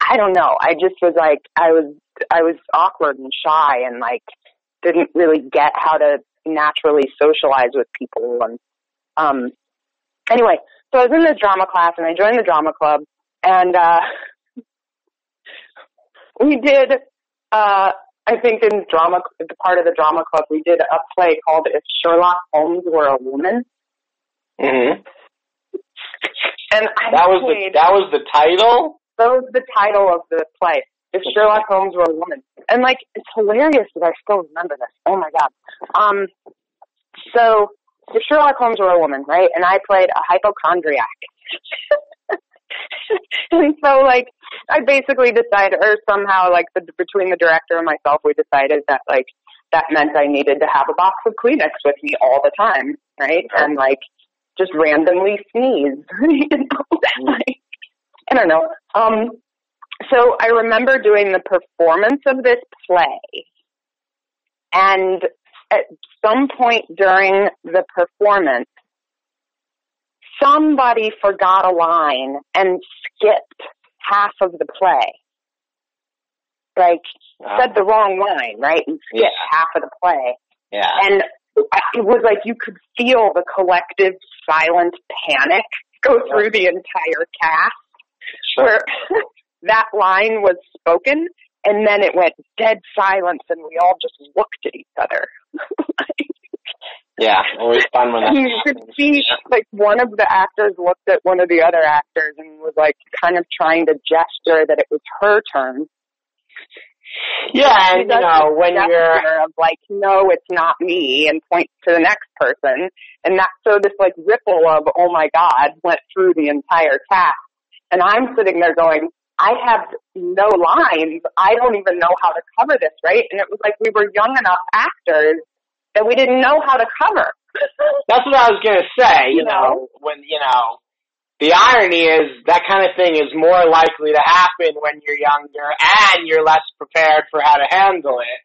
I I don't know. I just was like, I was, I was awkward and shy and like didn't really get how to naturally socialize with people. And, um, anyway, so I was in this drama class and I joined the drama club and, uh, we did, uh, I think in drama, part of the drama club, we did a play called If Sherlock Holmes Were a Woman. Mm-hmm. And I That was the, that was the title. that was the title of the play. If Sherlock Holmes were a woman. And like, it's hilarious that I still remember this. Oh my god. Um, so, Sherlock Holmes were a woman, right? And I played a hypochondriac. and so like, I basically decided, or somehow like the, between the director and myself, we decided that like, that meant I needed to have a box of Kleenex with me all the time, right? And like, just randomly sneeze. you know? like, I don't know. Um, so I remember doing the performance of this play, and at some point during the performance, somebody forgot a line and skipped half of the play. Like, said the wrong line, right? And skipped Yeah. half of the play. Yeah. And it was like you could feel the collective silent panic go through the entire cast where that line was spoken and then it went dead silence and we all just looked at each other. Yeah. Always fun when that. you could see like one of the actors looked at one of the other actors and was like kind of trying to gesture that it was her turn. Yeah, She and you know when you're of like, no, it's not me, and points to the next person, and that so this like ripple of oh my god went through the entire cast, and I'm sitting there going, I have no lines, I don't even know how to cover this, right? And it was like we were young enough actors that we didn't know how to cover. That's what I was gonna say. You You know? know, when you know, the irony is that kind of thing is more likely to happen when you're younger and you're less prepared for how to handle it.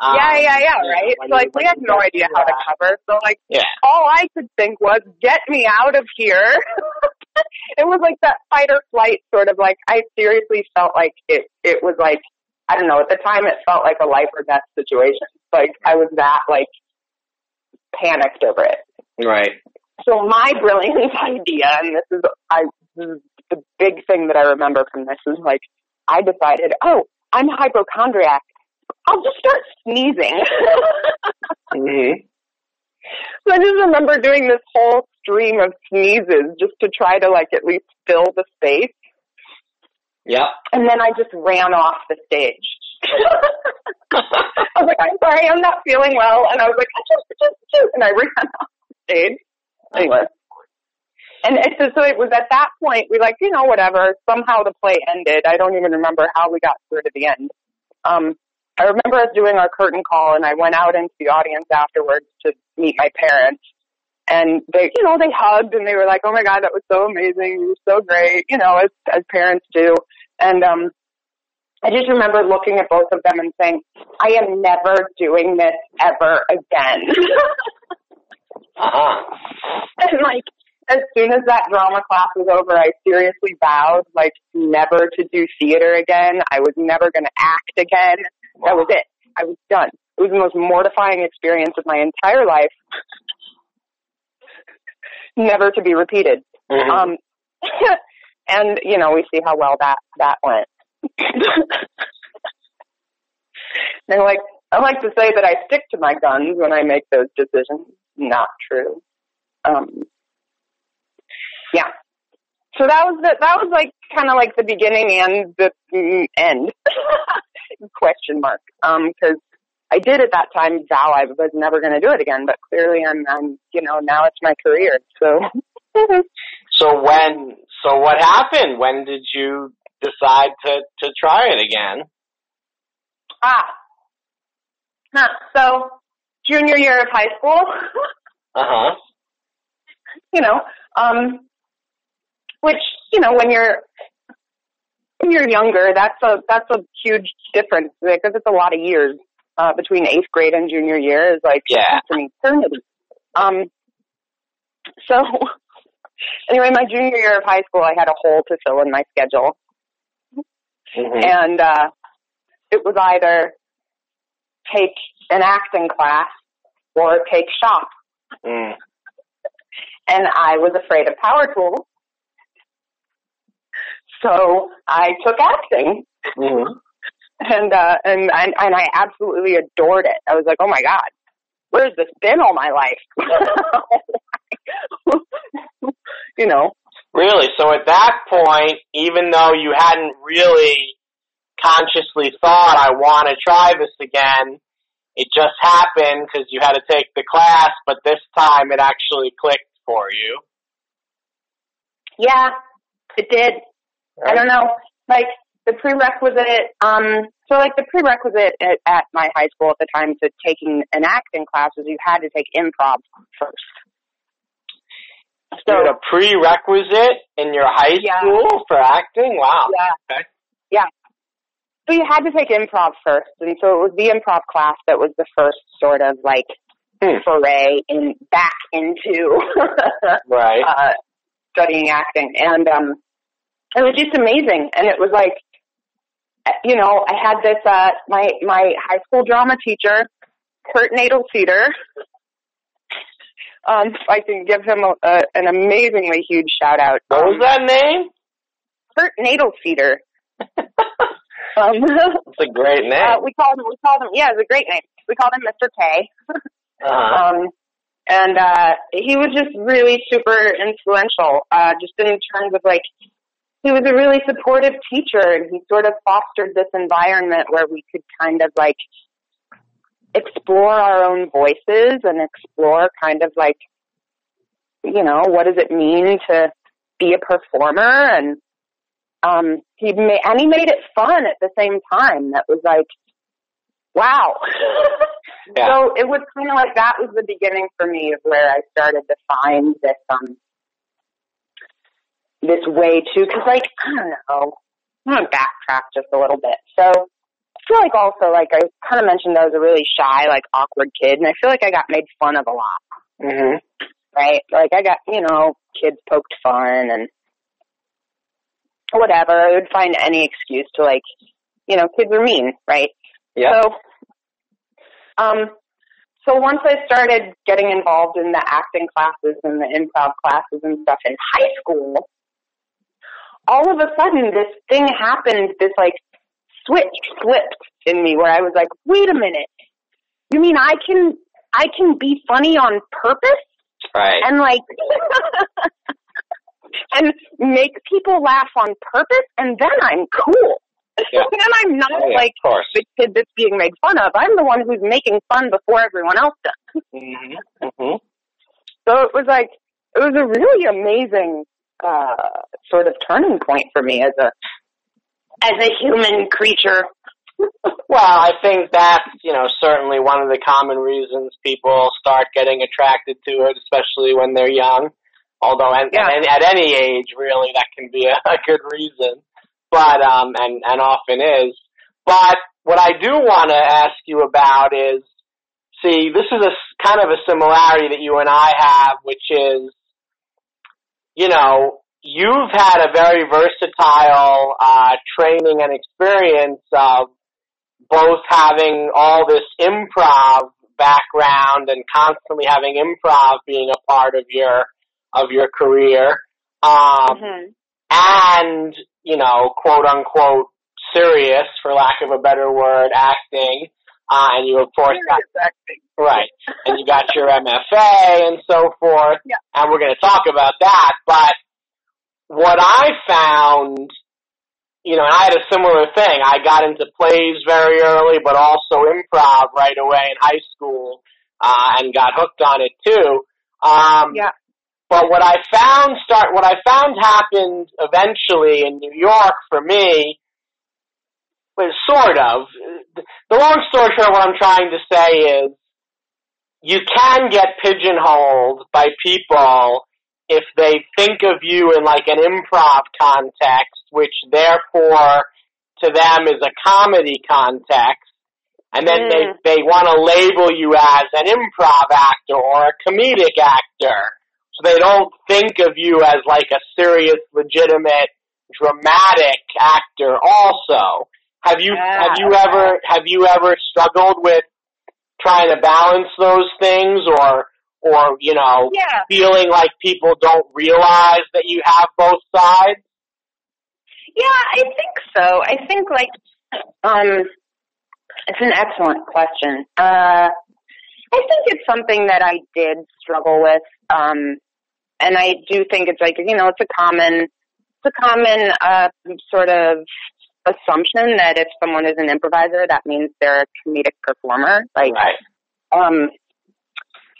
Um, yeah, yeah, yeah, you know, right? So, like we had no idea how to cover, so like Yeah. all I could think was, get me out of here. it was like that fight or flight sort of like, I seriously felt like it, it was like, I don't know, at the time it felt like a life or death situation. Like I was that like panicked over it. Right. So my brilliant idea, and this is, I, this is the big thing that I remember from this is like, I decided, oh, I'm hypochondriac. I'll just start sneezing. hmm So I just remember doing this whole stream of sneezes just to try to like at least fill the space. Yep. And then I just ran off the stage. I was like, I'm sorry, I'm not feeling well. And I was like, just, achoo, achoo," and I ran off the stage. Anyway. And it, so it was at that point, we like, you know, whatever. Somehow the play ended. I don't even remember how we got through to the end. Um, I remember us doing our curtain call and I went out into the audience afterwards to meet my parents. And they, you know, they hugged and they were like, oh my God, that was so amazing. You were so great, you know, as, as parents do. And, um, I just remember looking at both of them and saying, I am never doing this ever again. Uh-huh. and like, as soon as that drama class was over, I seriously vowed, like, never to do theater again. I was never going to act again. That was it. I was done. It was the most mortifying experience of my entire life. never to be repeated. Mhm. Um, and you know, we see how well that that went. and like, I like to say that I stick to my guns when I make those decisions. Not true. Um, yeah. So that was the, that was like kind of like the beginning and the mm, end question mark. Um, because I did at that time vow I was never going to do it again, but clearly I'm, I'm, you know, now it's my career. So. So when, so what happened? When did you decide to, to try it again? Ah. Huh. So, junior year of high school, Uh-huh. you know, um, which, you know, when you're, when you're younger, that's a, that's a huge difference because it's a lot of years, uh, between eighth grade and junior year is like, Yeah. an eternity. Um, so, anyway, my junior year of high school, I had a hole to fill in my schedule. Mhm. and uh, it was either take an acting class or take shop. Mm. And I was afraid of power tools, so I took acting, Mhm. and uh, and and and I absolutely adored it. I was like, oh my god, where's this been all my life? you know, Really? So at that point, even though you hadn't really consciously thought, I want to try this again, it just happened because you had to take the class, but this time it actually clicked for you. yeah, it did. I don't know, like the prerequisite. Um, so like the prerequisite at, at my high school at the time to taking an acting class was you had to take improv first. So a prerequisite in your high Yeah. school for acting? Wow. Yeah. Okay. So you had to take improv first, and so it was the improv class that was the first sort of like Hmm. foray in back into Right. uh, studying acting, and um, it was just amazing. And it was like, you know, I had this uh, my my high school drama teacher, Kurt Nadelceder. Um, I can give him a, a, an amazingly huge shout out. What was that name? Kurt Nadelceder. Um, It's a great name. uh, we called him. We called him. Yeah, it's a great name. We called him Mr. K. uh-huh. Um, and uh, he was just really super influential, uh, just in terms of like, he was a really supportive teacher and he sort of fostered this environment where we could kind of like explore our own voices and explore kind of like, you know, what does it mean to be a performer and um he made and he made it fun at the same time. That was like wow. Yeah. So it was kind of like that was the beginning for me of where I started to find this um this way too, because like I don't know, I'm gonna backtrack just a little bit. So I feel like also like I kind of mentioned that I was a really shy, like awkward kid, and I feel like I got made fun of a lot, Mhm. right? Like I got you know kids poked fun and whatever. I would find any excuse to like you know kids are mean, right? Yeah. So, um, so once I started getting involved in the acting classes and the improv classes and stuff in high school, all of a sudden this thing happened, this like switch flipped in me where I was like, wait a minute, you mean I can, I can be funny on purpose Right. and like, and make people laugh on purpose and then I'm cool. Yeah. then I'm not Oh, yeah, like the kid that's being made fun of. I'm the one who's making fun before everyone else does. Mhm. Mhm. So it was like it was a really amazing uh sort of turning point for me as a as a human creature. Well, I think that's, you know, certainly one of the common reasons people start getting attracted to it, especially when they're young. Although at, Yeah. at, any, at any age, really, that can be a, a good reason. But, um, and, and often is. But what I do want to ask you about is, see, this is a kind of a similarity that you and I have, which is, you know, you've had a very versatile, uh, training and experience of both having all this improv background and constantly having improv being a part of your of your career um Mm-hmm. and you know quote unquote serious for lack of a better word acting uh and you of course got right and you got your MFA and so forth Yeah. and we're going to talk about that but what I found you know, and I had a similar thing. I got into plays very early, but also improv right away in high school, uh, and got hooked on it too. Um, Yeah. but what I found start, what I found happened eventually in New York for me was sort of, the long story short, what I'm trying to say is, you can get pigeonholed by people if they think of you in like an improv context, which therefore to them is a comedy context, and then Mm. they they want to label you as an improv actor or a comedic actor, so they don't think of you as like a serious, legitimate dramatic actor also. Have you Yeah. have you ever have you ever struggled with trying to balance those things or or you know Yeah. feeling like people don't realize that you have both sides? Yeah, I think so. I think like um it's an excellent question. Uh I think it's something that I did struggle with. Um and I do think it's like, you know, it's a common it's a common uh sort of assumption that if someone is an improviser that means they're a comedic performer. Like Right. um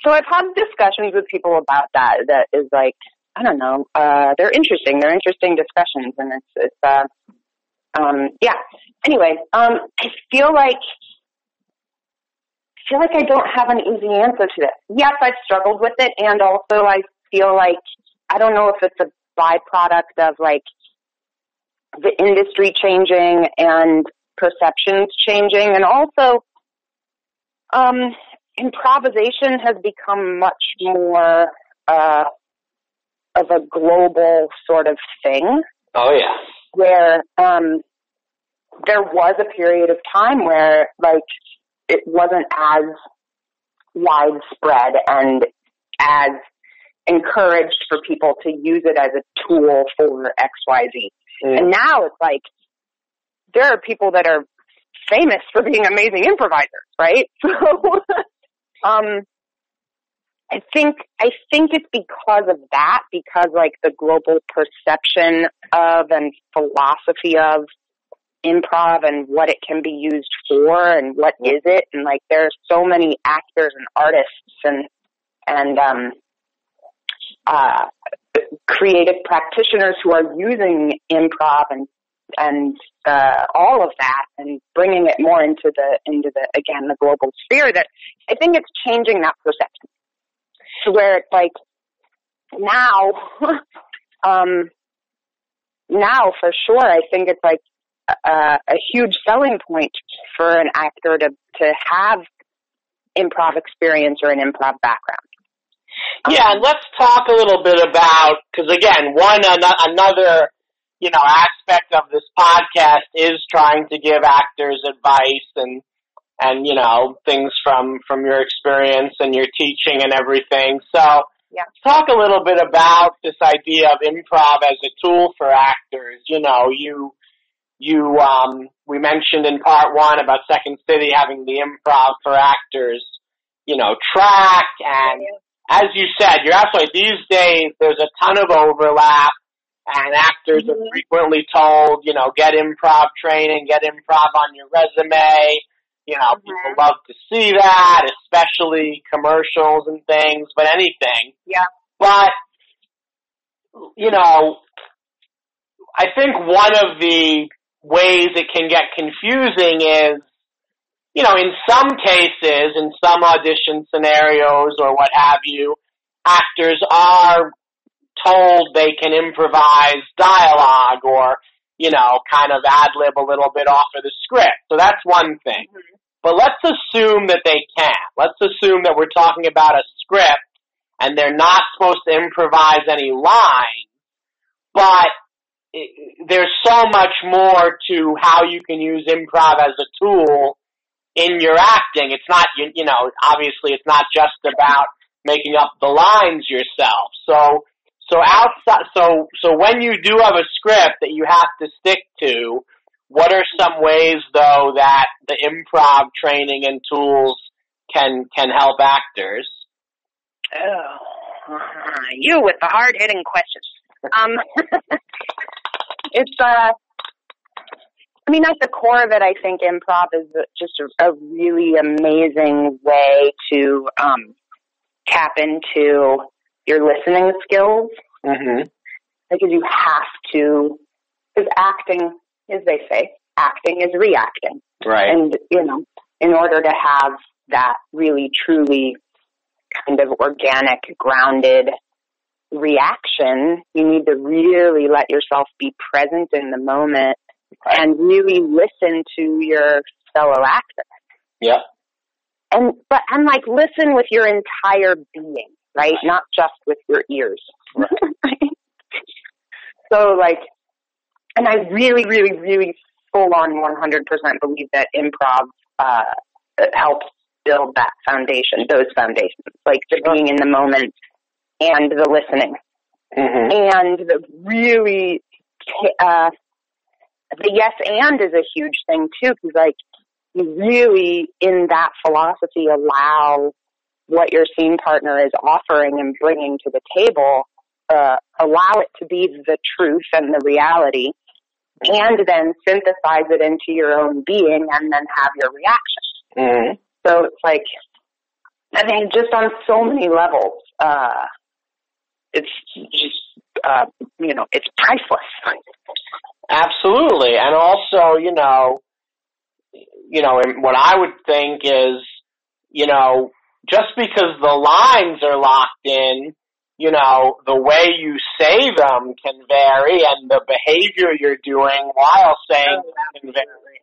so I've had discussions with people about that that is like I don't know, uh they're interesting. They're interesting discussions and it's it's uh um yeah. Anyway, um I feel like I feel like I don't have an easy answer to this. Yes, I've struggled with it and also I feel like I don't know if it's a byproduct of like the industry changing and perceptions changing and also um improvisation has become much more uh of a global sort of thing Oh yeah. where um there was a period of time where like it wasn't as widespread and as encouraged for people to use it as a tool for XYZ. Mm. And now it's like there are people that are famous for being amazing improvisers, right? So um I think I think it's because of that, because like the global perception of and philosophy of improv and what it can be used for and what is it and like there are so many actors and artists and and um uh creative practitioners who are using improv and and uh, all of that and bringing it more into the into the again the global sphere that I think it's changing that perception to where it's like now um now for sure I think it's like a, a huge selling point for an actor to to have improv experience or an improv background. Yeah, and let's talk a little bit about because again, one ano- another you know aspect of this podcast is trying to give actors advice and and you know things from from your experience and your teaching and everything. So Yeah. talk a little bit about this idea of improv as a tool for actors. You know, you you um we mentioned in part one about Second City having the improv for actors, you know, track and as you said, you're absolutely these days there's a ton of overlap and actors are Mhm. frequently told, you know, get improv training, get improv on your resume. You know, Mhm. people love to see that, especially commercials and things, but anything. Yeah. But you know, I think one of the ways it can get confusing is, you know, in some cases, in some audition scenarios or what have you, actors are told they can improvise dialogue or, you know, kind of ad lib a little bit off of the script. So that's one thing. Mm-hmm. But let's assume that they can. Let's assume that we're talking about a script and they're not supposed to improvise any line, but it, there's so much more to how you can use improv as a tool in your acting. It's not, you, you know, obviously it's not just about making up the lines yourself. So, so outside, so, so when you do have a script that you have to stick to, what are some ways though that the improv training and tools can, can help actors? Oh, you with the hard hitting questions. Um, it's uh, I mean, at the core of it, I think improv is just a, a really amazing way to um, tap into your listening skills Mm-hmm. because you have to. Because acting, as they say, acting is reacting. Right. And, you know, in order to have that really truly kind of organic, grounded reaction, you need to really let yourself be present in the moment Right. and really listen to your fellow actor. Yeah. And, but, and like listen with your entire being, right? Not just with your ears. so like, and I really, really, really full on 100% believe that improv uh, helps build that foundation, those foundations, like the being in the moment and the listening. Mm-hmm. And the really, uh, the yes and is a huge thing too, because like you really in that philosophy allow what your scene partner is offering and bringing to the table, uh, allow it to be the truth and the reality, and then synthesize it into your own being and then have your reaction. Mm-hmm. So it's like, I mean, just on so many levels, uh, it's just, uh, you know, it's priceless. Absolutely, and also, you know, you know, what I would think is, you know, just because the lines are locked in, you know, the way you say them can vary and the behavior you're doing while saying them can vary.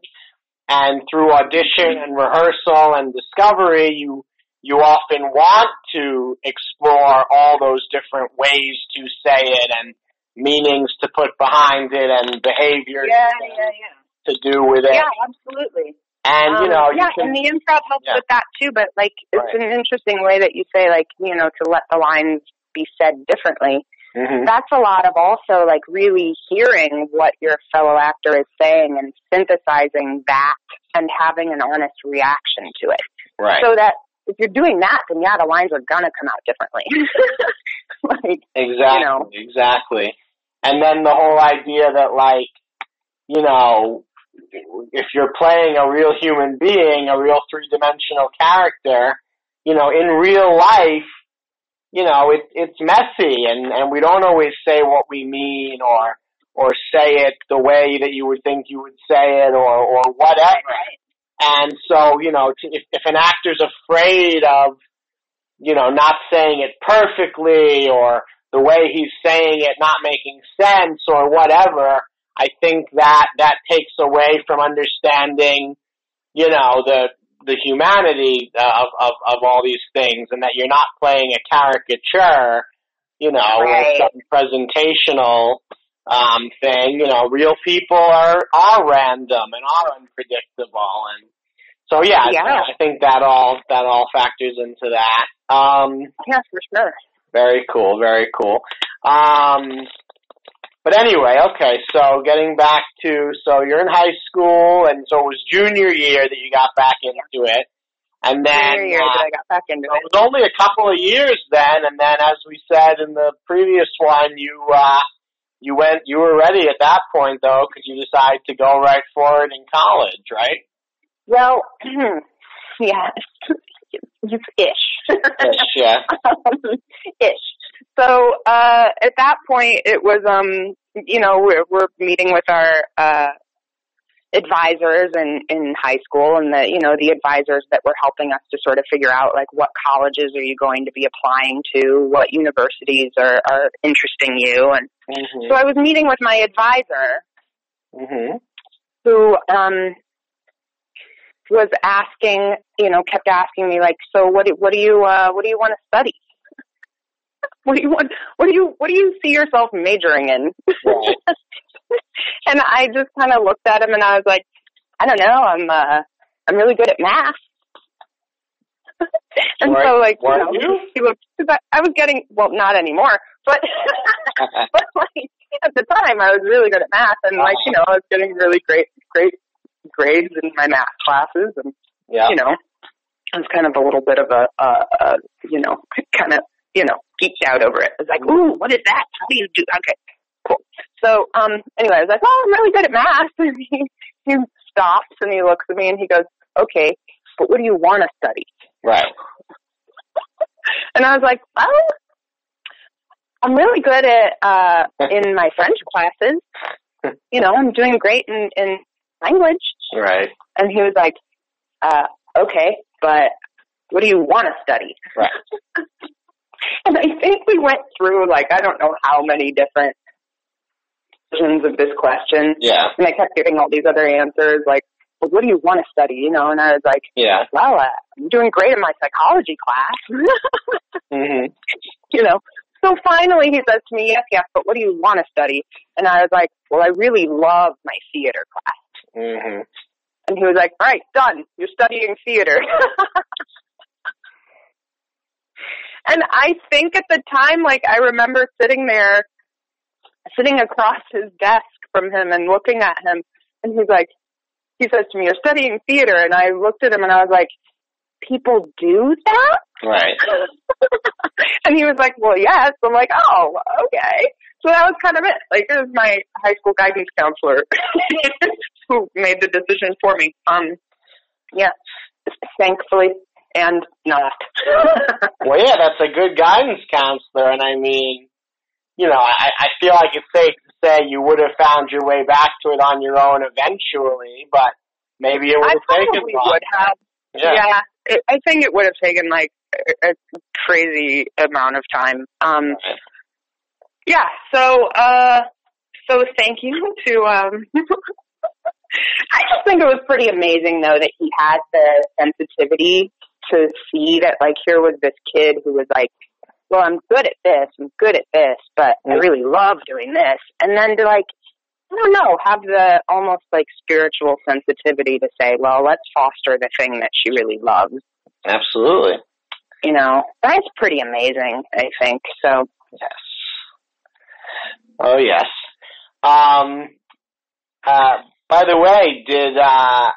And through audition and rehearsal and discovery, you, you often want to explore all those different ways to say it and meanings to put behind it and behaviors yeah, yeah, yeah. to do with it. Yeah, absolutely. And, you Um, know, yeah, you can, and the improv helps with that too. But like, it's Right. an interesting way that you say, like, you know, to let the lines be said differently. Mhm. That's a lot of also like really hearing what your fellow actor is saying and synthesizing that and having an honest reaction to it. right. So that if you're doing that, then yeah, the lines are gonna come out differently. like, Exactly, you know. exactly. And then the whole idea that like, you know, if you're playing a real human being, a real three-dimensional character, you know, in real life, you know, it, it's messy and, and we don't always say what we mean or, or say it the way that you would think you would say it or, or whatever. And so, you know, to, if, if an actor's afraid of, you know, not saying it perfectly or the way he's saying it not making sense or whatever, I think that that takes away from understanding, you know, the the humanity uh, of of, of all these things, and that you're not playing a caricature, you know, Right. or some presentational um, thing. You know, real people are are random and are unpredictable, and so yeah, I- Yeah. I think that all that all factors into that. Um, yeah, for sure. very cool, very cool. Um, but anyway, okay, so getting back to, so you're in high school, and so it was junior year that you got back into it. And then, year uh, I got back into it. it was only a couple of years then, and then as we said in the previous one, you, uh, you went, you were ready at that point though, because you decided to go right for it in college, right? Well, yeah, ish. ish, yeah. ish. So uh, at that point, it was um, you know, we're, we're meeting with our uh, advisors in in high school, and the you know the advisors that were helping us to sort of figure out like what colleges are you going to be applying to, what universities are are interesting you, and hmm so I was meeting with my advisor hmm who um was asking, you know, kept asking me like, so what do what do you uh what do you want to study? What do you want what do you what do you see yourself majoring in? Right. and I just kind of looked at him and I was like, I don't know, I'm uh I'm really good at math. and so like, you know, you? he looked, cause I, I was getting well, not anymore, but but like at the time I was really good at math and like, you know, I was getting really great great grades in my math classes and yeah. you know, I was kind of a little bit of a, a, a you know, kind of, you know, geeked out over it. I was like, ooh, what is that? How do you do? Okay, cool. So, um, anyway, I was like, oh, I'm really good at math. And he, he stops and he looks at me and he goes, okay, but what do you want to study? Right. And I was like, well, I'm really good at, uh, in my French classes. You know, I'm doing great in, in language. Right. And he was like, uh, okay, but what do you want to study? Right. and I think we went through like, I don't know how many different versions of this question. Yeah. And I kept getting all these other answers like, well, what do you want to study? You know, and I was like, Yeah. well, uh, I'm doing great in my psychology class. hmm you know, so finally he says to me, yes, yes, but what do you want to study? And I was like, well, I really love my theater class. hmm And he was like, all right, done. You're studying theater. and I think at the time, like, I remember sitting there, sitting across his desk from him and looking at him. And he's like, he says to me, you're studying theater. And I looked at him and I was like, people do that? Right. and he was like, well, yes. I'm like, oh, okay. So that was kind of it. Like, it was my high school guidance counselor who made the decision for me. Um, yeah, thankfully, and not. Well, yeah, that's a good guidance counselor, and I mean, you know, I, I feel like it's safe to say you would have found your way back to it on your own eventually, but maybe it would I have taken probably longer. would have. Yeah. Yeah, it, I think it would have taken like a, a crazy amount of time. Um, yeah. So, uh, so thank you to. Um, I just think it was pretty amazing though that he had the sensitivity to see that like here was this kid who was like, well, I'm good at this, I'm good at this, but I really love doing this, and then to like I don't know, have the almost like spiritual sensitivity to say, well, let's foster the thing that she really loves. Absolutely. You know, that's pretty amazing, I think. So, Yes. Oh yes. Um. Uh. By the way, did uh,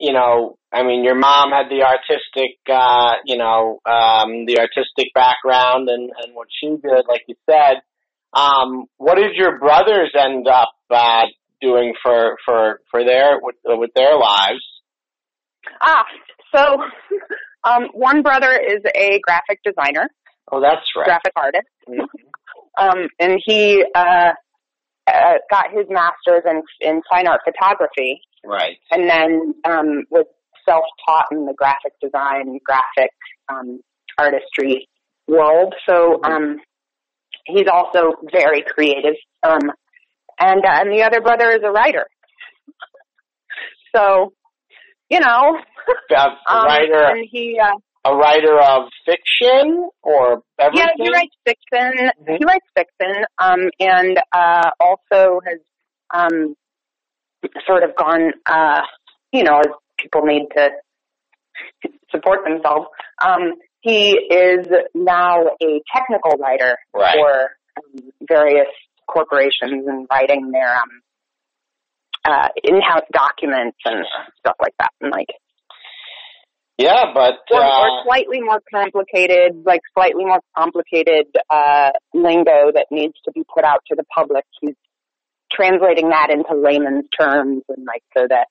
you know? I mean, your mom had the artistic, uh, you know, um, the artistic background and and what she did, like you said. Um, what did your brothers end up uh, doing for for for their with with their lives? ah, so, um, one brother is a graphic designer, Oh, that's right. graphic artist, Mhm. um, and he uh, uh, got his master's in in fine art photography, Right. and then um, was self-taught in the graphic design, graphic um, artistry world. So um, he's also very creative. Um, and uh, and the other brother is a writer. So, you know, A um, writer, and he uh, a writer of fiction or everything. yeah he writes fiction. Mhm. He writes fiction, um, and uh, also has um, sort of gone, uh, you know, as people need to support themselves. Um, he is now a technical writer Right. for um, various corporations and writing their um, uh, in-house documents and stuff like that, and like Yeah, but or, uh, or slightly more complicated, like slightly more complicated uh, lingo that needs to be put out to the public. He's translating that into layman's terms and like so that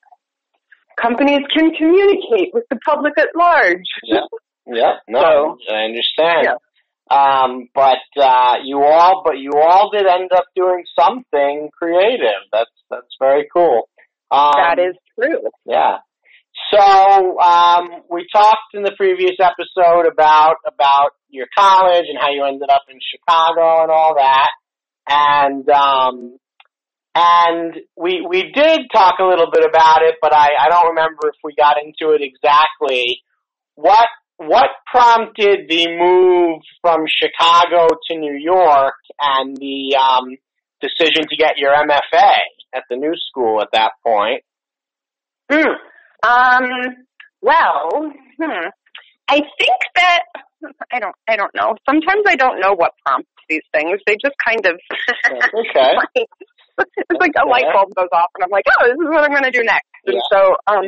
companies can communicate with the public at large. yeah, yeah, no, So- I understand. Yeah. Um, but uh, you all, but you all did end up doing something creative. That's that's very cool. Um, that is true. Yeah. So um, we talked in the previous episode about about your college and how you ended up in Chicago and all that, and um, and we we did talk a little bit about it, but I, I don't remember if we got into it exactly. What what prompted the move from Chicago to New York and the um, decision to get your MFA at the new school at that point? Hmm. Um. Well, hmm. I think that I don't. I don't know. Sometimes I don't know what prompts these things. They just kind of. Okay. like, it's like a light bulb goes off, and I'm like, oh, this is what I'm going to do next. And Yeah. so, um,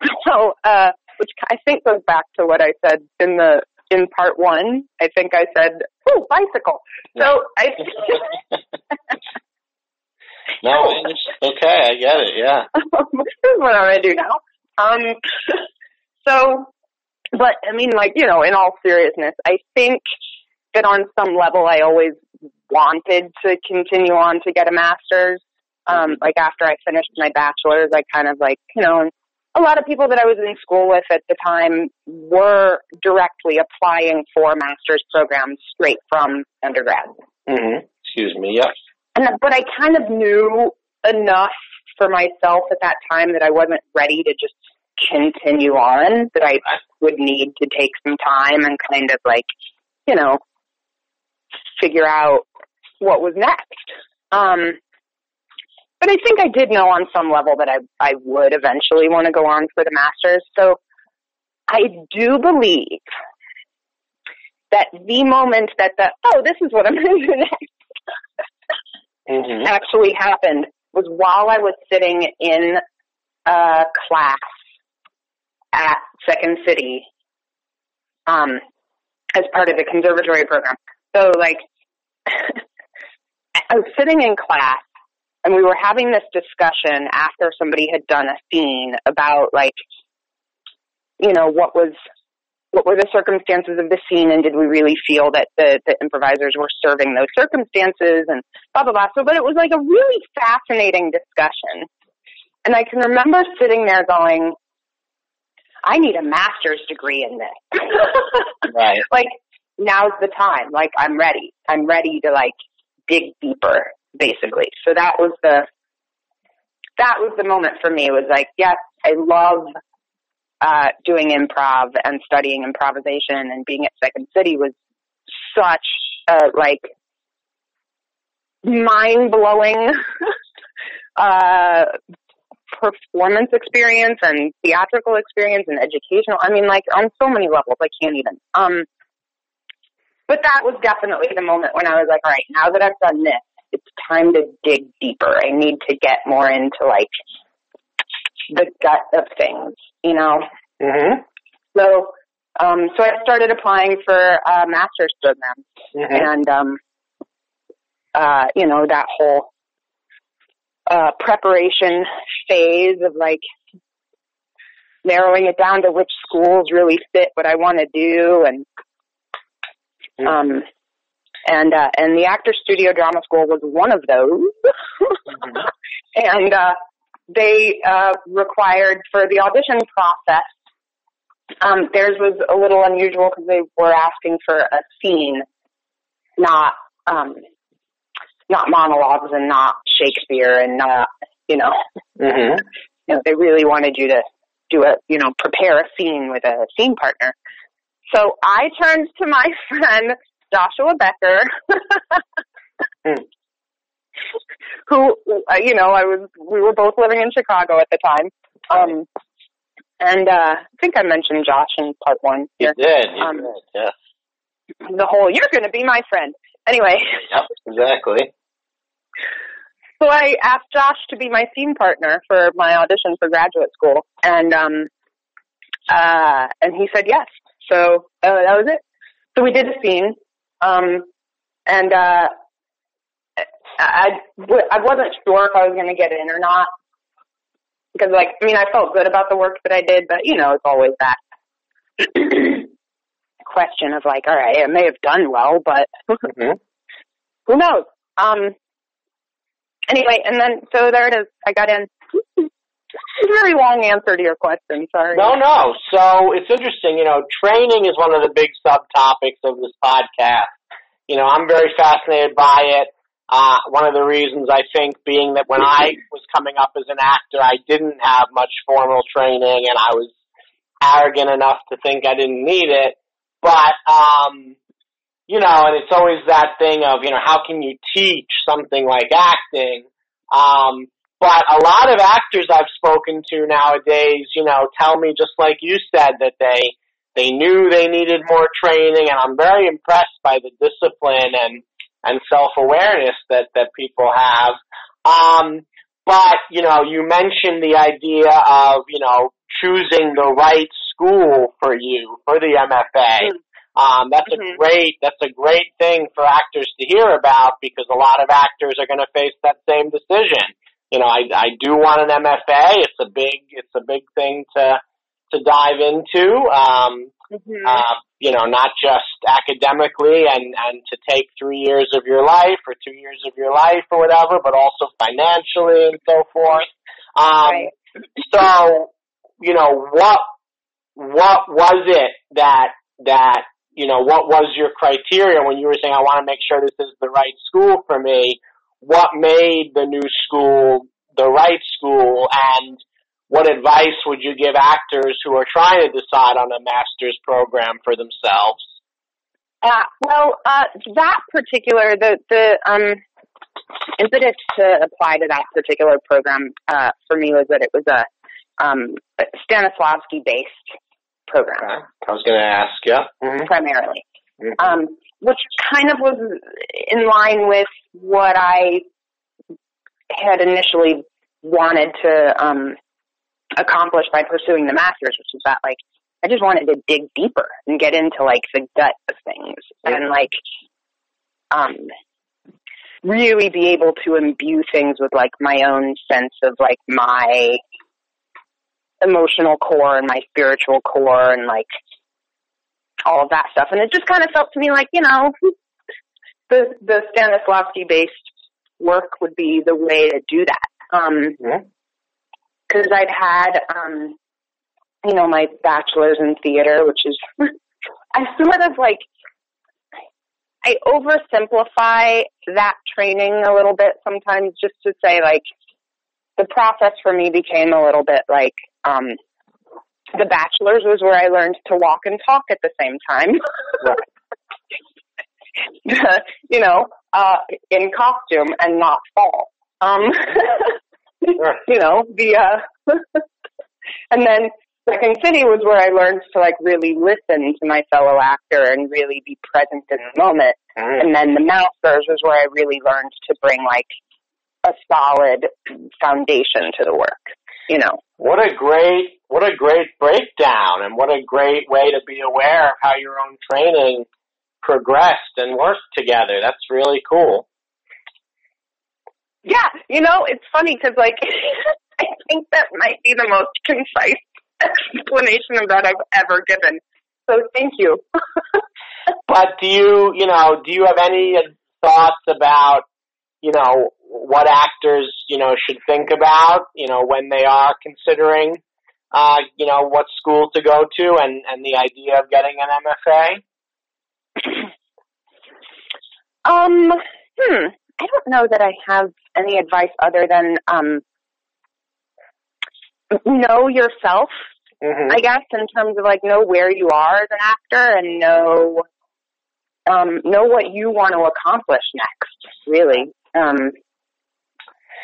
so, uh, which I think goes back to what I said in the in part one. I think I said, oh, bicycle. So I. No, okay, I get it. Yeah. this is what I'm gonna do now. Um, so, but I mean, like you know, in all seriousness, I think that on some level, I always wanted to continue on to get a master's. Um, like after I finished my bachelor's, I kind of like you know, a lot of people that I was in school with at the time were directly applying for master's programs straight from undergrad. hmm Excuse me. yes. And but I kind of knew enough for myself at that time that I wasn't ready to just continue on. That I would need to take some time and kind of like, you know, figure out what was next. Um, but I think I did know on some level that I I would eventually want to go on for the masters. So I do believe that the moment that the oh this is what I'm going to do next Mm-hmm. actually happened was while I was sitting in a class at Second City um, as part of the conservatory program. So like I was sitting in class and we were having this discussion after somebody had done a scene about like you know what was what were the circumstances of the scene and did we really feel that the, the improvisers were serving those circumstances and blah blah blah. So but it was like a really fascinating discussion. And i can remember sitting there going i need a master's degree in this. Right. like now's the time. Like i'm ready. I'm ready to like dig deeper basically. So that was the that was the moment for me. It was like yes i love uh doing improv and studying improvisation and being at second city was such a like mind blowing uh performance experience and theatrical experience and educational i mean like on so many levels i can't even um but that was definitely the moment when i was like all right now that i've done this it's time to dig deeper i need to get more into like the gut of things you know Mm-hmm. so um so i started applying for a master's program Mm-hmm. and um uh you know that whole uh preparation phase of like narrowing it down to which schools really fit what I want to do and um and uh and the actor studio drama school was one of those. And uh they uh required for the audition process um theirs was a little unusual because they were asking for a scene not um not monologues and not Shakespeare and not you know. Mm-hmm. you know they really wanted you to do a you know prepare a scene with a scene partner so I turned to my friend Joshua Becker Hmm. who uh, you know I was we were both living in Chicago at the time um and uh I think I mentioned Josh in part 1 You did. You Um, did. Yes. the whole you're going to be my friend anyway Yep. Exactly. So I asked Josh to be my scene partner for my audition for graduate school, and um, uh, and he said yes. So uh, that was it. So we did a scene, um, and uh, I I wasn't sure if I was going to get in or not because, like, I mean, I felt good about the work that I did, but you know, it's always that question of like, all right, I may have done well, but Mm-hmm. who knows? Um. Anyway, and then so there it is. I got in. Very long answer to your question. Sorry. No, no. So it's interesting. You know, training is one of the big subtopics of this podcast. You know, I'm very fascinated by it. Uh, one of the reasons I think being that when I was coming up as an actor, I didn't have much formal training and I was arrogant enough to think I didn't need it. But, um, you know, and it's always that thing of, you know, how can you teach something like acting? Um, but a lot of actors I've spoken to nowadays, you know, tell me just like you said that they they knew they needed more training, and I'm very impressed by the discipline and and self awareness that that people have. Um, but you know, you mentioned the idea of you know choosing the right school for you for the MFA. Um, that's Mhm. a great that's a great thing for actors to hear about because a lot of actors are going to face that same decision. You know, I I do want an MFA. It's a big it's a big thing to to dive into. Um, Mhm. uh, you know, not just academically and, and to take three years of your life or two years of your life or whatever, but also financially and so forth. Um, Right. so, you know, what, what was it that, that, you know, what was your criteria when you were saying, I want to make sure this is the right school for me? What made the new school the right school and what advice would you give actors who are trying to decide on a master's program for themselves? Uh, well, uh, that particular the the um, impetus to apply to that particular program uh, for me was that it was a um, Stanislavski based program Okay. I was going to ask. Yeah. Mm-hmm. primarily. Um, which kind of was in line with what I had initially wanted to um, accomplish by pursuing the masters, which is that like I just wanted to dig deeper and get into like the gut of things and like um really be able to imbue things with like my own sense of like my emotional core and my spiritual core and like all of that stuff. And it just kind of felt to me like, you know, the the Stanislavski based work would be the way to do that. Um Mhm. because I'd had, um, you know, my bachelor's in theater, which is, I sort of like, I oversimplify that training a little bit sometimes just to say like, the process for me became a little bit like, um, the bachelor's was where I learned to walk and talk at the same time. you know, uh, in costume and not fall. Um, you know, the, uh, and then Second City was where I learned to like really listen to my fellow actor and really be present in the moment. Mhm. And then the Masters was where I really learned to bring like a solid foundation to the work, you know. What a great, what a great breakdown, and what a great way to be aware of how your own training progressed and worked together. That's really cool. Yeah, you know, it's funny because like I think that might be the most concise explanation of that I've ever given. So thank you. But do you, you know, do you have any thoughts about, you know, what actors, you know, should think about, you know, when they are considering, uh, you know, what school to go to and, and the idea of getting an MFA? Um, hmm. I don't know that I have any advice other than um know yourself, Mm-hmm. I guess, in terms of like know where you are as an actor and know um know what you want to accomplish next, really. Um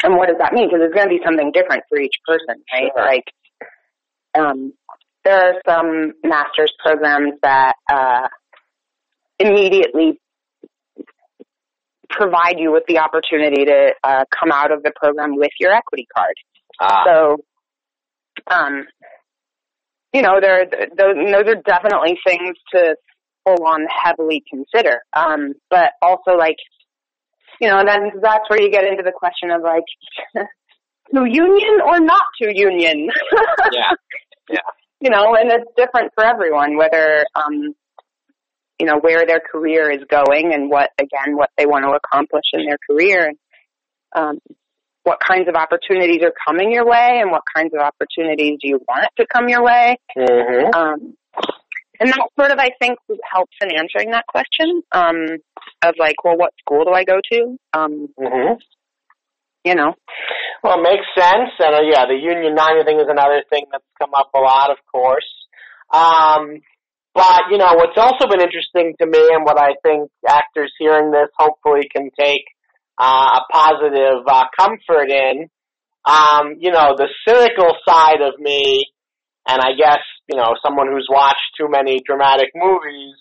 and what does that mean? Because it's going to be something different for each person, right? Sure. Like, um, there are some master's programs that uh, immediately provide you with the opportunity to uh, come out of the program with your equity card. Ah, So, um, you know, there those, those are definitely things to full on heavily consider. Um, but also like, you know, then that's where you get into the question of like, to union or not to union. yeah. Yeah. You know, and it's different for everyone, whether, um, you know, where their career is going and what, again, what they want to accomplish in their career and, um, what kinds of opportunities are coming your way and what kinds of opportunities do you want to come your way. Mm-hmm. Um, and that sort of, I think, helps in answering that question um, of like, well, what school do I go to? Um, Mm-hmm. You know, Well, it makes sense, and uh, yeah, the union nine thing is another thing that's come up a lot, of course. Um, but you know, what's also been interesting to me, and what I think actors hearing this hopefully can take uh, a positive uh, comfort in, um, you know, the cynical side of me, and I guess you know, someone who's watched too many dramatic movies,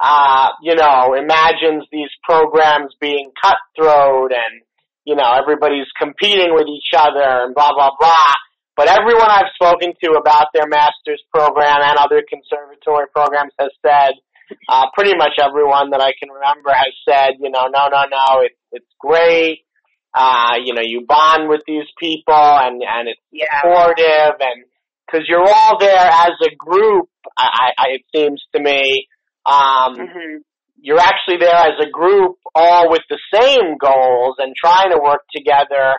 uh, you know, imagines these programs being cutthroat and you know, everybody's competing with each other and blah, blah, blah. But everyone I've spoken to about their master's program and other conservatory programs has said, uh, pretty much everyone that I can remember has said, you know, no, no, no, it, it's great. Uh, you know, you bond with these people and, and it's yeah, supportive and, cause you're all there as a group, I, I, it seems to me, um, hmm you're actually there as a group all with the same goals and trying to work together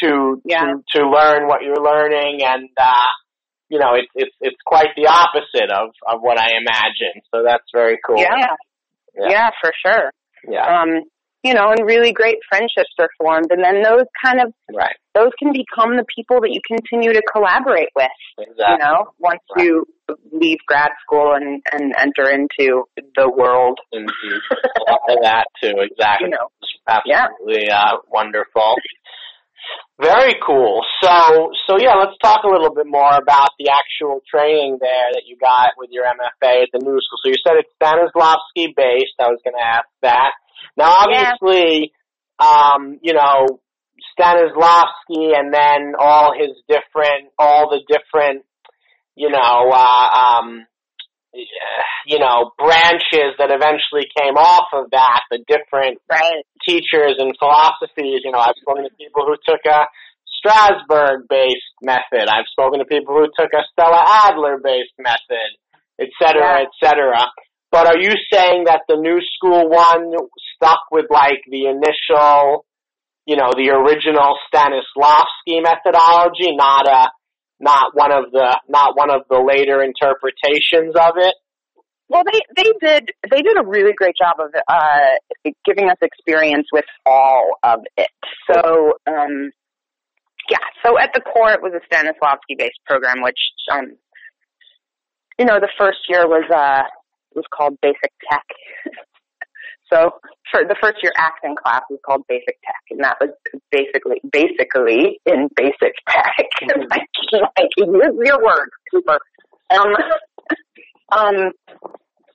to Yeah. to, to learn what you're learning and uh you know it's it's it's quite the opposite of of what I imagined so that's very cool yeah, Yeah. yeah, for sure. yeah Um, you know, and really great friendships are formed. And then those kind of, Right. Those can become the people that you continue to collaborate with, Exactly. you know, once Right. you leave grad school and, and enter into the world, Indeed. A lot of that too. Exactly. you know. Absolutely uh, wonderful. Very cool. So, so yeah, let's talk a little bit more about the actual training there that you got with your MFA at the New School. So you said it's Stanislavski based. I was going to ask that. Now, Yeah. obviously, um, you know, Stanislavski and then all his different, all the different, you know, uh, um, you know, branches that eventually came off of that, the different Right. teachers and philosophies. You know, I've spoken to people who took a Strasberg-based method. I've spoken to people who took a Stella Adler-based method, et cetera, Yeah. et cetera. But are you saying that the new school one stuck with like the initial, you know, the original Stanislavski methodology, not a, not one of the, not one of the later interpretations of it? Well, they they did they did a really great job of uh, giving us experience with all of it. So, um, yeah. So at the core, it was a Stanislavski based program, which um, you know, the first year was uh was called Basic Tech. so for the first year acting class was called Basic Tech, and that was basically basically in Basic Tech. like, like use your words, Cooper. Um, um,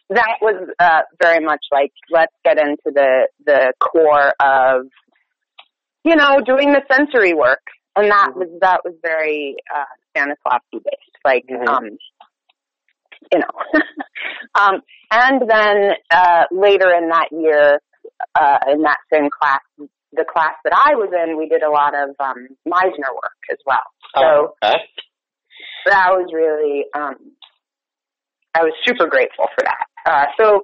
that was uh, very much like let's get into the the core of you know doing the sensory work, and that was that was very uh, Stanislavski based, like Mhm. um, you know, um, and then uh, later in that year, uh, in that same class, the class that I was in, we did a lot of um, Meisner work as well. So Oh, okay. that was really um I was super grateful for that. Uh so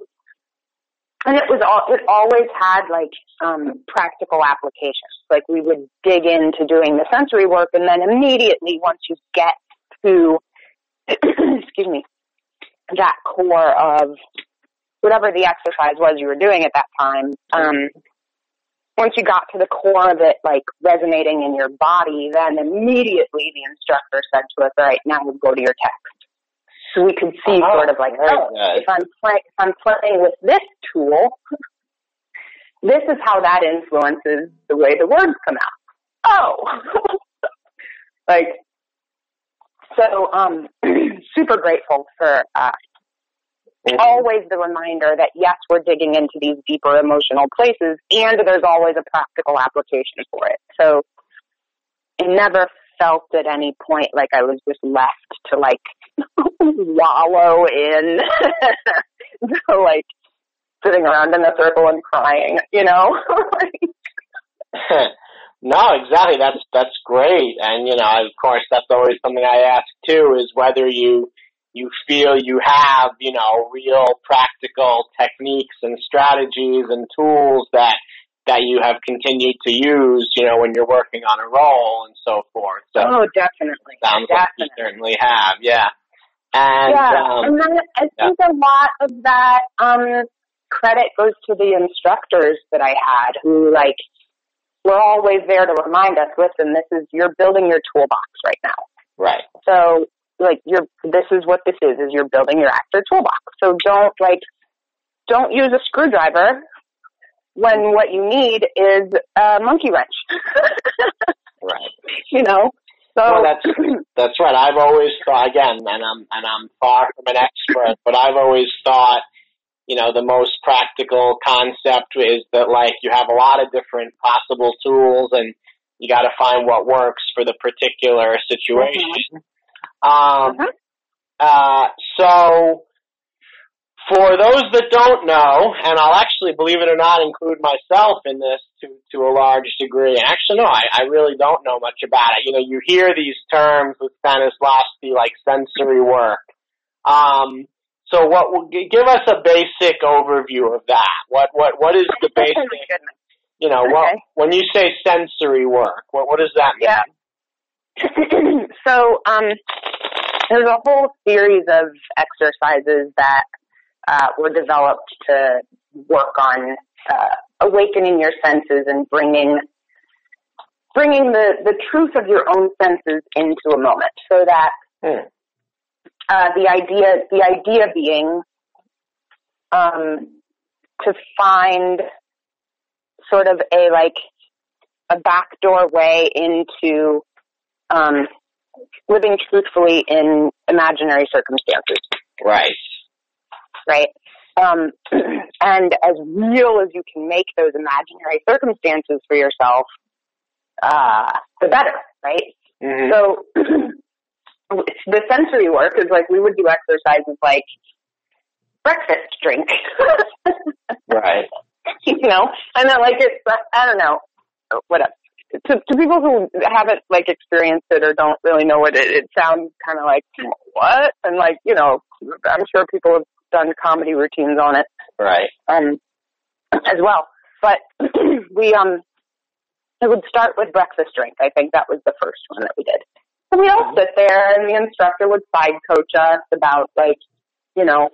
and it was all it always had like um practical applications. Like we would dig into doing the sensory work and then immediately once you get to excuse me that core of whatever the exercise was you were doing at that time, um once you got to the core of it, like resonating in your body, then immediately the instructor said to us, all right, now we'll go to your text. So we could see Oh, sort of like, oh, if I'm play- if I'm playing with this tool, this is how that influences the way the words come out. Oh, like, so, um, super grateful for, uh, always the reminder that yes, we're digging into these deeper emotional places and there's always a practical application for it. So I never felt at any point like I was just left to like wallow in to like sitting around in a circle and crying, you know? no, exactly. That's that's great, and you know, of course, that's always something I ask too: is whether you you feel you have you know real practical techniques and strategies and tools that that you have continued to use, you know, when you're working on a role and so forth. So oh, definitely. sounds like you certainly have, yeah. And yeah, um, and then I think a lot of that um credit goes to the instructors that I had who like were always there to remind us, listen, this is you're building your toolbox right now. right, So like you're this is what this is, is you're building your actor toolbox. So don't like don't use a screwdriver when what you need is a monkey wrench. right. you know? So Well, that's that's right. I've always thought again, and I'm and I'm far from an expert, but I've always thought, you know, the most practical concept is that like you have a lot of different possible tools, and you got to find what works for the particular situation. Um, Mhm. uh, so for those that don't know, and I'll actually, believe it or not, include myself in this to, to a large degree. Actually, no, I, I really don't know much about it. You know, you hear these terms with Stanislavski like sensory work. Um, so what, will- give us a basic overview of that. What, what, what is the basic, you know, what, when you say sensory work, what, what does that mean? Yeah. so um, there's a whole series of exercises that uh, were developed to work on uh, awakening your senses and bringing bringing the the truth of your own senses into a moment, so that Hmm. Uh, the idea the idea being um, to find sort of a like a backdoor way into um, living truthfully in imaginary circumstances, Right. right? Um, and as real as you can make those imaginary circumstances for yourself, uh, the better, right? hmm So the sensory work is like we would do exercises like breakfast drink, Right. you know, and then like it's I don't know, whatever. To, to people who haven't like experienced it or don't really know what it, it sounds kind of like what, and like you know, I'm sure people have done comedy routines on it Right. um, as well. But we um, it would start with breakfast drink. I think that was the first one that we did. So we'd all sit there, and the instructor would side coach us about like, you know,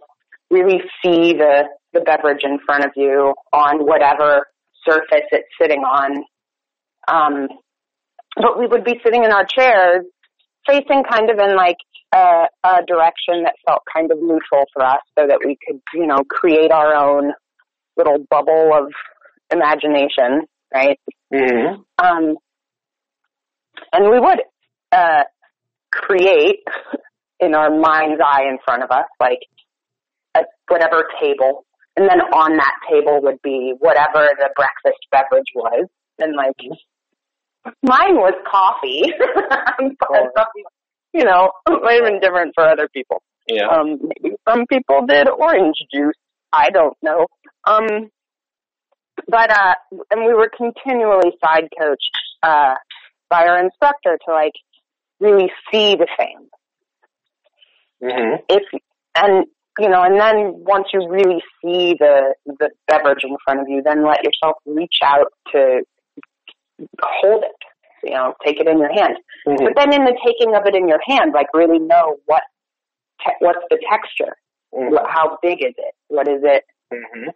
really see the the beverage in front of you on whatever surface it's sitting on. Um, but we would be sitting in our chairs, facing kind of in like a, a direction that felt kind of neutral for us, so that we could, you know, create our own little bubble of imagination, right? hmm Um, and we would uh, create in our mind's eye in front of us, like a, whatever table, and then on that table would be whatever the breakfast beverage was, and like mine was coffee, but, you know, it might have been different for other people. Yeah. Um, maybe some people did orange juice. I don't know. Um, but uh, and we were continually side coached uh, by our instructor to like really see the thing. hmm If and you know, and then once you really see the the beverage in front of you, then let yourself reach out to hold it. You know, take it in your hand. hmm But then in the taking of it in your hand, like really know what te- what's the texture, What- how big is it, what does it hmm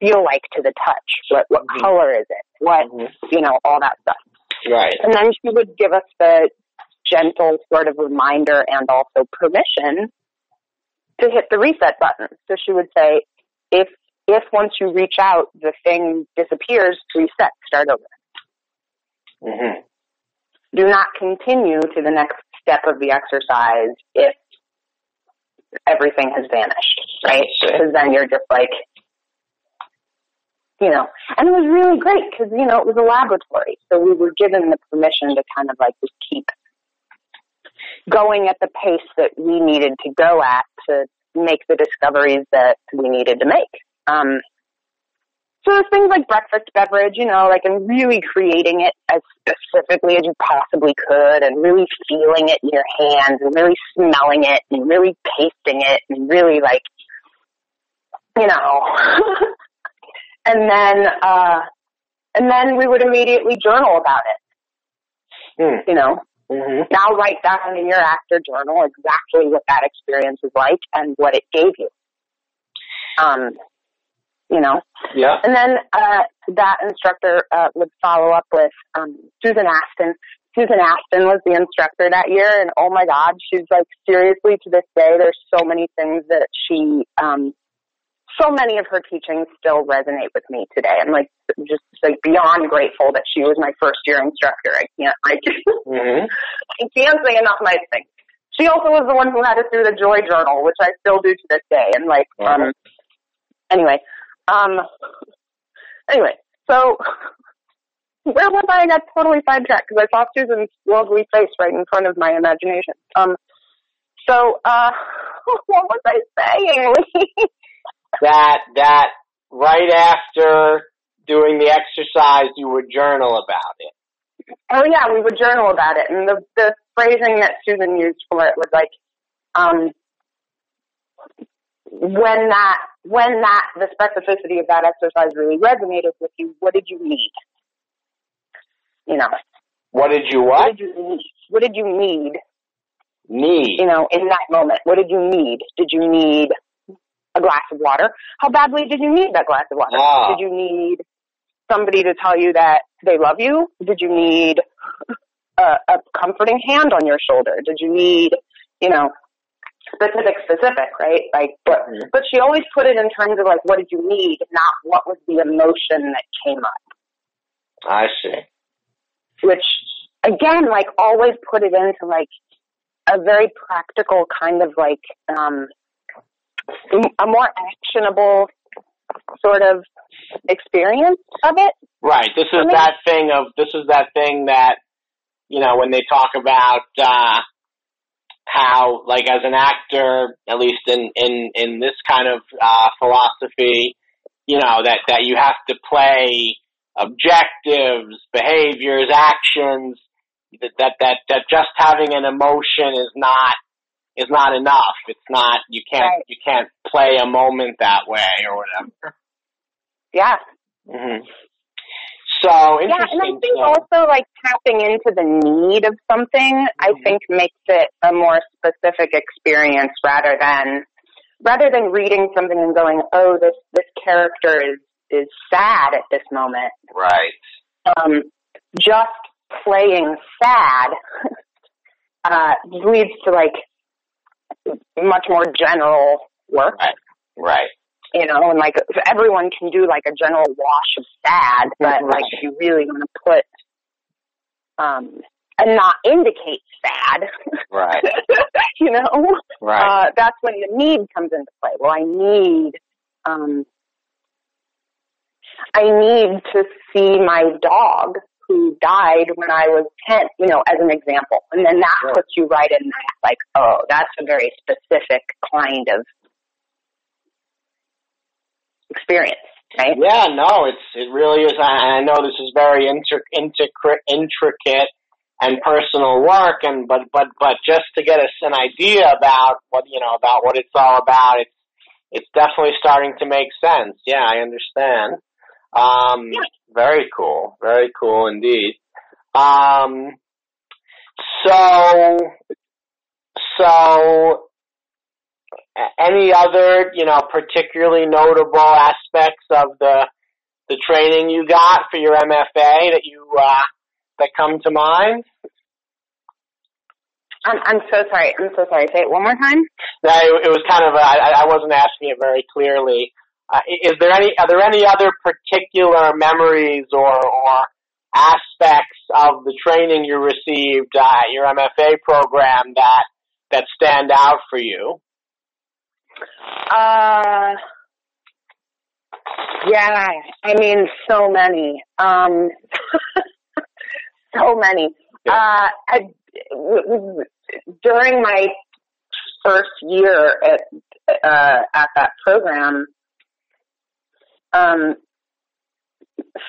feel like to the touch, what what Mhm. color is it, what Mhm. you know, all that stuff. Right. And then she would give us the gentle sort of reminder and also permission to hit the reset button. So she would say, if if once you reach out the thing disappears, reset, start over. hmm do not continue to the next step of the exercise if everything has vanished, right? Because then you're just like, you know, and it was really great because, you know, it was a laboratory. So we were given the permission to kind of like just keep going at the pace that we needed to go at to make the discoveries that we needed to make. Um, so there's things like breakfast beverage, you know, like and really creating it as specifically as you possibly could and really feeling it in your hands and really smelling it and really tasting it and really like, you know, and then, uh, and then we would immediately journal about it, hmm. You know, hmm now write down in your actor journal exactly what that experience was like and what it gave you. Um, you know, Yeah. and then uh, that instructor uh, would follow up with um, Susan Aston. Susan Aston was the instructor that year, and oh my God, she's like seriously to this day. There's so many things that she, um, so many of her teachings still resonate with me today. I'm like just like beyond grateful that she was my first year instructor. I can't like hmm I can't say enough nice things. She also was the one who had us do the joy journal, which I still do to this day. And like, um, anyway, um, anyway, so where was I? I got totally sidetracked because I saw Susan's lovely face right in front of my imagination. Um, so, uh, what was I saying? That that right after doing the exercise, you would journal about it. oh yeah, we would journal about it, and the the phrasing that Susan used for it was like, um, when that when that the specificity of that exercise really resonated with you, what did you need? You know, What did you what what did you need? What did you need? need? You know, in that moment, what did you need? Did you need a glass of water? How badly did you need that glass of water? Ah. Did you need somebody to tell you that they love you? Did you need a, a comforting hand on your shoulder? Did you need, you know, specific, specific, right? Like, but, but she always put it in terms of like, what did you need, not what was the emotion that came up. I see. Which, again, like, always put it into like a very practical kind of like, um, a more actionable sort of experience of it. Right. This is that thing of this is that thing that you know when they talk about uh how like as an actor, at least in in in this kind of uh philosophy, you know that that you have to play objectives, behaviors, actions that that that, that just having an emotion is not is not enough. It's not you can't Right. you can't play a moment that way or whatever. Yeah. hmm So Yeah, and I think so- also like tapping into the need of something, I Mhm. think makes it a more specific experience rather than rather than reading something and going, oh, this this character is is sad at this moment. right. Um, just playing sad uh, leads to like much more general work, Right. Right. you know, and like everyone can do like a general wash of sad, but Right. like if you really want to put um and not indicate sad, Right. you know, Right. uh, that's when the need comes into play. Well, I need, um, I need to see my dog who died when I was 10, you know, as an example. And then that puts you right in that, like, oh, that's a very specific kind of experience, right? Yeah, no, it's it really is. I I know this is very inter, intricate, intricate and personal work, and but but but just to get us an idea about what you know about what it's all about, it's it's definitely starting to make sense. Yeah, I understand. Um, Yeah. very cool, very cool indeed. Um, so so any other, you know, particularly notable aspects of the the training you got for your MFA that you uh, that come to mind? I'm, I'm so sorry. I'm so sorry. Say it one more time. No, it, it was kind of a, I, I wasn't asking it very clearly. Uh, is there any are there any other particular memories or or aspects of the training you received uh, at your MFA program that that stand out for you? Uh, yeah, I mean, so many. Um, so many. Yeah. Uh, I, w- w- during my first year at uh, at that program, um,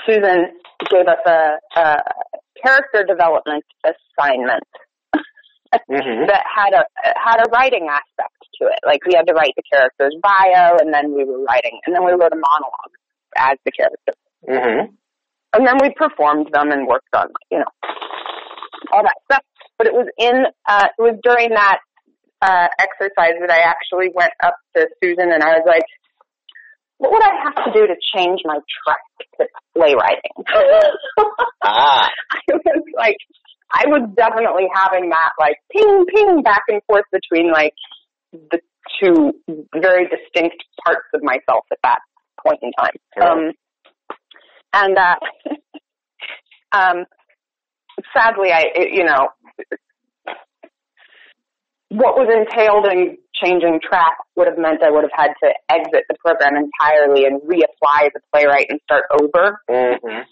Susan gave us a, a character development assignment Mm-hmm. that had a had a writing aspect to it. Like we had to write the character's bio, and then we were writing, and then we wrote a monologue as the character, Mm-hmm. and then we performed them and worked on you know all that stuff. But it was in uh, it was during that uh, exercise that I actually went up to Susan and I was like, "What would I have to do to change my track to playwriting?" Ah. I was like, I was definitely having that like ping ping back and forth between like the two very distinct parts of myself at that point in time. Sure. Um, and uh, um, sadly, I it, you know what was entailed in changing track would have meant I would have had to exit the program entirely and reapply as a playwright and start over. Mm-hmm.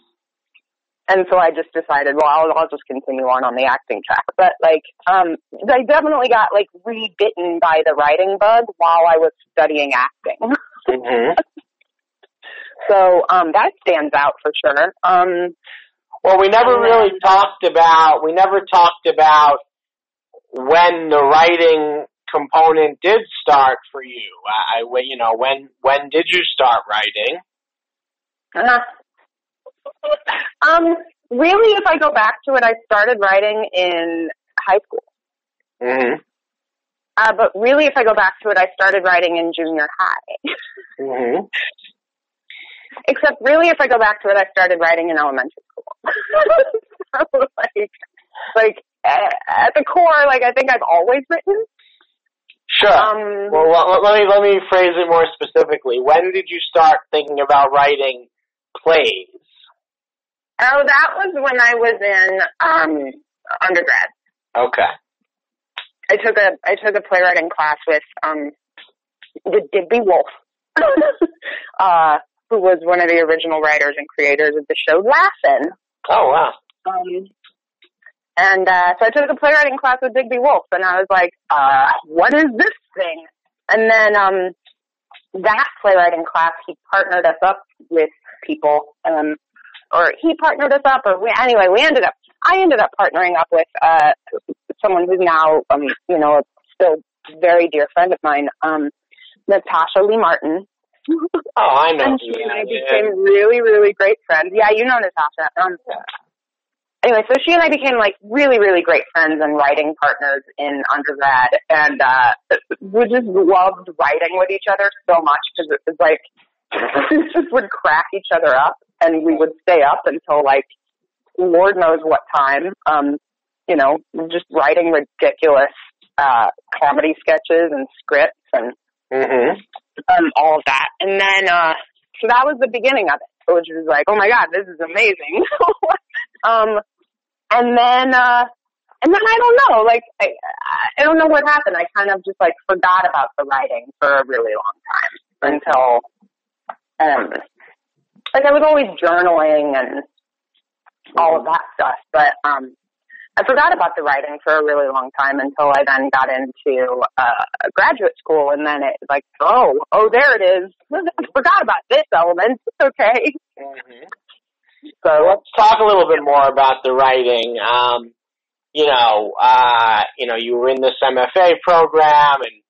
And so I just decided, well, I'll, I'll just continue on on the acting track. But like, um, I definitely got like re-bitten by the writing bug while I was studying acting. Mm-hmm. so, um, that stands out for sure. Um, Well, we never really talked about we never talked about when the writing component did start for you. I, I you know when when did you start writing? uh, um, really, if I go back to it, I started writing in high school. Mm-hmm. Uh, but really, if I go back to it, I started writing in junior high. Mm-hmm. Except really, if I go back to it, I started writing in elementary school. so, like, like at the core, like I think I've always written. Sure. Um, well, let, let me let me phrase it more specifically. When did you start thinking about writing plays? oh, that was when I was in um undergrad. Okay. I took a I took a playwriting class with um the Digby Wolfe, uh, who was one of the original writers and creators of the show Laugh-In. Oh wow. Um, and uh, so I took a playwriting class with Digby Wolfe, and I was like, uh, "What is this thing?" And then um, that playwriting class, he partnered us up with people, um, or he partnered us up, or we, anyway, we ended up. I ended up partnering up with uh, someone who's now, um, you know, still very dear friend of mine, um, Natasha Lee Martin. Oh, I know. and she and I became really, really great friends. Yeah, you know Natasha. Um, anyway, so she and I became like really, really great friends and writing partners in undergrad, and uh, we just loved writing with each other so much because it was like we just would crack each other up, and we would stay up until like Lord knows what time. Um, you know, just writing ridiculous uh, comedy sketches and scripts and Mm-hmm. um, all of that. And then, uh, so that was the beginning of it, which was like, oh my god, this is amazing. um, and then, uh, and then I don't know, like, I, I don't know what happened. I kind of just like forgot about the writing for a really long time until, um, like I was always journaling and all of that stuff, but, um, I forgot about the writing for a really long time until I then got into uh, graduate school, and then it like, oh, oh, there it is. Forgot about this element. It's okay. Mm-hmm. So let's talk a little bit more about the writing. Um, you know, uh, you know, you were in this MFA program, and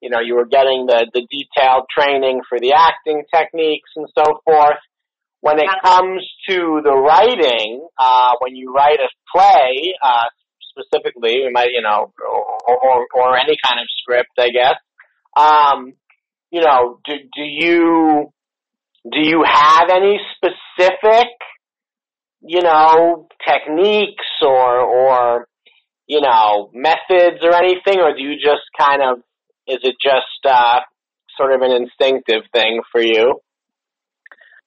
you know, you were getting the the detailed training for the acting techniques and so forth. When it comes to the writing, uh, when you write a play, uh, specifically, it might, you know, or, or, or any kind of script, I guess. Um, you know, do, do you, do you have any specific, you know, techniques or, or, you know, methods or anything, or do you just kind of, is it just, uh, sort of an instinctive thing for you?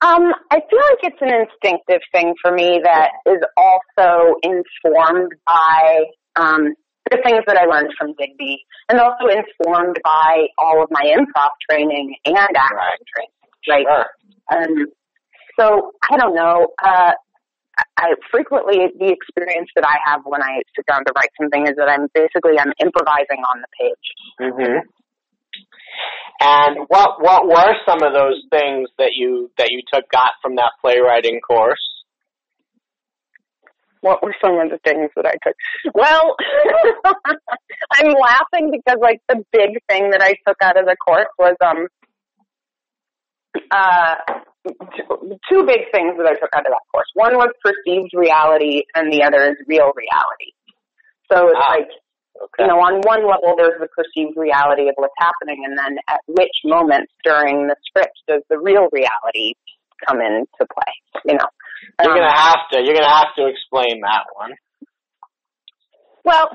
Um, I feel like it's an instinctive thing for me that is also informed by um, the things that I learned from Digby, and also informed by all of my improv training and acting Right. training. Right. Sure. um, so I don't know. Uh, I frequently the experience that I have when I sit down to write something is that I'm basically I'm improvising on the page. hmm And what what were some of those things that you that you took got from that playwriting course? what were some of the things that I took? Well, I'm laughing because like the big thing that I took out of the course was um uh two big things that I took out of that course. One was perceived reality and the other is real reality. So it's Ah, like Okay. you know, on one level there's the perceived reality of what's happening and then at which moments during the script does the real reality come into play, you know. You're Um, gonna have to you're gonna have to explain that one. Well,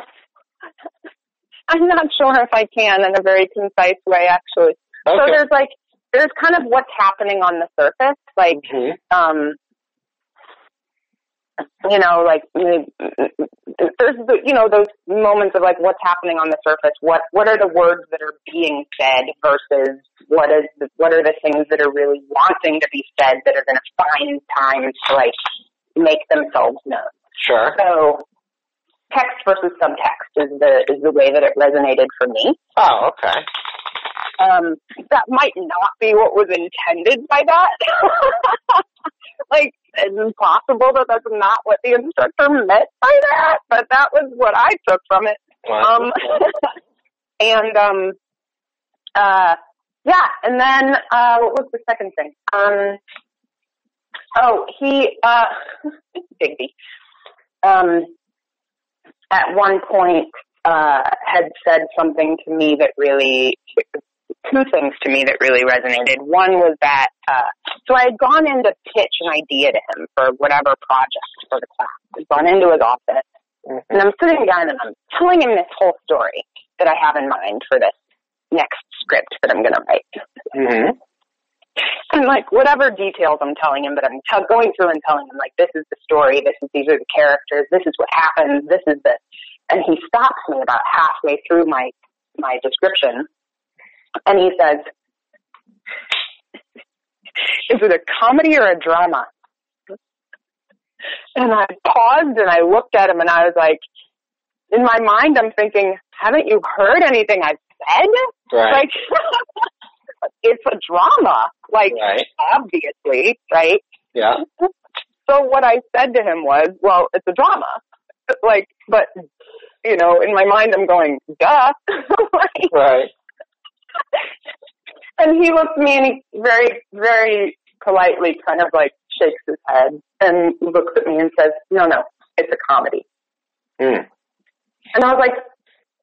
I'm not sure if I can in a very concise way, actually. So there's like, there's kind of what's happening on the surface, like, Mhm. um, you know, like, there's, the, you know, those moments of like what's happening on the surface. What, what are the words that are being said versus what is, the, what are the things that are really wanting to be said that are going to find time to like make themselves known. Sure. So text versus subtext is the is the way that it resonated for me. Oh, okay. Um, that might not be what was intended by that. like it's impossible that that's not what the instructor meant by that, but that was what I took from it. Well, Um, and um, uh, yeah, and then uh, what was the second thing? Um, oh, he uh, Digby. Um, at one point uh, had said something to me that really two things to me that really resonated. One was that, uh, so I had gone in to pitch an idea to him for whatever project for the class. I'd gone into his office and I'm sitting down and I'm telling him this whole story that I have in mind for this next script that I'm going to write. Mm-hmm. And like whatever details I'm telling him, but I'm t- going through and telling him like this is the story, this is these are the characters, this is what happens, this is this. And he stops me about halfway through my my description, and he says, "Is it a comedy or a drama?" And I paused and I looked at him and I was like, in my mind, I'm thinking, haven't you heard anything I've said? Right. Like, it's a drama. Like, right. obviously, right? Yeah. So what I said to him was, well, it's a drama. Like, but, you know, in my mind, I'm going, duh. like, Right. and he looks at me and he very, very politely kind of like shakes his head and looks at me and says, no, no, it's a comedy. Mm. And I was like,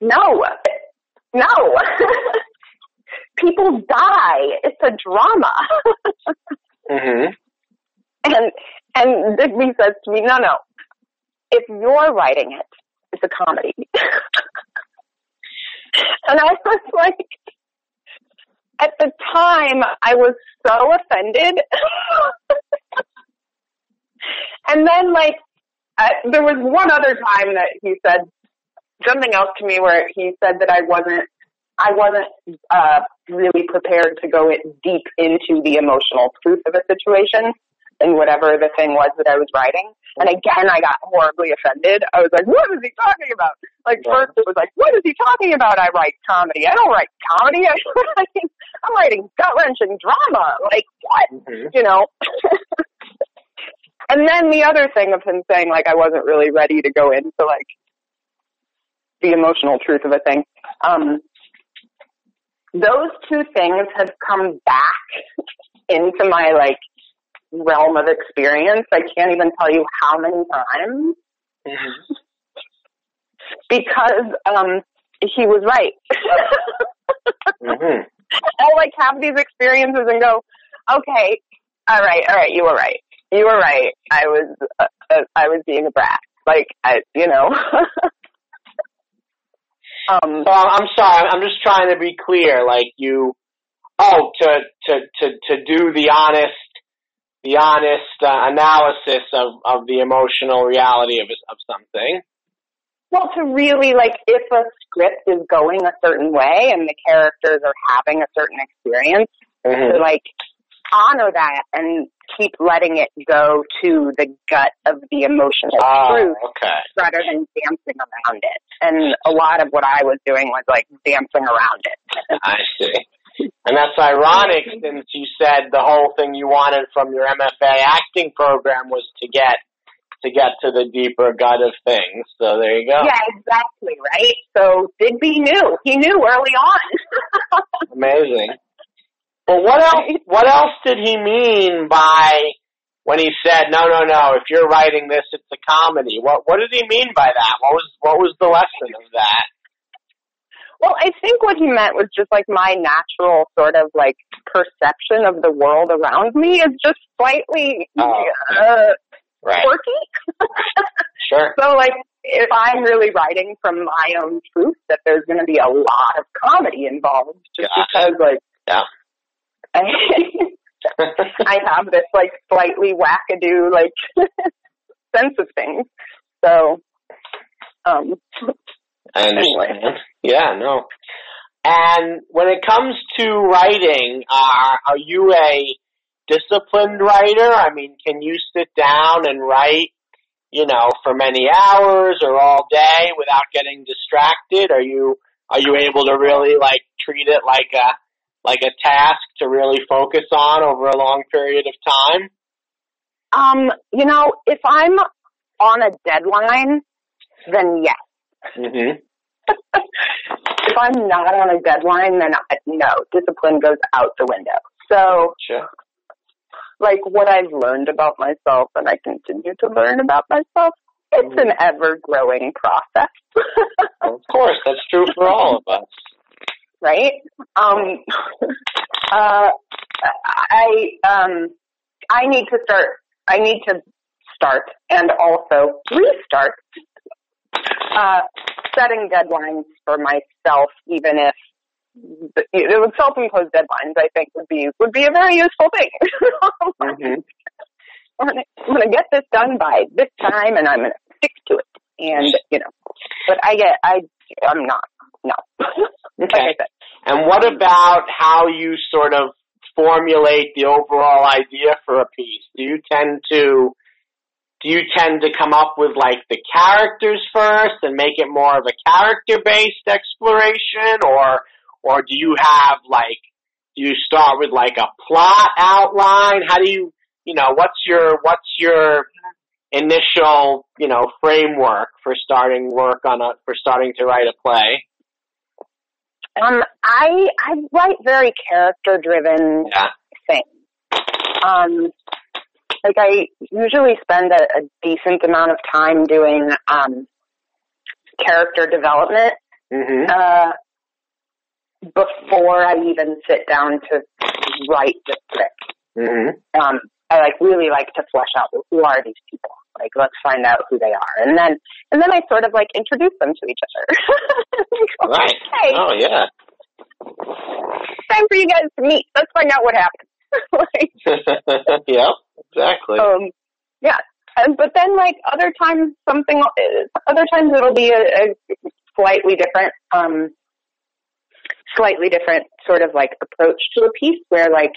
no, no. People die. It's a drama. Mm-hmm. and, and Digby says to me, no, no. If you're writing it, it's a comedy. and I was like, at the time, I was so offended. and then, like, uh, there was one other time that he said something else to me where he said that I wasn't, I wasn't uh, really prepared to go it deep into the emotional truth of a situation and whatever the thing was that I was writing. And again, I got horribly offended. I was like, what is he talking about? Like Right. first it was like, what is he talking about? I write comedy. I don't write comedy. I'm writing, I'm writing gut wrenching drama. Like what? Mm-hmm. You know? and then the other thing of him saying like I wasn't really ready to go into like the emotional truth of a thing. Um, those two things have come back into my like realm of experience. I can't even tell you how many times Mm-hmm. because um he was right. Mm-hmm. I'll like have these experiences and go, okay, all right, all right, you were right. You were right. I was, uh, uh, I was being a brat. Like, I, you know. um, So I'm sorry. I'm just trying to be clear. Like you, oh, to to to to do the honest, the honest uh, analysis of of the emotional reality of of something. Well, to really like, if a script is going a certain way and the characters are having a certain experience, Mm-hmm. to like honor that and keep letting it go to the gut of the emotional Oh, truth okay. rather than dancing around it. And a lot of what I was doing was like dancing around it. I see. And that's ironic since you said the whole thing you wanted from your MFA acting program was to get to get to the deeper gut of things. So there you go. Yeah, exactly, right? So Digby knew. He knew early on. Amazing. Well, what else? What else did he mean by when he said, "No, no, no"? If you're writing this, it's a comedy. What What did he mean by that? What was What was the lesson of that? well, I think what he meant was just like my natural sort of like perception of the world around me is just slightly Oh, uh, Right. quirky. Sure. So like if I'm really writing from my own truth that there's going to be a lot of comedy involved just because like Yeah. I, I have this like slightly wackadoo like sense of things. So um I understand. Yeah. No. And when it comes to writing, are are you a disciplined writer? I mean, can you sit down and write, you know, for many hours or all day without getting distracted? Are you are you able to really like treat it like a like a task to really focus on over a long period of time? um you know if I'm on a deadline then yes. Mhm. if I'm not on a deadline then I, no, discipline goes out the window. So Sure. Like what I've learned about myself and I continue to learn about myself, it's an ever growing process. Of course, that's true for all of us. right? Um, uh, I um, I need to start. I need to start and also restart uh, setting deadlines for myself, even if it would self-imposed deadlines. I think would be would be a very useful thing. Mm-hmm. I'm gonna, get this done by this time, and I'm gonna stick to it. And you know, but I get I I'm not no. like I Okay. said. And what about how you sort of formulate the overall idea for a piece? Do you tend to do you tend to come up with like the characters first and make it more of a character based exploration or or do you have like do you start with like a plot outline? How do you you know, what's your what's your initial, you know, framework for starting work on a for starting to write a play? Um, I I write very character driven Yeah. things. Um, like I usually spend a, a decent amount of time doing um, character development Mhm. uh, before I even sit down to write the script. Mhm. Um, I like really like to flesh out who are these people. Like let's find out who they are, and then and then I sort of like introduce them to each other. Right. Hey, Oh yeah. time for you guys to meet. Let's find out what happened. like, yep, exactly. um, yeah. And, but then like other times something, other times it'll be a, a slightly different, um, slightly different sort of like approach to a piece where like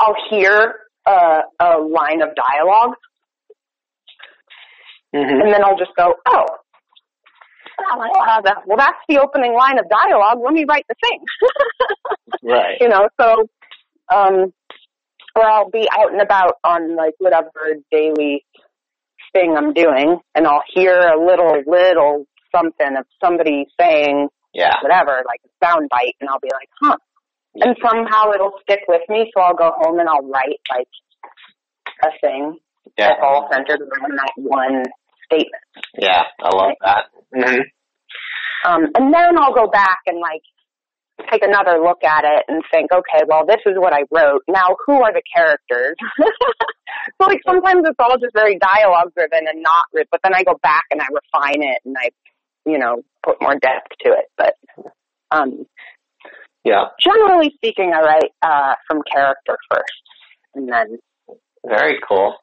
I'll hear a, a line of dialogue hmm and then I'll just go, oh, well that's the opening line of dialogue. Let me write the thing. Right. you know, so um or I'll be out and about on like whatever daily thing I'm doing and I'll hear a little little something of somebody saying Yeah. whatever, like a sound bite and I'll be like, huh. And somehow it'll stick with me so I'll go home and I'll write like a thing Yeah. that's all centered around that one statement. Yeah. I love that. hmm Um, and then I'll go back and like take another look at it and think, okay, well, this is what I wrote. Now, who are the characters? so like sometimes it's all just very dialogue driven and not, but then I go back and I refine it and I, you know, put more depth to it. But um, Yeah. generally speaking, I write uh, from character first, and then Very cool.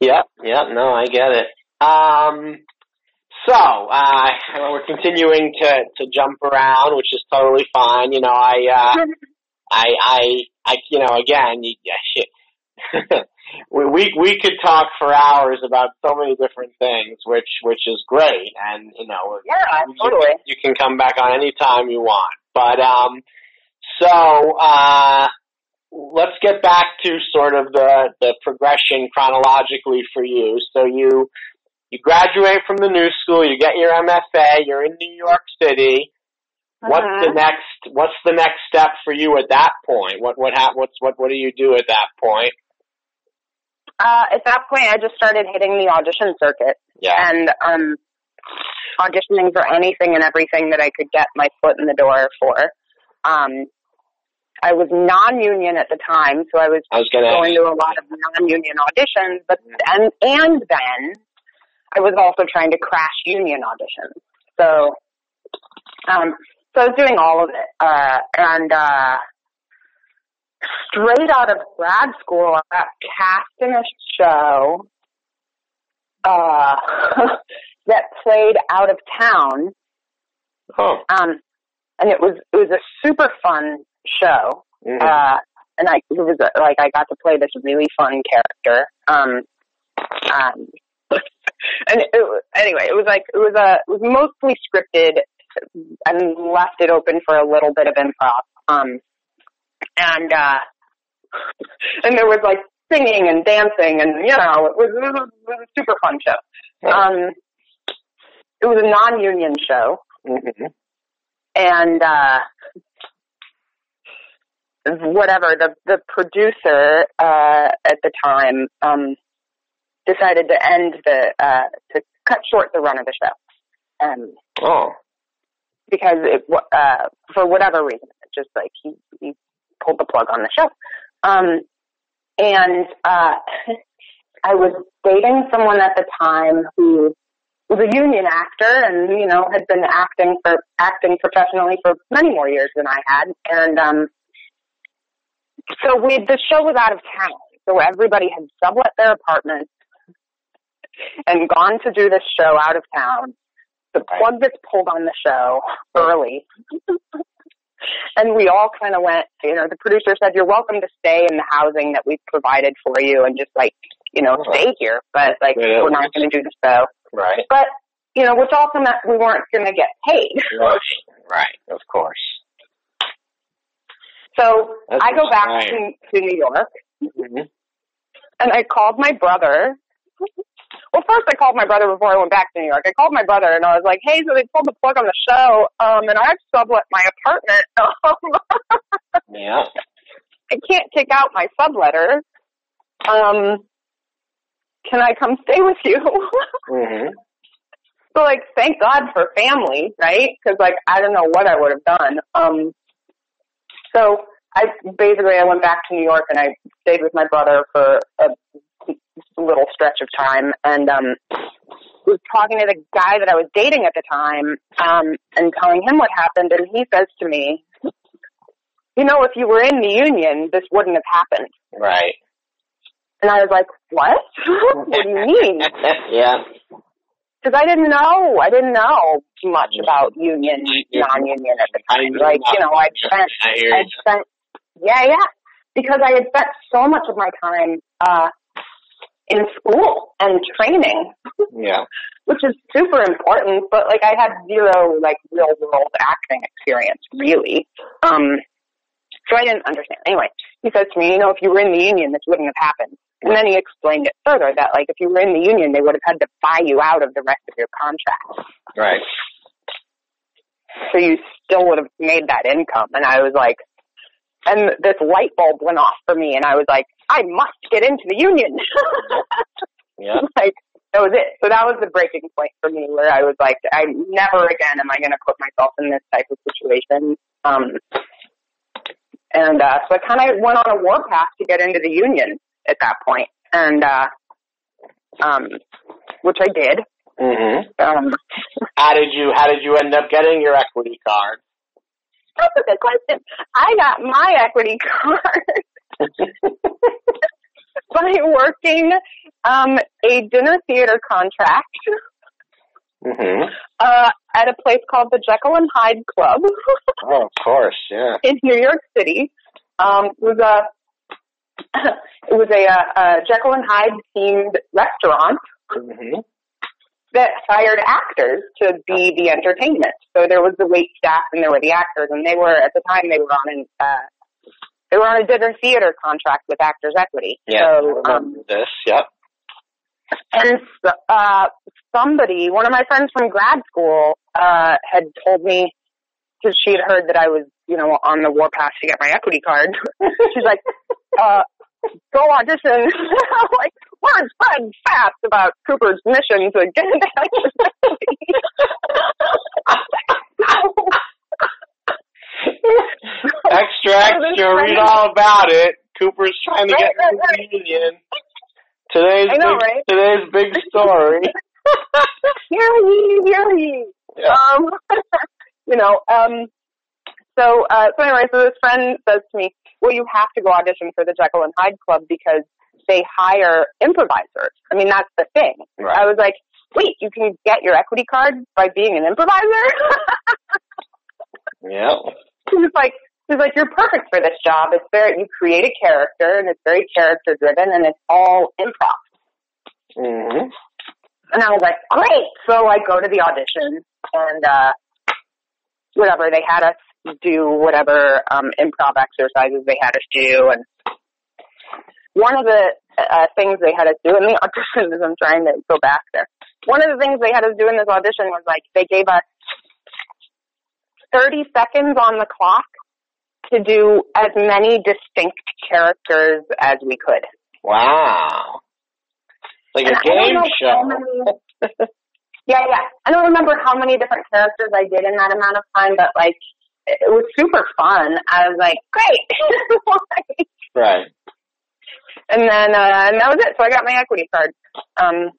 Yep. Yep. No, I get it. Um. So, uh, we're continuing to, to jump around, which is totally fine. You know, I, uh, I, I, I, you know, again, you, yeah, shit. we, we, we could talk for hours about so many different things, which, which is great. And, you know, yeah, you, totally. you can come back on any time you want. But um, so uh, let's get back to sort of the the progression chronologically for you. So you you graduate from the new school, you get your MFA, you're in New York City. What's the Mhm. next What's the next step for you at that point? What what hap- What's what What do you do at that point? Uh, at that point, I just started hitting the audition circuit. Yeah. and um auditioning for anything and everything that I could get my foot in the door for. Um I was non-union at the time, so I was I was gonna. going to a lot of non-union auditions, but and and then I was also trying to crash union auditions. So um so I was doing all of it. Uh and uh straight out of grad school I got cast in a show uh that played out of town Oh. um and it was it was a super fun show mhm. uh and I it was uh, like I got to play this really fun character um um and it, anyway it was like it was a it was mostly scripted and left it open for a little bit of improv um and uh and there was like singing and dancing and you know it was, it was, it was a super fun show um it was a non-union show Mhm. and uh whatever the the producer uh at the time um decided to end the uh to cut short the run of the show um Oh. because it uh for whatever reason, it just like he he pulled the plug on the show. Um, and uh, I was dating someone at the time who was a union actor and you know had been acting for acting professionally for many more years than I had, and um, so we the show was out of town, so everybody had sublet their apartments and gone to do this show out of town. The plug gets pulled on the show early. and we all kind of went, you know, the producer said, you're welcome to stay in the housing that we've provided for you and just like, you know, stay here, but like, Yeah. we're not going to do the show. Right. But, you know, which also meant we weren't going to get paid. Right. Right. Of course. So That's I go back to, to New York Mm-hmm. and I called my brother. Well, first I called my brother before I went back to New York. I called my brother and I was like, "Hey, so they pulled the plug on the show, um, and I've sublet my apartment. Um, Yeah. I can't kick out my subletter. Um, can I come stay with you?" Mm-hmm. so, like, thank God for family, right? Because, like, I don't know what I would have done. Um, so I basically I went back to New York and I stayed with my brother for a little stretch of time and um was talking to the guy that I was dating at the time um and telling him what happened and he says to me you know if you were in the union this wouldn't have happened. Right. and I was like what? What do you mean? Yeah. because I didn't know. I didn't know much about union non-union at the time. like you know I spent I hear I you. spent, yeah, yeah, because I had spent so much of my time uh, in school and training, Yeah. which is super important. But like, I had zero like real world acting experience, really. Um, so I didn't understand. Anyway, he says to me, you know, if you were in the union, this wouldn't have happened. And then he explained it further that like if you were in the union, they would have had to buy you out of the rest of your contract. Right. so you still would have made that income. And I was like, and this light bulb went off for me, and I was like, I must get into the union. Yeah. like that was it. So that was the breaking point for me, where I was like, I never again am I going to put myself in this type of situation. Um, and uh, so I kind of went on a warpath to get into the union at that point, and uh, um, which I did. Mm-hmm. Um, How did you How did you end up getting your equity card? That's a good question. I got my equity card by working um, a dinner theater contract Mm-hmm. uh, at a place called the Jekyll and Hyde Club Oh, of course. Yeah. in New York City. Um, it was a it was a, uh a Jekyll and Hyde themed restaurant Mm-hmm. that hired actors to be the entertainment. So there was the wait staff and there were the actors, and they were at the time they were on an uh, they were on a dinner theater contract with Actors Equity. Yeah. So um, remember this. Yep. and uh, somebody, one of my friends from grad school, uh, had told me because she had heard that I was, you know, on the warpath to get my equity card. She's like, uh, "Go audition." I'm like, word spread fast about Cooper's mission to get Actors Equity. Extra, extra. Read all about it. Cooper's trying to Right, get right, right. the union. Today's know, big, today's big story. hear ye, hear ye. Yeah. Um, you know, um, so, uh, so anyway, so this friend says to me, well, you have to go audition for the Jekyll and Hyde Club because they hire improvisers. I mean, that's the thing. Right. I was like, wait, you can get your equity card by being an improviser? Yeah. She was like, she was like, you're perfect for this job. It's very, you create a character and it's very character driven and it's all improv. Mm-hmm. And I was like, great. So I go to the audition and, uh, whatever, they had us do whatever, um, improv exercises they had us do. And one of the, uh, things they had us do in the audition is I'm trying to go back there. One of the things they had us do in this audition was like, they gave us 30 seconds on the clock to do as many distinct characters as we could. Wow. Like And a game show. many- Yeah, yeah. I don't remember how many different characters I did in that amount of time, but like it was super fun. I was like, great. Right. and then uh and that was it. So I got my equity card. Um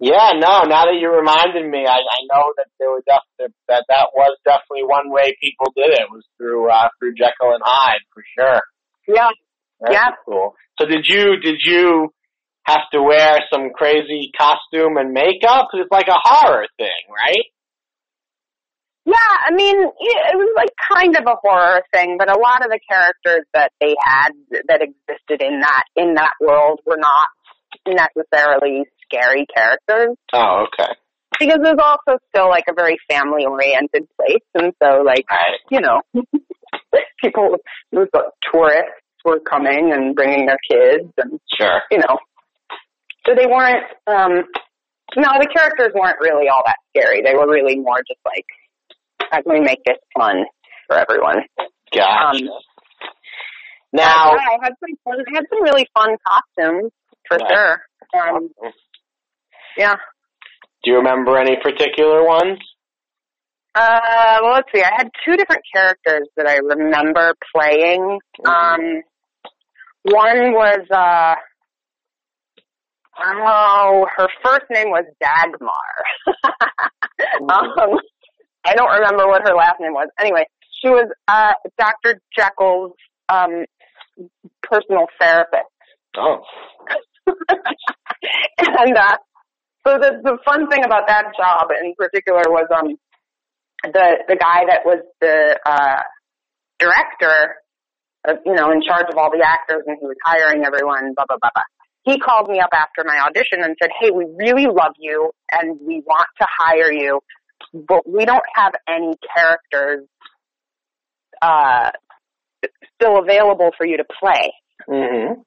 Yeah, no. Now that you reminded me, I, I know that there were def- that that was definitely one way people did it was through uh, through Jekyll and Hyde for sure. yeah. That's Yeah. cool. So did you did you have to wear some crazy costume and makeup? 'Cause it's like a horror thing, right? Yeah, I mean, it was like kind of a horror thing, but a lot of the characters that they had that existed in that in that world were not necessarily scary characters Oh, okay. because there's also still like a very family oriented place, and so like Right. you know, people, was like tourists were coming and bringing their kids, and Sure. you know, so they weren't. um No, the characters weren't really all that scary. They were really more just like, how can we make this fun for everyone? Gotcha. Um, now, yeah, I had some fun. I had some really fun costumes for Right. sure. Um, yeah. do you remember any particular ones? Uh, well, let's see. I had two different characters that I remember playing. Um, one was uh, oh, her first name was Dagmar. um, I don't remember what her last name was. Anyway, she was uh, Dr. Jekyll's um, personal therapist. Oh, and uh, so the the fun thing about that job in particular was um the the guy that was the uh director, uh, you know, in charge of all the actors, and he was hiring everyone. Blah blah blah blah. He called me up after my audition and said, "Hey, we really love you, and we want to hire you, but we don't have any characters uh still available for you to play. hmm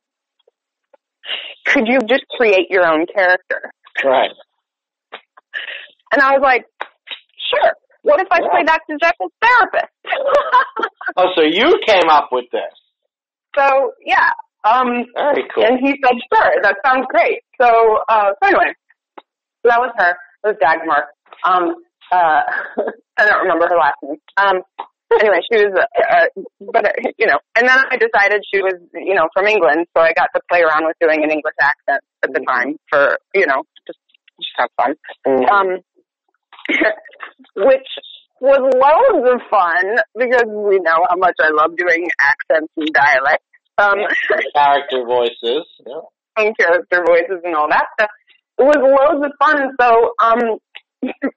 Could you just create your own character?" Right. And I was like, sure. What if I Yeah. play Dr. Jekyll's therapist? Oh, so you came up with this. so yeah. Um Very cool. and he said, Sure, that sounds great. So uh so anyway. That was her. It was Dagmar. Um uh I don't remember her last name. Um anyway, she was uh, but uh, you know, and then I decided she was, you know, from England, so I got to play around with doing an English accent at the time for, you know, just just have fun. Mhm. um, which was loads of fun because we know how much I love doing accents and dialects, um, Character voices. Yeah. and character voices and all that stuff. It was loads of fun. So, um,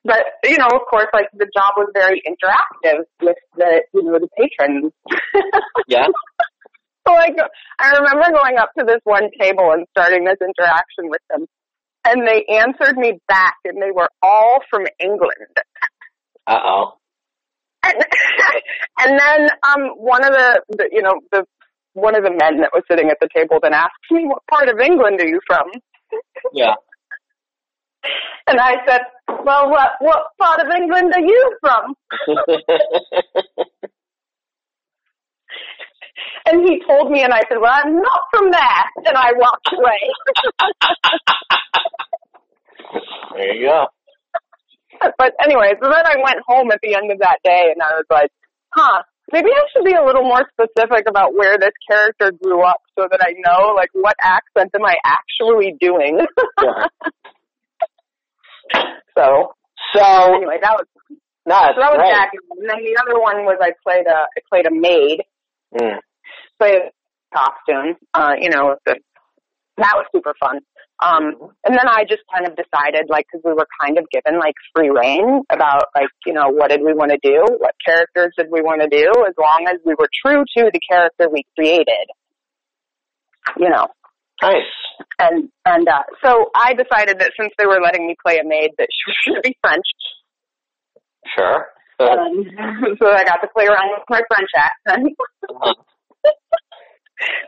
but you know, of course, like the job was very interactive with the you know the patrons. Yeah. So like, I remember going up to this one table and starting this interaction with them, and they answered me back, and they were all from England. Uh oh. And, and then um one of the, the you know the one of the men that was sitting at the table then asked me what part of England are you from Yeah. And I said well what what part of England are you from and he told me and I said well I'm not from there and I walked away there you go. but anyway so then I went home at the end of that day and I was like huh maybe I should be a little more specific about where this character grew up so that I know like what accent am I actually doing. so So, anyway, that was no, so that was great. that. And then the other one was I played a I played a maid, Mm. played a costume. Uh, you know, the, that was super fun. Um, and then I just kind of decided, like, because we were kind of given like free reign about like, you know, what did we want to do, what characters did we want to do, as long as we were true to the character we created. You know, Nice. and and uh, so I decided that since they were letting me play a maid, that she was going to be French. Sure. Um, so I got to play around with my French accent.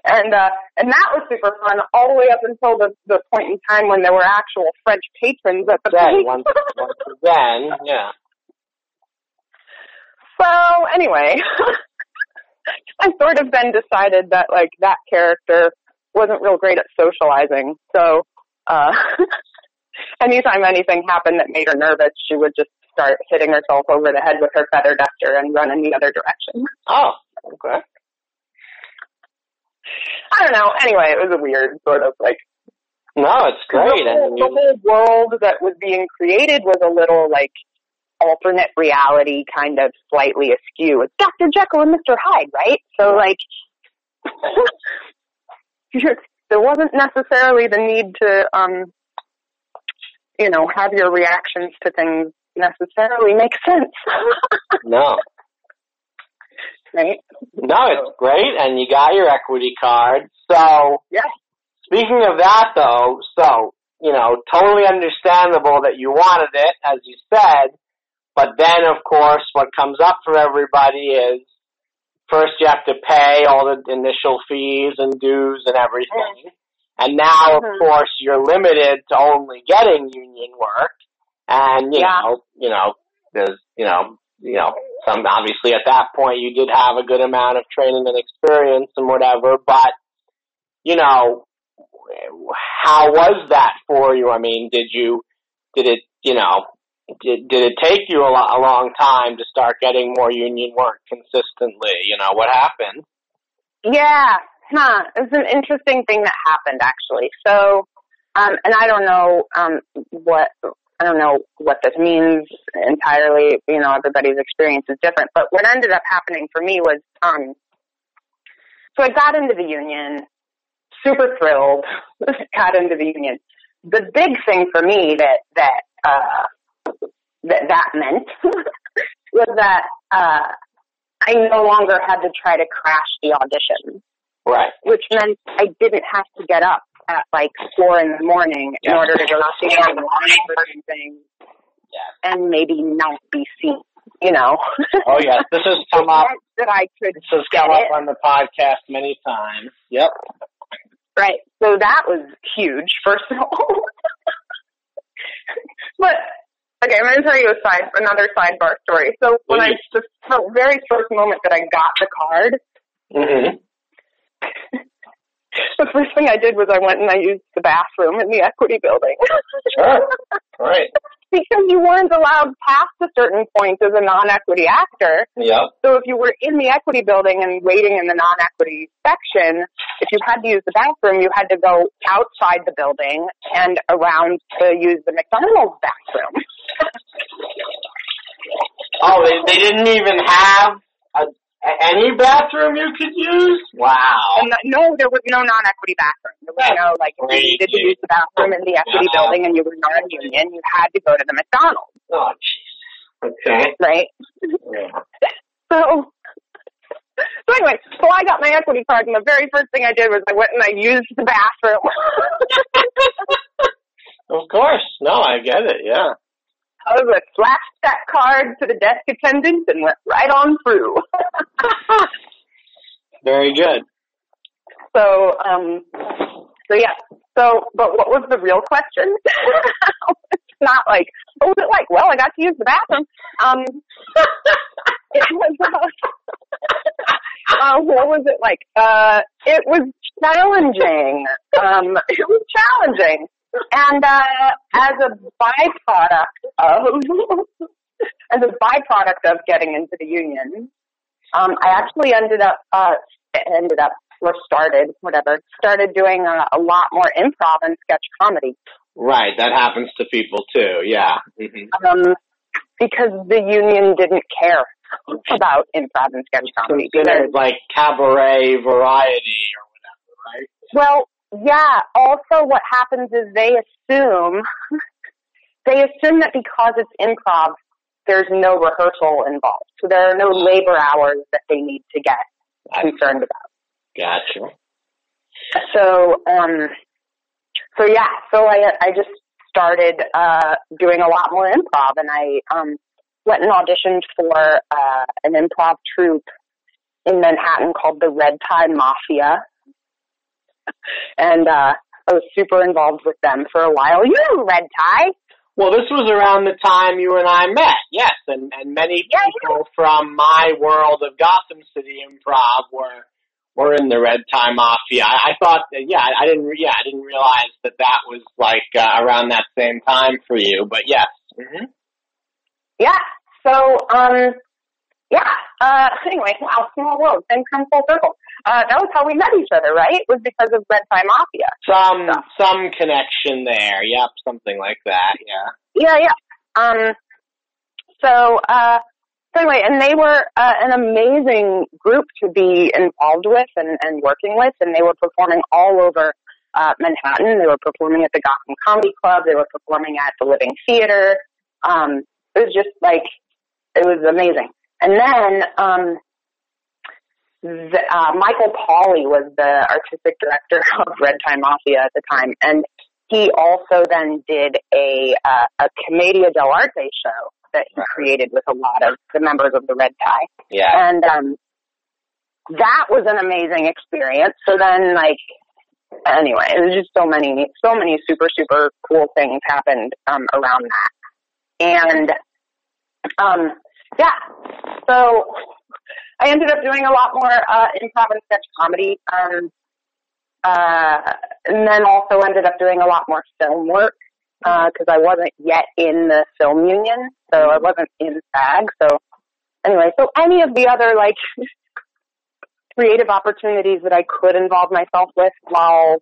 and uh and that was super fun all the way up until the the point in time when there were actual French patrons at the Then, once, once again, yeah. So anyway, I sort of then decided that like that character wasn't real great at socializing. So uh anytime anything happened that made her nervous, she would just start hitting herself over the head with her feather duster and run in the other direction. Oh, okay. I don't know. Anyway, it was a weird sort of like No, it's great. The whole, and the whole world that was being created was a little like alternate reality, kind of slightly askew. It's Dr. Jekyll and Mr. Hyde, right? So like, there wasn't necessarily the need to, um, you know, have your reactions to things necessarily make sense, no, right? no, it's great, and you got your equity card. So, Yeah. Speaking of that, though, so you know, totally understandable that you wanted it, as you said. But then, of course, what comes up for everybody is first you have to pay all the initial fees and dues and everything. And now, of Mhm. course, you're limited to only getting union work. And, you Yeah. know, you know, there's, you know, you know, some, obviously at that point you did have a good amount of training and experience and whatever, but, you know, how was that for you? I mean, did you, did it, you know, did, did it take you a, lo- a long time to start getting more union work consistently? You know, what happened? Yeah, huh. It's an interesting thing that happened actually. So, um, and I don't know um, what I don't know what this means entirely. You know, everybody's experience is different. But what ended up happening for me was, um, so I got into the union, super thrilled, got into the union. The big thing for me that that uh, that that meant was that uh, I no longer had to try to crash the audition, Right. which meant I didn't have to get up at like four in the morning in order to go see the thing and maybe not be seen. You know, Oh yes, this has come up. that I could This has come up it. on the podcast many times. Yep. Right. So that was huge, first of all. but okay, I'm going to tell you a side, another sidebar story. So when I Please. the very first moment that I got the card, Mm-hmm. the first thing I did was I went and I used the bathroom in the equity building. Sure. Right. because you weren't allowed past a certain point as a non-equity actor. Yep. So if you were in the equity building and waiting in the non-equity section, if you had to use the bathroom, you had to go outside the building and around to use the McDonald's bathroom. Oh, they, they didn't even have a, a- any bathroom you could use? Wow. And no, there was no non-equity bathroom. There was no, like, if you needed to use the bathroom in the equity Wow. building and you were non-union, you had to go to the McDonald's, Oh, jeez. Okay. right? Yeah. So, so anyway, so I got my equity card, and the very first thing I did was I went and I used the bathroom. Of course. No, I get it. Yeah. I was a flashed that card to the desk attendant and went right on through. Very good. so, um, so yeah. So, but what was the real question? it's not like, what was it like? Well, I got to use the bathroom. Um, it was, uh, uh, what was it like? Uh, it was challenging. Um, it was challenging. And, uh, as a byproduct of, as a byproduct of getting into the union, um, I actually ended up, uh, ended up, or started, whatever, started doing a, a lot more improv and sketch comedy. Right. That happens to people too. Yeah. hmm Um, because the union didn't care about improv and sketch comedy. Considered like cabaret variety or whatever, right? Well, yeah. Also, what happens is they assume they assume that because it's improv, there's no rehearsal involved, so there are no labor hours that they need to get concerned about. Gotcha. So, um, so yeah. So I I just started uh, doing a lot more improv, and I um, went and auditioned for uh, an improv troupe in Manhattan called the Red Tie Mafia. and uh, I was super involved with them for a while. You Red Tie? Well, this was around the time you and I met, yes, and, and many Yeah, people from my world of Gotham City Improv were were in the Red Tie Mafia. I, I thought, that, yeah, I didn't, re- yeah, I didn't realize that that was like uh, around that same time for you, but yes. Mm-hmm. Yeah. So, um, yeah. Uh, anyway, wow, small world, same come full circle. Uh, that was how we met each other, right? It was because of Red Tie Mafia. Some some connection there. Yep, something like that. Yeah. Yeah, yeah. Um, so, uh, so anyway, and they were uh, an amazing group to be involved with and, and working with, and they were performing all over uh, Manhattan. They were performing at the Gotham Comedy Club. They were performing at the Living Theater. Um, it was just like it was amazing. And then um, the, uh, Michael Pauly was the artistic director of Red Tie Mafia at the time, and he also then did a uh, a Commedia dell'arte show that he created with a lot of the members of the Red Tie. Yeah. And um that was an amazing experience. So then like anyway, there's just so many so many super, super cool things happened um around that. And um yeah. So I ended up doing a lot more uh improv and sketch comedy. Um uh and then also ended up doing a lot more film work because uh, I wasn't yet in the film union, so I wasn't in SAG. So anyway, so any of the other like creative opportunities that I could involve myself with while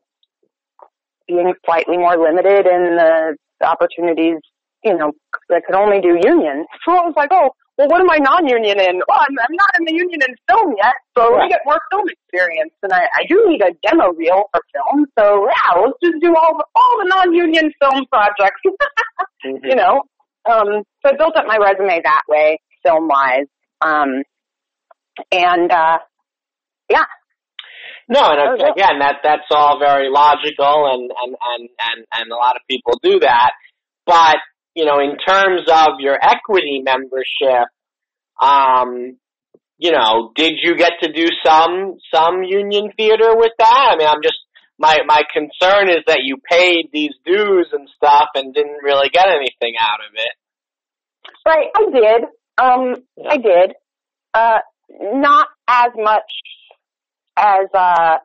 being slightly more limited in the opportunities, you know, that could only do union. So I was like, oh, well, what am I non-union in? Well, I'm, I'm not in the union in film yet, so let me get more film experience. And I, I do need a demo reel for film, so yeah, let's just do all the, all the non-union film projects. mm-hmm. You know, um, so I built up my resume that way, film-wise. Um, and uh, yeah, No, and Okay. again, that that's all very logical, and and and and and a lot of people do that. But you know, in terms of your equity membership, um, you know, did you get to do some some union theater with that? I mean, I'm just my my concern is that you paid these dues and stuff and didn't really get anything out of it. Right, I did. Um, Yeah. I did. Uh, not as much as uh,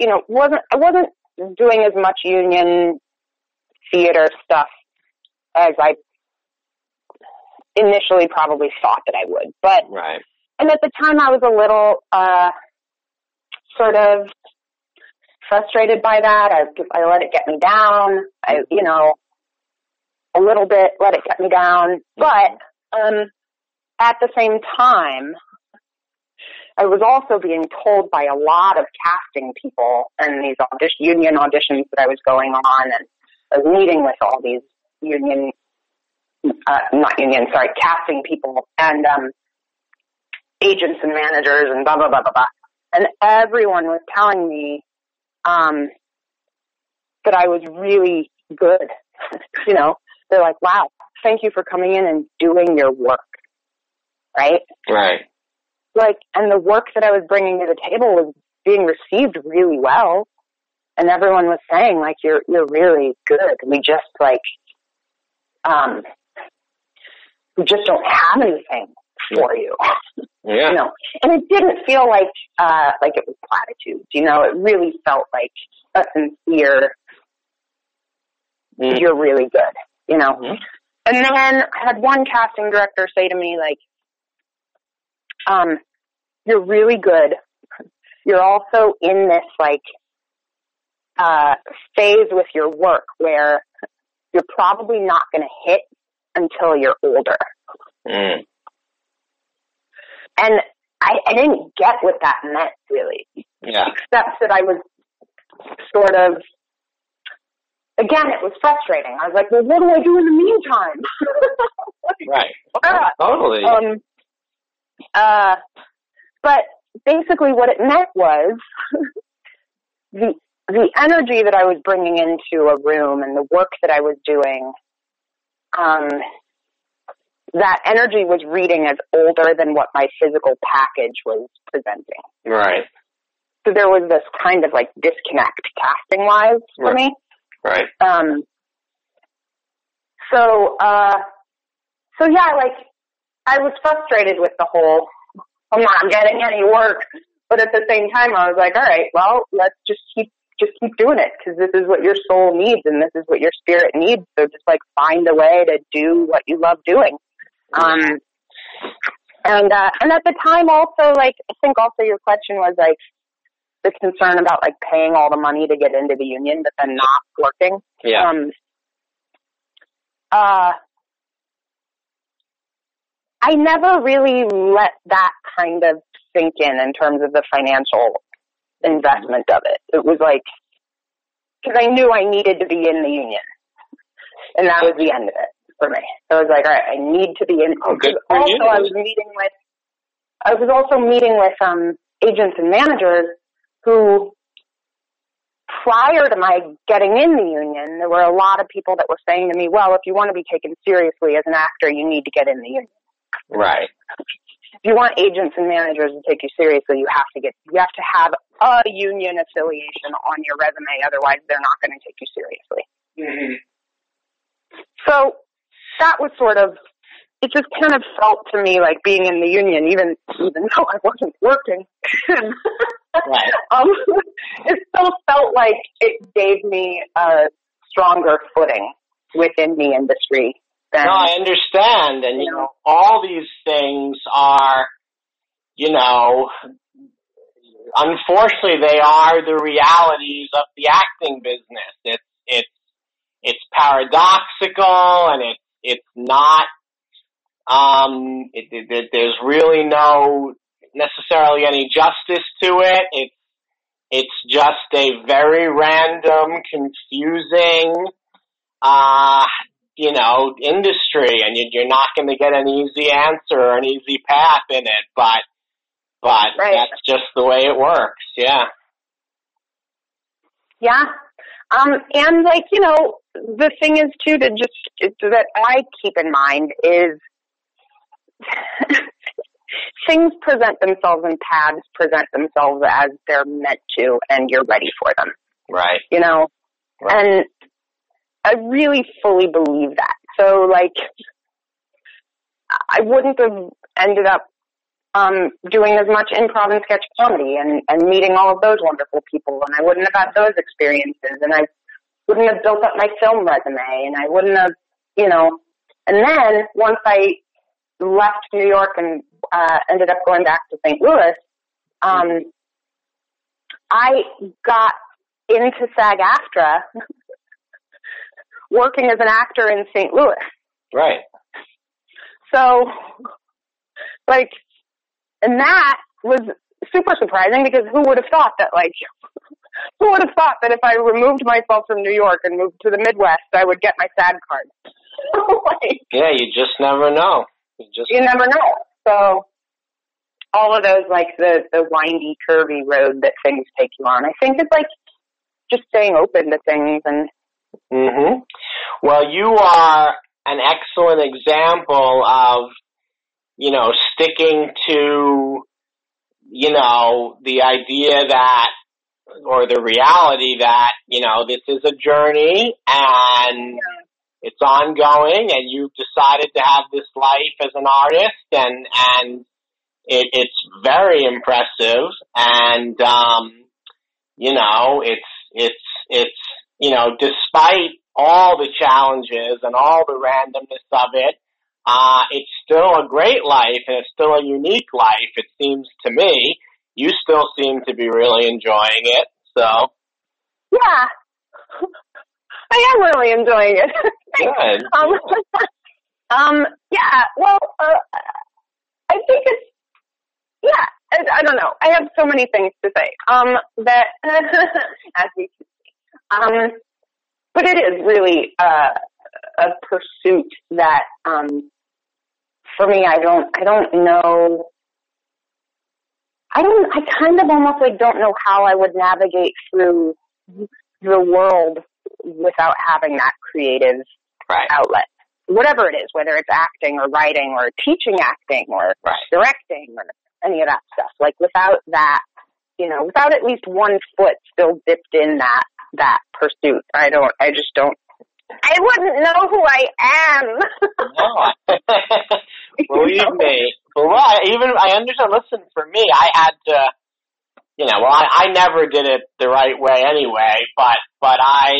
you know, wasn't I wasn't doing as much union theater stuff as I initially probably thought that I would. But Right. and at the time I was a little uh sort of frustrated by that. I I let it get me down. I you know a little bit let it get me down. But um at the same time I was also being told by a lot of casting people and these audition, union auditions that I was going on and I was meeting with all these union uh, not union, sorry, casting people and um agents and managers and blah blah blah blah blah. And everyone was telling me um that I was really good. you know, they're like, "Wow, thank you for coming in and doing your work." Right? Right. Like, and the work that I was bringing to the table was being received really well. And everyone was saying, like, you're, you're really good. We just, like, um, we just don't have anything for you. Yeah. you know, and it didn't feel like uh like it was platitudes. You know, it really felt like a sincere. Mm. You're really good. You know, Mhm. and then I had one casting director say to me like, um, "You're really good. You're also in this like uh phase with your work where you're probably not going to hit until you're older." Mm. And I, I didn't get what that meant really. Yeah. except that I was sort of, again, it was frustrating. I was like, well, what do I do in the meantime? Right. Totally. um, uh, but basically what it meant was the, the energy that I was bringing into a room and the work that I was doing, um, that energy was reading as older than what my physical package was presenting. right. So there was this kind of like disconnect casting wise for Right. me. Right. Um, so, uh, so yeah, like I was frustrated with the whole, I'm not getting any work. But at the same time, I was like, all right, well, let's just keep just keep doing it because this is what your soul needs and this is what your spirit needs. So just like find a way to do what you love doing. Um, and, uh, and at the time also, like, I think also your question was like, the concern about like paying all the money to get into the union but then not working. Yeah. Um, uh, I never really let that kind of sink in in terms of the financial investment of it. It was like, because I knew I needed to be in the union. And that was the end of it for me. So I was like, all right, I need to be in. Oh, good also, you. I was meeting with, I was also meeting with um, agents and managers who, prior to my getting in the union, there were a lot of people that were saying to me, well, if you want to be taken seriously as an actor, you need to get in the union. Right. If you want agents and managers to take you seriously, you have to get, you have to have a union affiliation on your resume, otherwise they're not going to take you seriously. Mm-hmm. So that was sort of it just kind of felt to me like being in the union even even though I wasn't working. Right. um it still felt like it gave me a stronger footing within the industry No, I understand, and you know, all these things are, you know, unfortunately, they are the realities of the acting business. It's it's it's paradoxical, and it's it's not. Um, it, it, it, there's really no necessarily any justice to it. It's it's just a very random, confusing, uh, you know, industry, and you, you're not going to get an easy answer or an easy path in it. But but Right. that's just the way it works. Yeah. Yeah. Um, and like, you know, the thing is too to just, that I keep in mind is things present themselves and paths present themselves as they're meant to and you're ready for them, Right. you know? Right. And I really fully believe that. So like, I wouldn't have ended up um, doing as much improv and sketch comedy and, and meeting all of those wonderful people and I wouldn't have had those experiences and I wouldn't have built up my film resume and I wouldn't have, you know, and then once I left New York and uh, ended up going back to St. Louis, um, I got into SAG-AFTRA working as an actor in St. Louis. Right. So, like, and that was super surprising because who would have thought that, like, who would have thought that if I removed myself from New York and moved to the Midwest, I would get my SAG card? like, Yeah, you just never know. You just you never know. So, all of those, like, the, the windy, curvy road that things take you on, I think it's like just staying open to things and, hmm Well, you are an excellent example of, you know, sticking to, you know, the idea that, or the reality that, you know, this is a journey and it's ongoing and you've decided to have this life as an artist and, and it, it's very impressive and, um, you know, it's, it's, it's, you know, despite all the challenges and all the randomness of it, uh, it's still a great life and it's still a unique life, it seems to me. You still seem to be really enjoying it, so yeah. I am really enjoying it. good. Um, um, yeah, well, uh, I think it's, yeah, I, I don't know. I have so many things to say. Um, that, as we can see. Um, but it is really, uh, a pursuit that, um, for me, I don't, I don't know, I don't, I kind of almost like don't know how I would navigate through the world without having that creative Right. outlet. Whatever it is, whether it's acting or writing or teaching acting or Right. directing or any of that stuff. Like without that, you know, without at least one foot still dipped in that, that pursuit, I don't, I just don't, I wouldn't know who I am. No. Believe me. Well, I, even I understand. Listen, for me, I had to. you know, well, I, I never did it the right way anyway, but, but I,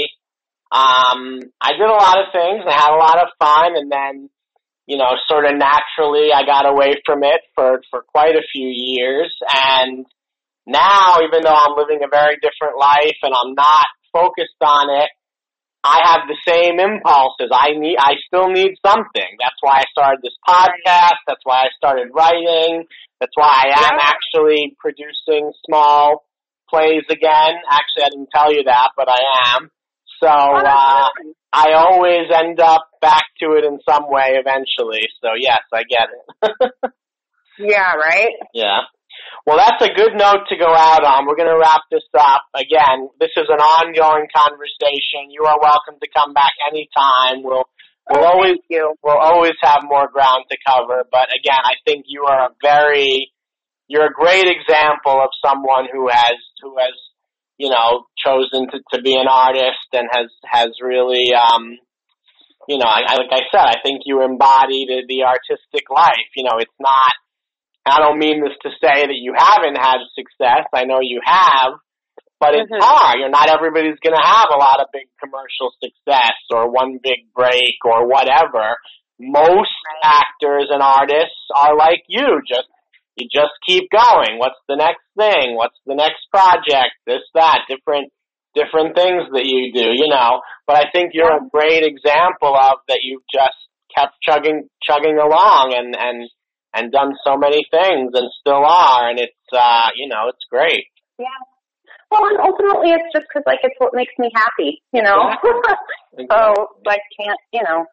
um, I did a lot of things. I had a lot of fun and then, you know, sort of naturally I got away from it for, for quite a few years. And now, even though I'm living a very different life and I'm not focused on it, I have the same impulses. I need, I still need something. That's why I started this podcast. That's why I started writing. That's why I am actually producing small plays again. Actually, I didn't tell you that, but I am. So, uh, I always end up back to it in some way eventually. So yes, I get it. yeah, right? Yeah. Well, that's a good note to go out on. We're going to wrap this up. Again, this is an ongoing conversation. You are welcome to come back anytime. We'll we'll Oh, always you. we'll always have more ground to cover. But again, I think you are a very you're a great example of someone who has who has you know chosen to, to be an artist and has has really um you know I, I like I said I think you embody the, the artistic life. You know, it's not. I don't mean this to say that you haven't had success. I know you have, but it's Mhm. hard. You're not everybody's going to have a lot of big commercial success or one big break or whatever. Most actors and artists are like you. Just you just keep going. What's the next thing? What's the next project? This, that, different different things that you do, you know. But I think you're a great example of that you've just kept chugging chugging along and and and done so many things and still are and it's uh you know, it's great. Yeah. Well, and ultimately, it's just because like it's what makes me happy, you know. so like, can't you know?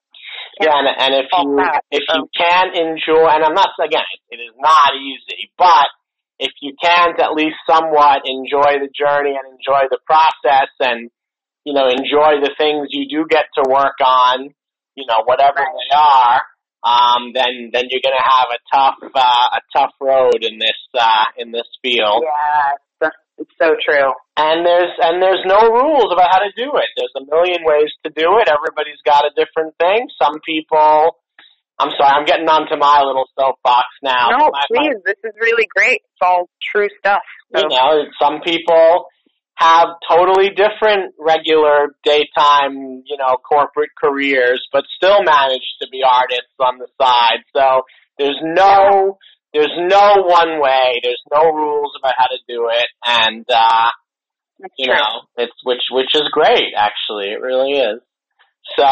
Yeah, and, and if you that, if so. you can enjoy, and I'm not again, it is not easy, but if you can at least somewhat enjoy the journey and enjoy the process, and you know enjoy the things you do get to work on, you know whatever they are, um, then then you're gonna have a tough uh, a tough road in this uh, in this field. Yeah, it's, so true. And there's and there's no rules about how to do it. There's a million ways to do it. Everybody's got a different thing. Some people I'm sorry, I'm getting onto my little soapbox now. no, My- my- please, this is really great. It's all true stuff. So. you know, some people have totally different regular daytime, you know, corporate careers, but still manage to be artists on the side. So there's no, there's no one way. There's no rules about how to do it, and uh, That's you true. know, it's which which is great. Actually, it really is. So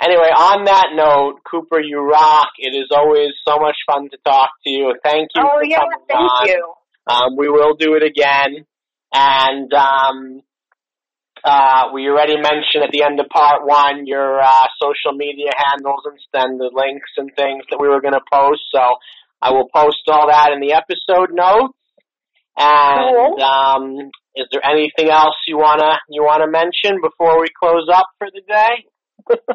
anyway, on that note, Cooper, you rock. It is always so much fun to talk to you. Thank you Oh yeah, thank on. you. Um, we will do it again. And um, uh, we already mentioned at the end of part one your uh, social media handles and send the links and things that we were going to post. So I will post all that in the episode notes. And Cool. um, is there anything else you wanna you wanna mention before we close up for the day?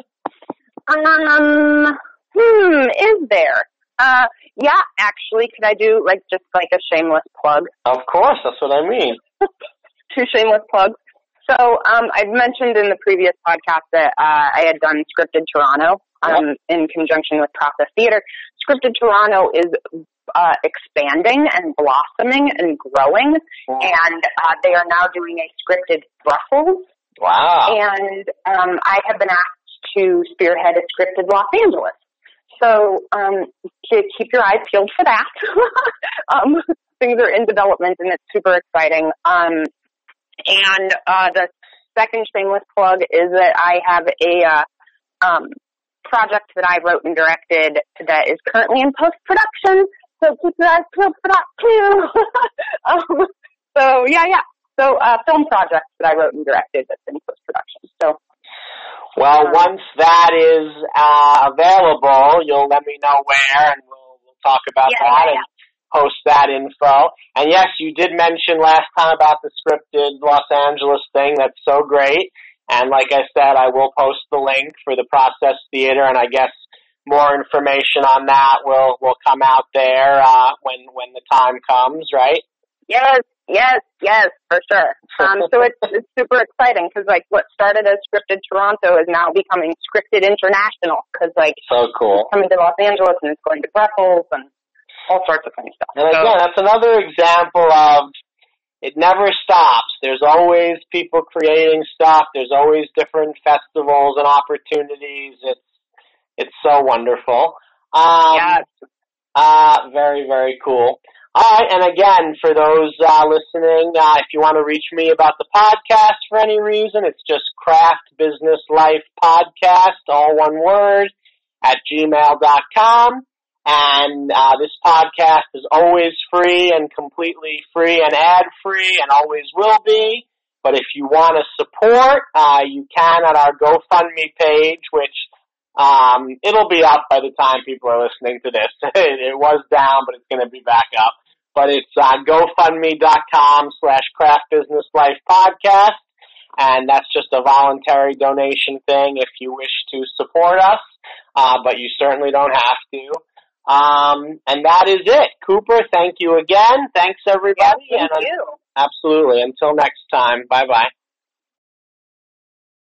Um, hmm, is there? Uh, yeah, actually, could I do like just like a shameless plug? Of course, that's what I mean. Two shameless plugs. So, um, I've mentioned in the previous podcast that uh, I had done Scripted Toronto um, in conjunction with Process Theater. Scripted Toronto is uh, expanding and blossoming and growing, and uh, they are now doing a scripted Brussels Wow. and um, I have been asked to spearhead a scripted Los Angeles. So um, to keep your eyes peeled for that. um, things are in development and it's super exciting. Um, and uh, the second shameless plug is that I have a uh, um, project that I wrote and directed that is currently in post production. So keep your eyes peeled for that too. um, so yeah, yeah. So uh, film project that I wrote and directed that's in post production. So Well, Um, once that is uh, available, you'll let me know where, and we'll, we'll talk about Yeah, that yeah, and post that info. And yes, you did mention last time about the scripted Los Angeles thing. That's so great. And like I said, I will post the link for the Process Theater, and I guess more information on that will will come out there uh, when when the time comes, right? Yes, yes, yes, for sure. Um, so it's, it's super exciting because like what started as scripted Toronto is now becoming scripted international because like So cool. it's coming to Los Angeles and it's going to Brussels and all sorts of funny stuff. And So, again, that's another example of it never stops. There's always people creating stuff. There's always different festivals and opportunities. It's it's so wonderful. Um, Yes. uh, very very cool. All right, and again, for those uh, listening, uh, if you want to reach me about the podcast for any reason, it's just Craft Business Life Podcast, all one word, at gmail.com. And uh, this podcast is always free and completely free and ad free and always will be. But if you want to support, uh, you can at our GoFundMe page, which um, it'll be up by the time people are listening to this. it, was down, but it's going to be back up. But it's uh, GoFundMe.com slash Craft Business Life Podcast. And that's just a voluntary donation thing if you wish to support us. Uh, but you certainly don't have to. Um, and that is it. Cooper, thank you again. Thanks everybody. Thank and you. absolutely. Until next time. Bye bye.